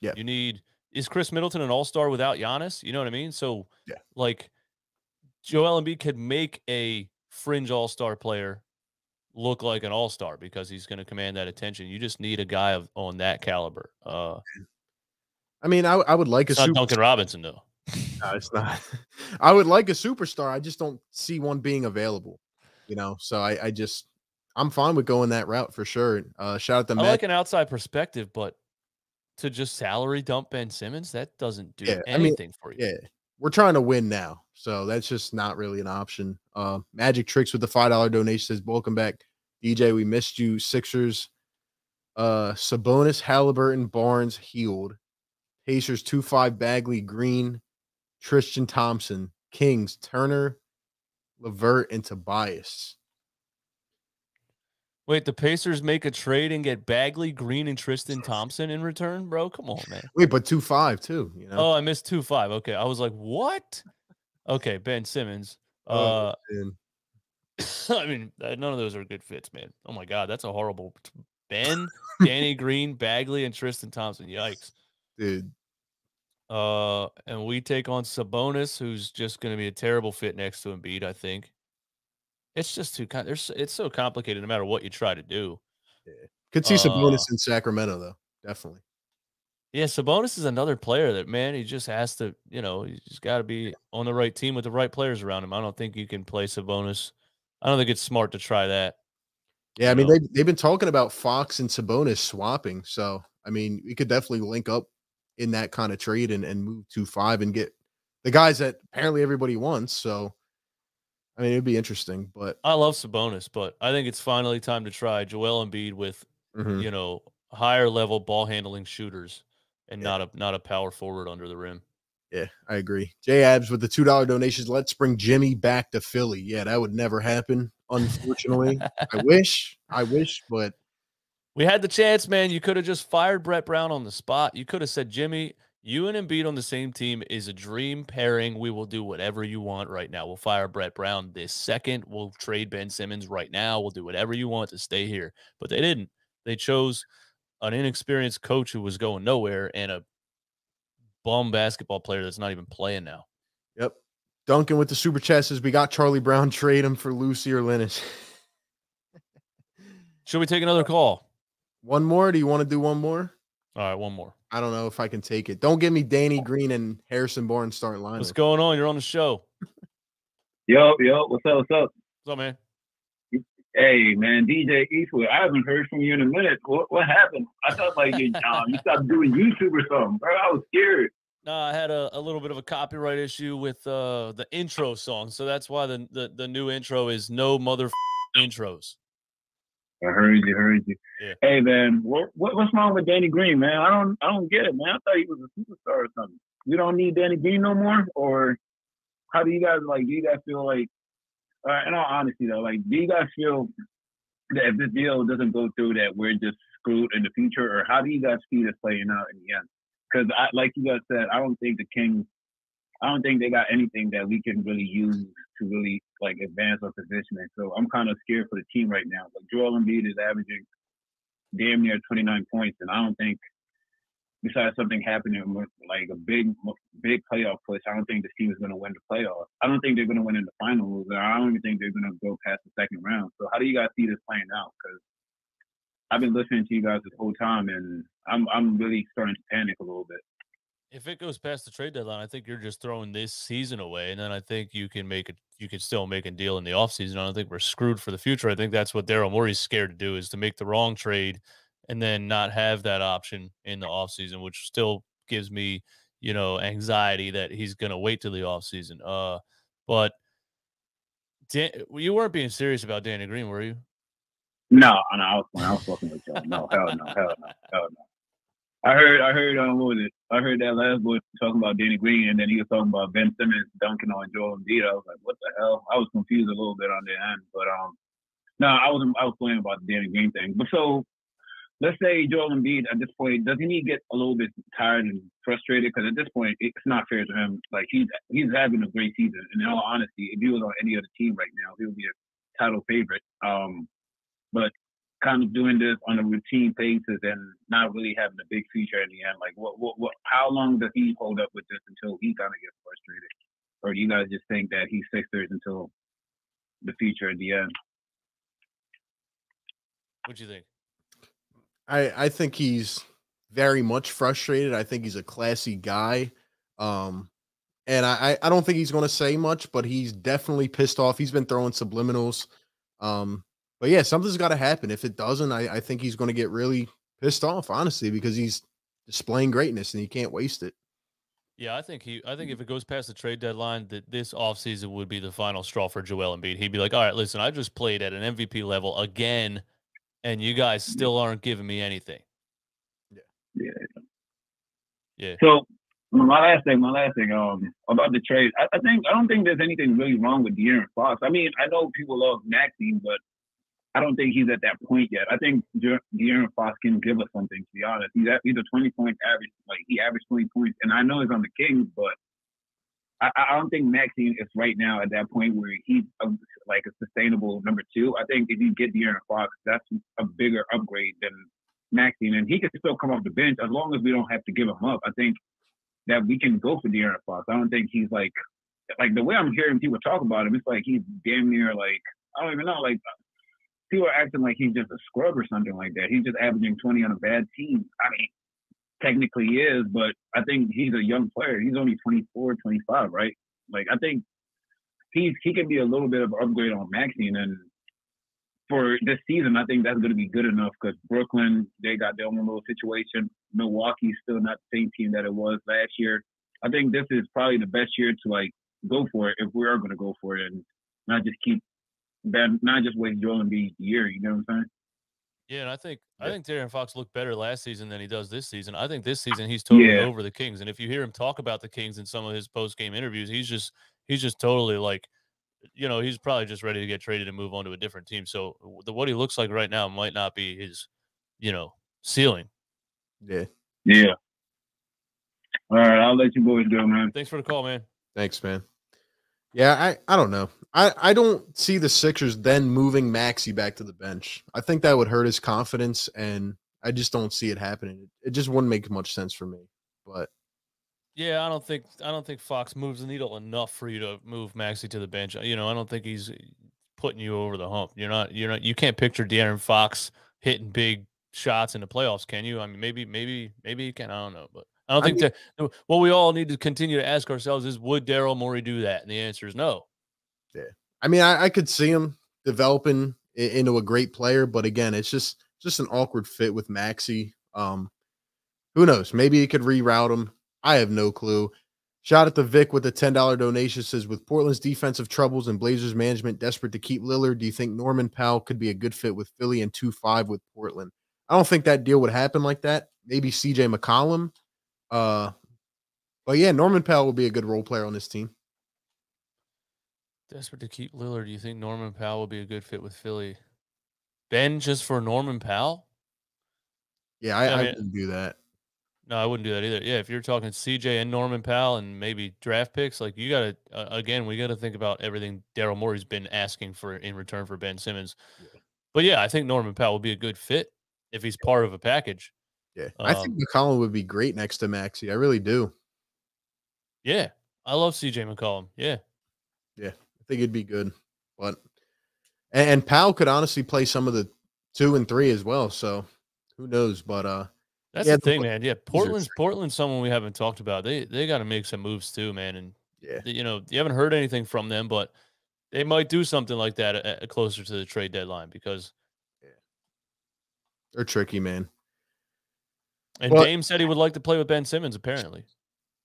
Yeah. You need is Khris Middleton an all star without Giannis? You know what I mean? So Yeah. like Joel Embiid could make a fringe all star player look like an all star because he's going to command that attention. You just need a guy of on that caliber. Uh I mean, I I would like a not super. Duncan Robinson though. [LAUGHS] No, it's not. [LAUGHS] I would like a superstar. I just don't see one being available. You know, so I I just I'm fine with going that route for sure. Uh, shout out to I Matt. like an outside perspective, but to just salary dump Ben Simmons, that doesn't do Yeah, I mean, anything for you. Yeah, we're trying to win now, so that's just not really an option. Uh, Magic Tricks with the five dollar donation says, "Welcome back, DJ. We missed you, Sixers. Uh, Sabonis, Halliburton, Barnes, Hield. Pacers two five, Bagley, Green, Tristan Thompson, Kings, Turner, LeVert, and Tobias. Wait, the Pacers make a trade and get Bagley, Green, and Tristan Thompson in return, bro? Come on, man. Wait, but two five too. You know, Oh, I missed two five. Okay, I was like, what? Okay, Ben Simmons. Oh, Uh, man. [LAUGHS] I mean, uh, none of those are good fits, man. Oh my god, that's a horrible. Ben, Danny Green, Bagley, and Tristan Thompson. Yikes. dude. Uh, and we take on Sabonis, who's just going to be a terrible fit next to Embiid. I think. It's just too kind. There's it's so complicated. No matter what you try to do. Could see Uh, Sabonis in Sacramento though, definitely. Yeah, Sabonis is another player that man, he just has to, you know, he's just got to be on the right team with the right players around him. I don't think you can play Sabonis. I don't think it's smart to try that. Yeah, I mean know? they they've been talking about Fox and Sabonis swapping. So I mean, we could definitely link up in that kind of trade and, and move to five and get the guys that apparently everybody wants. So I mean, it'd be interesting, but I love Sabonis, but I think it's finally time to try Joel Embiid with, Mhm. you know, higher level ball handling shooters and not a not a power forward under the rim. yeah, I agree. J Abs with the two dollar donations. Let's bring Jimmy back to Philly. Yeah, that would never happen. Unfortunately, I wish, I wish, but We had the chance, man. You could have just fired Brett Brown on the spot. You could have said, Jimmy, you and Embiid on the same team is a dream pairing. We will do whatever you want right now. We'll fire Brett Brown this second. We'll trade Ben Simmons right now. We'll do whatever you want to stay here. But they didn't. They chose an inexperienced coach who was going nowhere and a bum basketball player that's not even playing now. yep. Duncan with the super chat says we got Charlie Brown. [LAUGHS] Trade him for Lucy or Linus. Should we take another call? One more? Do you want to do one more? All right, one more. I don't know if I can take it. Don't give me Danny Green and Harrison Barnes starting line. What's going on? You're on the show. Yo, yo, what's up? What's up? What's up, man? Hey, man, DJ Eastwood. I haven't heard from you in a minute. What, what happened? I thought like you, um, you stopped doing YouTube or something, bro. I was scared. No, I had a, a little bit of a copyright issue with uh, the intro song, so that's why the, the the new intro is no mother intros. I heard you, heard you. Yeah. Hey, man, what, what what's wrong with Danny Green, man? I don't I don't get it, man. I thought he was a superstar or something. You don't need Danny Green no more, or how do you guys like? Do you guys feel like? Uh, in all honesty, though, like, do you guys feel that if this deal doesn't go through, that we're just screwed in the future, or how do you guys see this playing out in the end? Because, I, like you guys said, I don't think the Kings, I don't think they got anything that we can really use to really like advance or positioning. So I'm kind of scared for the team right now. Like Joel Embiid is averaging damn near 29 points, and I don't think besides something happening with like a big big playoff push, I don't think this team is going to win the playoffs. I don't think they're going to win in the finals, I don't even think they're going to go past the second round. So how do you guys see this playing out? Because I've been listening to you guys this whole time, and I'm I'm really starting to panic a little bit. If it goes past the trade deadline, I think you're just throwing this season away, and then I think you can make it. You can still make a deal in the offseason. I don't think we're screwed for the future. I think that's what Daryl Morey's scared to do is to make the wrong trade and then not have that option in the offseason, which still gives me, you know, anxiety that he's going to wait till the offseason. Uh, but Dan, you weren't being serious about Danny Green, were you? No, no, I was, I was fucking with y'all. No, hell no, hell no, hell no. I heard, I heard, um, what was it? I heard that last boy talking about Danny Green, and then he was talking about Ben Simmons dunking on Joel Embiid. I was like, what the hell? I was confused a little bit on the end, but um, no, I wasn't. I was playing about the Danny Green thing. But so, let's say Joel Embiid at this point doesn't he get a little bit tired and frustrated? Because at this point, it's not fair to him. Like he's he's having a great season. And in all honesty, if he was on any other team right now, he would be a title favorite. Um, but kind of doing this on a routine basis and not really having a big future in the end. Like, what, what, what? How long does he hold up with this until he kind of gets frustrated, or do you guys just think that he's Sixers until the future at the end? What do you think? I I think he's very much frustrated. I think he's a classy guy. Um and I I don't think he's going to say much, but he's definitely pissed off. He's been throwing subliminals. Um but yeah, something's got to happen. If it doesn't, I, I think he's going to get really pissed off, honestly, because he's displaying greatness and he can't waste it. Yeah, I think he. I think if it goes past the trade deadline, that this offseason would be the final straw for Joel Embiid. He'd be like, "All right, listen, I just played at an MVP level again, and you guys still aren't giving me anything." Yeah. Yeah. Yeah. So my last thing, my last thing, um, about the trade. I, I think I don't think there's anything really wrong with De'Aaron Fox. I mean, I know people love Maxine, but I don't think he's at that point yet. I think De- De'Aaron Fox can give us something. To be honest, he's at, he's a 20 point average. Like he averaged 20 points, and I know he's on the Kings, but I, I don't think Maxine is right now at that point where he's a, like a sustainable number two. I think if you get De'Aaron Fox, that's a bigger upgrade than Maxine, and he can still come off the bench as long as we don't have to give him up. I think that we can go for De'Aaron Fox. I don't think he's like like the way I'm hearing people talk about him. It's like he's damn near like I don't even know like people are acting like he's just a scrub or something like that. He's just averaging 20 on a bad team. I mean, technically he is, but I think he's a young player. He's only 24, 25, right? Like I think he's he can be a little bit of upgrade on Maxine, and for this season, I think that's going to be good enough because Brooklyn they got their own little situation. Milwaukee's still not the same team that it was last year. I think this is probably the best year to like go for it if we are going to go for it and not just keep that not just wait Joel Embiid's year. You know what I'm saying? Yeah, and I think I think De'Aaron Fox looked better last season than he does this season. I think this season he's totally Yeah. over the Kings. And if you hear him talk about the Kings in some of his post game interviews, he's just he's just totally like, you know, he's probably just ready to get traded and move on to a different team. So the what he looks like right now might not be his, you know, ceiling. Yeah. Yeah. All right, I'll let you boys go, man. Thanks for the call, man. Thanks, man. Yeah, I, I don't know. I, I don't see the Sixers then moving Maxey back to the bench. I think that would hurt his confidence, and I just don't see it happening. It just wouldn't make much sense for me. But Yeah, I don't think I don't think Fox moves the needle enough for you to move Maxey to the bench. You know, I don't think he's putting you over the hump. You're not you're not you can't picture De'Aaron Fox hitting big shots in the playoffs, can you? I mean, maybe maybe maybe you can. I don't know, but I don't I think that what we all need to continue to ask ourselves is would Daryl Morey do that? And the answer is no. yeah, I mean, I, I could see him developing into a great player, but again, it's just just an awkward fit with Maxey. Um, who knows? Maybe he could reroute him. I have no clue. Shout out to Vic with a ten dollar donation. Says with Portland's defensive troubles and Blazers management desperate to keep Lillard, do you think Norman Powell could be a good fit with Philly and two five with Portland? I don't think that deal would happen like that. Maybe CJ McCollum. Uh, but yeah, Norman Powell would be a good role player on this team. Desperate to keep Lillard. Do you think Norman Powell would be a good fit with Philly? Ben just for Norman Powell? Yeah, I, Yeah, I I wouldn't do that. No, I wouldn't do that either. Yeah, if you're talking CJ and Norman Powell and maybe draft picks, like you got to uh, again, we got to think about everything Daryl Morey's been asking for in return for Ben Simmons. But yeah, I think Norman Powell would be a good fit if he's part of a package. Yeah, I think Um, McCollum would be great next to Maxey. I really do. Yeah, I love CJ McCollum. Yeah, Yeah, I think it'd be good. But and, and Powell could honestly play some of the two and three as well. So who knows? But uh, that's yeah, the thing, man. Yeah, Portland's Portland's someone we haven't talked about. They they got to make some moves too, man. And yeah, you know, you haven't heard anything from them, but they might do something like that uh, closer to the trade deadline because. they're tricky, man. And Well- Dame said he would like to play with Ben Simmons. Apparently,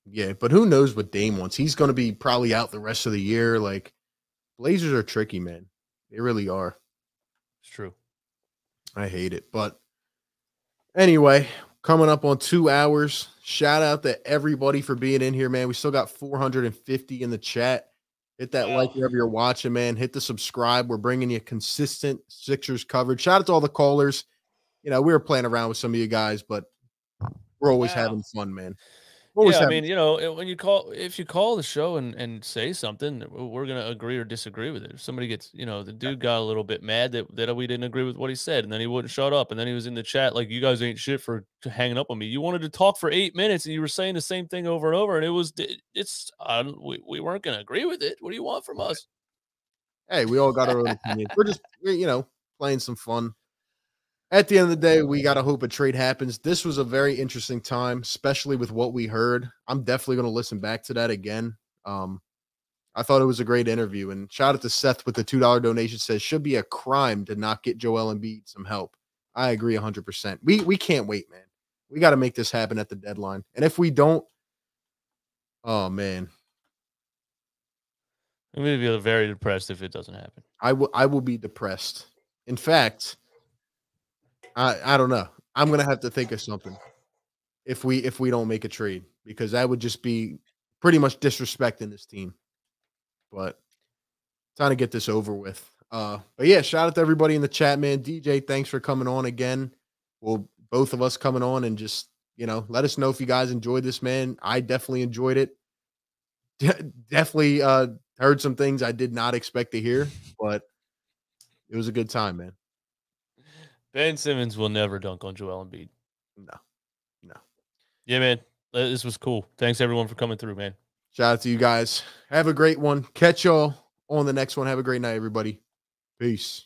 Yeah, but who knows what Dame wants? He's going to be probably out the rest of the year. Like Blazers are tricky, man. They really are. it's true. I hate it. But anyway, coming up on two hours. Shout out to everybody for being in here, man. We still got 450 in the chat. Hit that like wherever you're watching, man. Hit the subscribe. We're bringing you consistent Sixers coverage. Shout out to all the callers. You know, we were playing around with some of you guys, but we're always having fun, man. We're yeah, I mean, you know, when you call, if you call the show and, and say something, we're gonna agree or disagree with it. If somebody gets, you know, the dude got a little bit mad that, that we didn't agree with what he said, and then he wouldn't shut up, and then he was in the chat like, "You guys ain't shit for hanging up on me." You wanted to talk for eight minutes, and you were saying the same thing over and over, and it was, it- it's, uh, we, we weren't gonna agree with it. What do you want from us? hey, we all got our own [LAUGHS] opinions. We're just, you know, playing some fun. At the end of the day, we got to hope a trade happens. This was a very interesting time, especially with what we heard. I'm definitely going to listen back to that again. Um, I thought it was a great interview. And shout out to Seth with the $2 donation says, should be a crime to not get Joel Embiid some help. I agree 100%. We, we can't wait, man. We got to make this happen at the deadline. And if we don't, oh, man, I'm gonna be very depressed if it doesn't happen. I will I will be depressed. In fact, I I don't know. I'm gonna have to think of something if we if we don't make a trade because that would just be pretty much disrespecting this team. But trying to get this over with. Uh but yeah, shout out to everybody in the chat, man. DJ, thanks for coming on again. Well, both of us coming on and just you know, let us know if you guys enjoyed this, man. I definitely enjoyed it. [LAUGHS] De- definitely uh heard some things I did not expect to hear, but it was a good time, man. Ben Simmons will never dunk on Joel Embiid. No, no. Yeah, man. uh, This was cool. Thanks everyone for coming through, man. Shout out to you guys. Have a great one. Catch y'all on the next one. Have a great night, everybody. Peace.